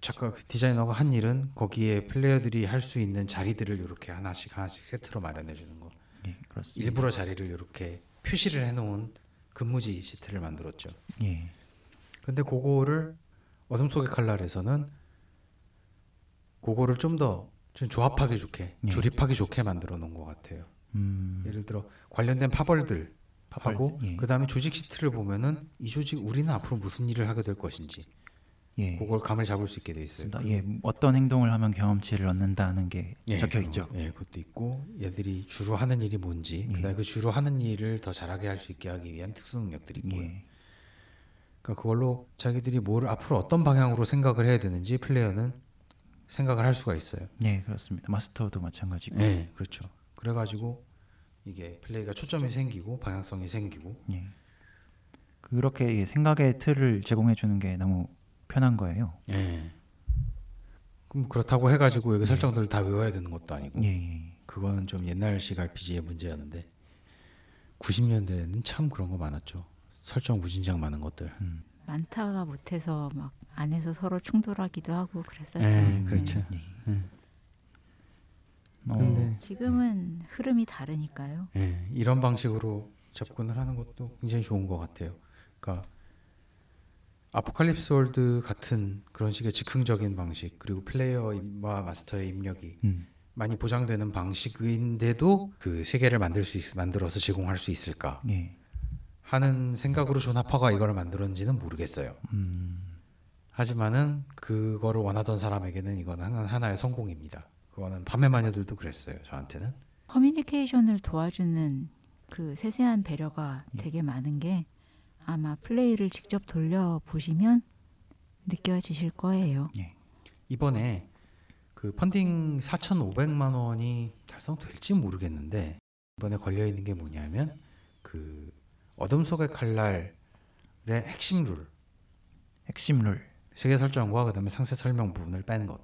작가 그 디자이너가 한 일은 거기에 플레이어들이 할 수 있는 자리들을 이렇게 하나씩 하나씩 세트로 마련해 주는 거. 예. 그렇습니다. 일부러 자리를 이렇게 표시를 해놓은 근무지 시트를 만들었죠. 예. 근데 그거를 어둠 속의 칼날에서는 그거를 좀더 조합하기 좋게 예. 조립하기 좋게 만들어 놓은 것 같아요. 음. 예를 들어 관련된 파벌들 파벌, 하고 예. 그 다음에 조직 시트를 보면은 이 조직 우리는 앞으로 무슨 일을 하게 될 것인지 예. 그걸 감을 잡을 수 있게 돼 있어요. 예. 어떤 행동을 하면 경험치를 얻는다는 게 적혀 그거, 있죠. 예, 그것도 있고 얘들이 주로 하는 일이 뭔지, 예. 그다음에 그 주로 하는 일을 더 잘하게 할 수 있게 하기 위한 특수 능력들이 있고요. 예. 그러니까 그걸로 자기들이 뭘 앞으로 어떤 방향으로 생각을 해야 되는지 플레이어는 생각을 할 수가 있어요. 예, 그렇습니다. 마스터도 마찬가지고. 네, 그렇죠. 그래가지고 이게 플레이가 초점이 생기고 방향성이 생기고 예. 그렇게 예, 생각의 틀을 제공해 주는 게 너무 편한 거예요. 예. 그럼 그렇다고 해가지고 여기 설정들을 다 외워야 되는 것도 아니고 예. 예. 그거는 좀 옛날식 RPG의 문제였는데 90년대에는 참 그런 거 많았죠. 설정 무진장 많은 것들. 많다가 못해서 막 안에서 서로 충돌하기도 하고 그랬었죠. 예, 그렇죠. 음. 음. 어, 근데 지금은 흐름이 다르니까요. 예, 이런 방식으로 접근을 하는 것도 굉장히 좋은 것 같아요. 그러니까 아포칼립스 월드 같은 그런 식의 즉흥적인 방식 그리고 플레이어와 마스터의 입력이 음. 많이 보장되는 방식인데도 그 세계를 만들 수 있, 만들어서 제공할 수 있을까 예. 하는 생각으로 존 하퍼가 이걸 만들었는지는 모르겠어요. 음. 하지만은 그거를 원하던 사람에게는 이건 한- 하나의 성공입니다. 그거는 밤의 마녀들도 그랬어요. 저한테는. 커뮤니케이션을 도와주는 그 세세한 배려가 예. 되게 많은 게 아마 플레이를 직접 돌려 보시면 느껴지실 거예요. 이번에 그 펀딩 4,500만 원이 달성될지 모르겠는데 이번에 걸려 있는 게 뭐냐면 그 어둠 속의 칼날의 핵심 룰 핵심 룰. 세계 설정과 그다음에 상세 설명 부분을 빼는 것.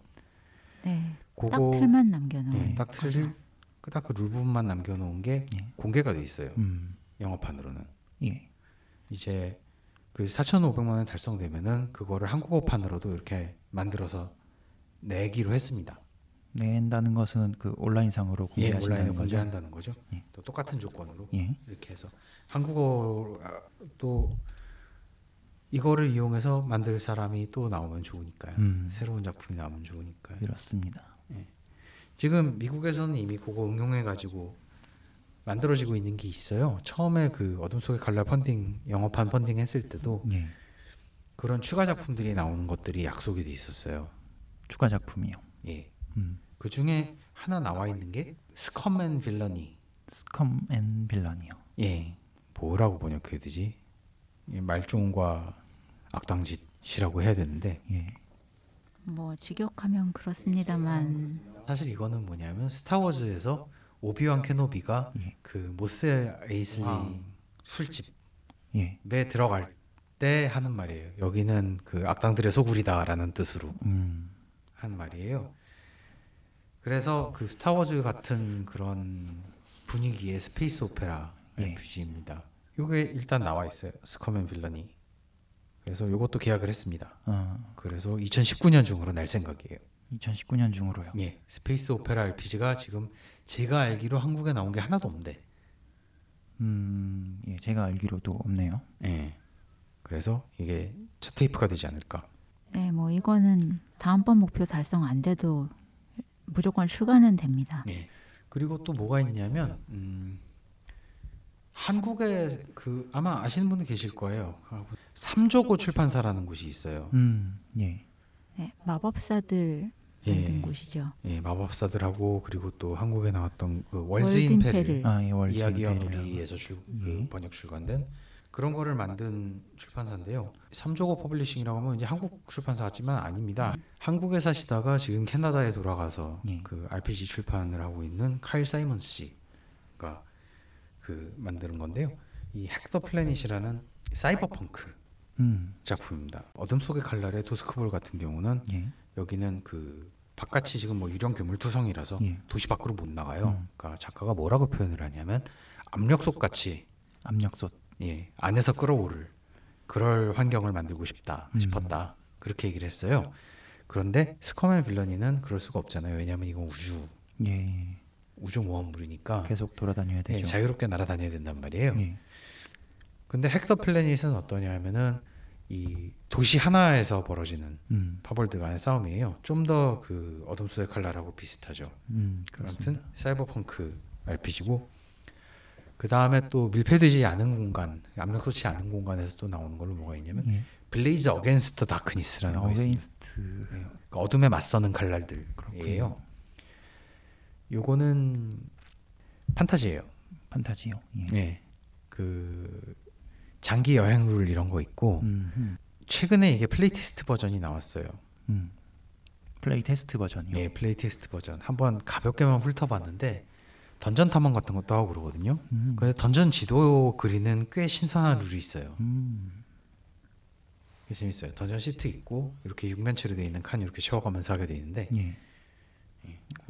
네, 그거 딱 틀만 남겨놓은 예, 딱 거죠. 틀을 딱그 룰 부분만 남겨놓은 게 예. 공개가 돼 있어요. 음. 영어판으로는 예. 이제 그 4,500만 원 달성되면은 그거를 한국어판으로도 이렇게 만들어서 내기로 했습니다. 낸다는 것은 그 온라인상으로 예, 공개하신다는 온라인에. 공개한다는 거죠. 예. 또 똑같은 조건으로 예. 이렇게 해서 한국어 아, 또 이거를 이용해서 만들 사람이 또 나오면 좋으니까요. 음. 새로운 작품이 나오면 좋으니까요. 그렇습니다. 지금 미국에서는 이미 그거 응용해 가지고 만들어지고 있는 게 있어요. 처음에 그 어둠 속의 칼날 펀딩 영어판 펀딩 했을 때도 예. 그런 추가 작품들이 나오는 것들이 약속이 돼 있었어요. 추가 작품이요. 예. 음. 그 중에 하나 나와 있는 게 Scum and Villainy. Scum and Villainy요. 예. 뭐라고 번역해야 되지? 이 말종과 악당짓이라고 해야 되는데 예. 뭐 직역하면 그렇습니다만 사실 이거는 뭐냐면 스타워즈에서 오비완 케노비가 예. 그 모스 에이슬리 아. 술집에 예. 들어갈 때 하는 말이에요. 여기는 그 악당들의 소굴이다라는 뜻으로 음. 한 말이에요. 그래서 그 스타워즈 같은 그런 분위기의 스페이스 오페라 예. RPG입니다. 이게 일단 나와 있어요. Scum and Villainy. 그래서 이것도 계약을 했습니다. 어, 그래서 2019년 중으로 낼 생각이에요. 2019년 중으로요. 예, 스페이스 오페라 RPG가 지금 제가 알기로 한국에 나온 게 하나도 없는데. 음. 예, 제가 알기로도 없네요. 예. 그래서 이게 첫 테이프가 되지 않을까. 네, 뭐 이거는 다음번 목표 달성 안 돼도 무조건 출간은 됩니다. 예. 그리고 또 뭐가 있냐면 음, 한국에 그 아마 아시는 분들 계실 거예요. 삼조고 출판사라는 곳이 있어요. 음. 예. 네, 마법사들 만든 예. 곳이죠. 예, 마법사들하고 그리고 또 한국에 나왔던 그 월즈 인페를. 아, 예, 이야기와. 놀이에서 출, 그 예. 번역 출간된 그런 거를 만든 출판사인데요. 삼족오 Publishing이라고 하면 이제 한국 출판사 같지만 아닙니다. 한국에 사시다가 지금 캐나다에 돌아가서 예. 그 RPG 출판을 하고 있는 카일 사이먼 씨가 그 만드는 건데요. 이 Hack the Planet이라는 사이버펑크 음. 작품입니다. 어둠 속의 칼날의 도스크볼 같은 경우는 예. 여기는 그 바깥이 지금 뭐 유령 괴물투성이라서 예. 도시 밖으로 못 나가요. 음. 그러니까 작가가 뭐라고 표현을 하냐면 압력솥 같이 압력솥. 예, 안에서 끓어오를 그럴 환경을 만들고 싶다 음. 싶었다 그렇게 얘기를 했어요. 그런데 스커맨 빌런이는 그럴 수가 없잖아요. 왜냐하면 이건 우주 예. 우주 모험물이니까 계속 돌아다녀야 예, 되죠. 자유롭게 날아다녀야 된단 말이에요. 예. 근데 헥더 플래닛은 어떠냐면은 이 도시 하나에서 벌어지는 음. 파벌들 간의 싸움이에요. 좀 더 그 어둠 속의 칼날하고 비슷하죠. 음. 아무튼 사이버펑크 RPG고 그 다음에 또 밀폐되지 않은 공간, 압력솥이지 않은 공간에서 또 나오는 걸로 뭐가 있냐면 예. Blades Against Darkness라는 거 있습니다. Against. 네, 그러니까 어둠에 맞서는 칼날들이에요. 요거는 판타지예요. 판타지요. 예. 예. 그 장기 여행 룰 이런 거 있고 음. 음. 최근에 이게 플레이 테스트 버전이 나왔어요. 음. 플레이 테스트 버전이요. 예, 플레이 테스트 버전. 한번 가볍게만 훑어봤는데 던전 탐험 같은 것도 하고 그러거든요. 음. 근데 던전 지도 그리는 꽤 신선한 룰이 있어요. 음. 꽤 재밌어요. 던전 시트 있고 이렇게 육면체로 되어 있는 칸 이렇게 채워가면서 하게 돼 있는데 예.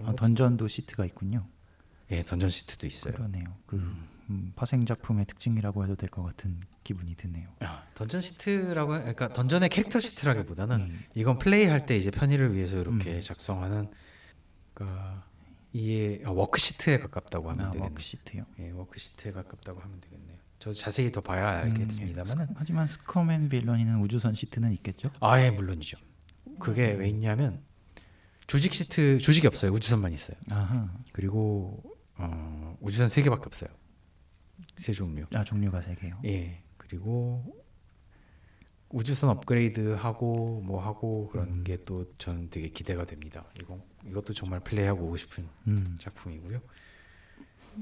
아, 던전도 시트가 있군요. 예, 던전 시트도 있어요. 그러네요. 그 음, 파생 작품의 특징이라고 해도 될 것 같은 기분이 드네요. 아, 던전 시트라고 해- 그러니까 던전의 캐릭터 시트라기보다는 음. 이건 플레이할 때 이제 편의를 위해서 이렇게 음. 작성하는 그러니까 이게 아, 워크 시트에 가깝다고 하면 아, 되겠네요. 워크 시트요. 예, 워크 시트에 가깝다고 하면 되겠네요. 저 자세히 더 봐야 알겠습니다만은 음, 예. 하지만 Scum and Villainy는 우주선 시트는 있겠죠? 아예 물론이죠. 그게 왜 있냐면 조직 시트 조직이 없어요. 우주선만 있어요. 아하. 그리고 어, 우주선 세 개밖에 없어요. 세 종류. 아 종류가 세 개요. 예. 그리고 우주선 업그레이드 하고 뭐 하고 그런 게또 저는 되게 기대가 됩니다. 이거 이것도 정말 플레이하고 오고 싶은 음. 작품이고요.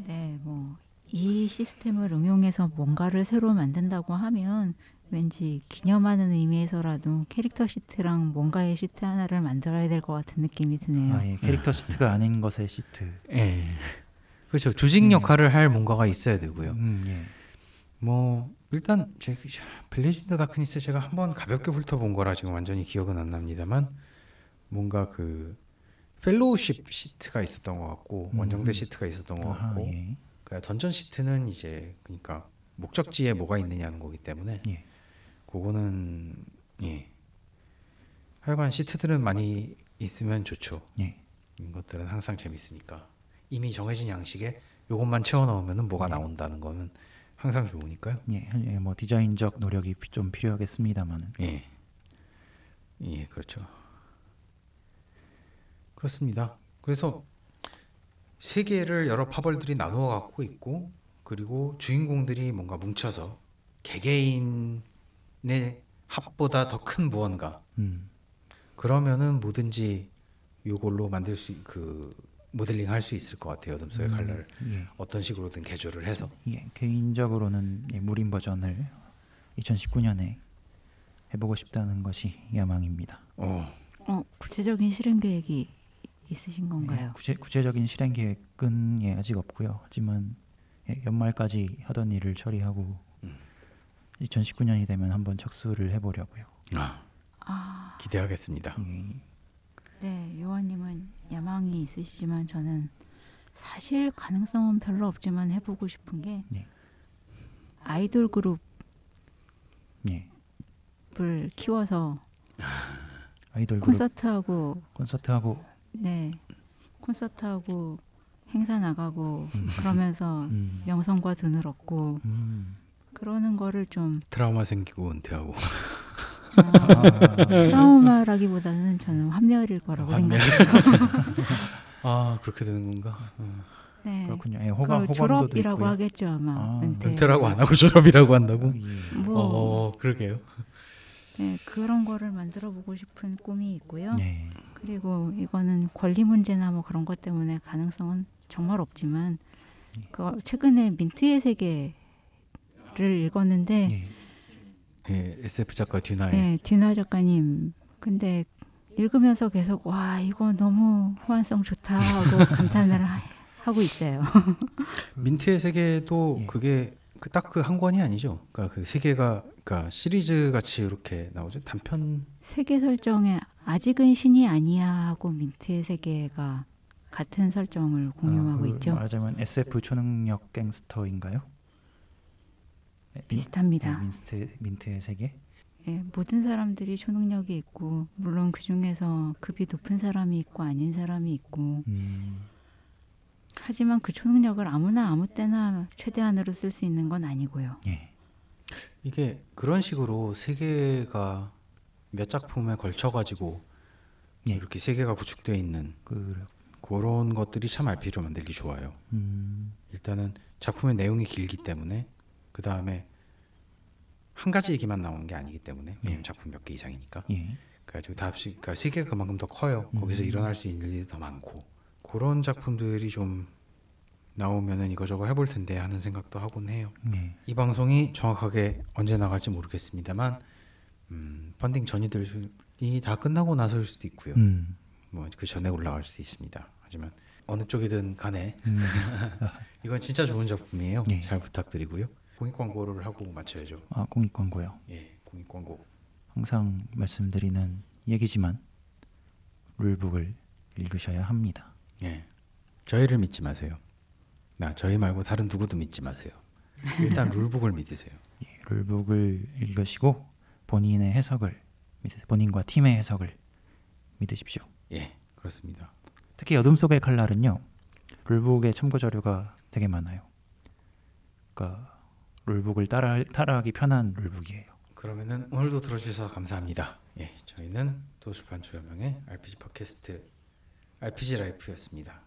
네, 뭐 이 시스템을 응용해서 뭔가를 새로 만든다고 하면 왠지 기념하는 의미에서라도 캐릭터 시트랑 뭔가의 시트 하나를 만들어야 될 것 같은 느낌이 드네요. 아, 예. 캐릭터 시트가 아닌 것의 시트. 예. 그렇죠. 조직 역할을 할 뭔가가 있어야 되고요. 음, 예. 뭐 일단 제 Blades Darkness 제가 한번 가볍게 훑어본 거라 지금 완전히 기억은 안 납니다만 뭔가 그 fellowship 시트가 있었던 것 같고 음. 원정대 시트가 있었던 것 같고 예. 그러니까 던전 시트는 이제 그러니까 목적지에 뭐가 있느냐는 거기 때문에 예. 그거는 예 하여간 시트들은 많이 있으면 좋죠. 예. 이런 것들은 항상 재밌으니까 이미 정해진 양식에 요것만 채워 넣으면은 뭐가 네. 나온다는 거는 항상 좋으니까요. 예. 예. 뭐 디자인적 노력이 피- 좀 필요하겠습니다만은. 예. 예, 그렇죠. 그렇습니다. 그래서 세계를 여러 파벌들이 나누어 갖고 있고 그리고 주인공들이 뭔가 뭉쳐서 개개인의 합보다 더 큰 무언가 음. 그러면은 뭐든지 요걸로 만들 수 그 모델링 할 수 있을 것 같아요. 어둠 속의 칼날을 예. 어떤 식으로든 개조를 해서 예. 개인적으로는 예, 무림 버전을 2019년에 해보고 싶다는 것이 야망입니다. 어, 어, 구체적인 실행 계획이 있으신 건가요? 예, 구체, 구체적인 실행 계획은 예, 아직 없고요. 하지만 예, 연말까지 하던 일을 처리하고 음. 2019년이 되면 한번 착수를 해보려고요. 아, 아, 기대하겠습니다. 예, 네, 요한님은 야망이 있으시지만 저는 사실 가능성은 별로 없지만 해보고 싶은 게 네. 아이돌 그룹을 예. 키워서 아이돌 그룹 콘서트하고 콘서트하고 네 콘서트하고 행사 나가고 그러면서 음, 명성과 돈을 얻고 음. 그러는 거를 좀 트라우마 생기고 은퇴하고 어, 아, 트라우마라기보다는 저는 환멸일 거라고 환멸. 생각해요. 아 그렇게 되는 건가? 어. 네. 그렇군요. 예, 호감 졸업이라고 있고요. 하겠죠 아마 아, 은퇴. 은퇴라고 안 하고 졸업이라고 한다고? 예. 뭐 어 그러게요. 네, 그런 거를 만들어 보고 싶은 꿈이 있고요. 네. 그리고 이거는 권리 문제나 뭐 그런 것 때문에 가능성은 정말 없지만 그 최근에 민트의 세계를 읽었는데 예. 예, SF 작가 듀나의 네, 듀나 작가님. 근데 읽으면서 계속 와 이거 너무 호환성 좋다 하고 감탄을 하, 하고 있어요. 민트의 세계도 예. 그게 딱 그 한 권이 아니죠. 그러니까 그 세계가 그러니까 시리즈 같이 이렇게 나오죠. 단편 세계 설정에 아직은 신이 아니야 하고 민트의 세계가 같은 설정을 공유하고 아, 그 있죠. 말하자면 SF 초능력 갱스터인가요? 네, 민- 비슷합니다. 네, 민스트 민트의 세계. 예, 모든 사람들이 초능력이 있고 물론 그 중에서 급이 높은 사람이 있고 아닌 사람이 있고 음, 하지만 그 초능력을 아무나 아무 때나 최대한으로 쓸 수 있는 건 아니고요. 예. 이게 그런 식으로 세계가 몇 작품에 걸쳐 가지고 예. 이렇게 세계가 구축되어 있는 그 그런 것들이 참 RPG로 만들기 좋아요. 음, 일단은 작품의 내용이 길기 때문에 그 다음에 한 가지 얘기만 나오는 게 아니기 때문에 왜냐면 작품 몇 개 이상이니까 예. 그래가지고 다 합치 그러니까 세계가 그만큼 더 커요. 거기서 일어날 수 있는 일이 더 많고 그런 작품들이 좀 나오면은 이거저거 해볼 텐데 하는 생각도 하곤 해요. 예. 이 방송이 정확하게 언제 나갈지 모르겠습니다만 음, 펀딩 전이들이 다 끝나고 나서일 수도 있고요. 음, 뭐그 전에 올라갈 수도 있습니다. 하지만 어느 쪽이든 간에 음, 이건 진짜 좋은 작품이에요. 예. 잘 부탁드리고요. 공익 광고를 하고 마쳐야죠. 아 공익 광고요. 예, 공익 광고. 항상 말씀드리는 얘기지만 룰북을 읽으셔야 합니다. 예, 저희를 믿지 마세요. 나 저희 말고 다른 누구도 믿지 마세요. 일단 룰북을 믿으세요. 예, 룰북을 읽으시고 본인의 해석을 믿으세요. 본인과 팀의 해석을 믿으십시오. 예, 그렇습니다. 특히 어둠 속의 칼날은요. 룰북의 참고 자료가 되게 많아요. 그러니까 룰북을 따라 따라하기 편한 룰북이에요. 그러면은 오늘도 들어주셔서 감사합니다. 예, 저희는 도수판 주여명의 RPG 팟캐스트 RPG 라이프였습니다.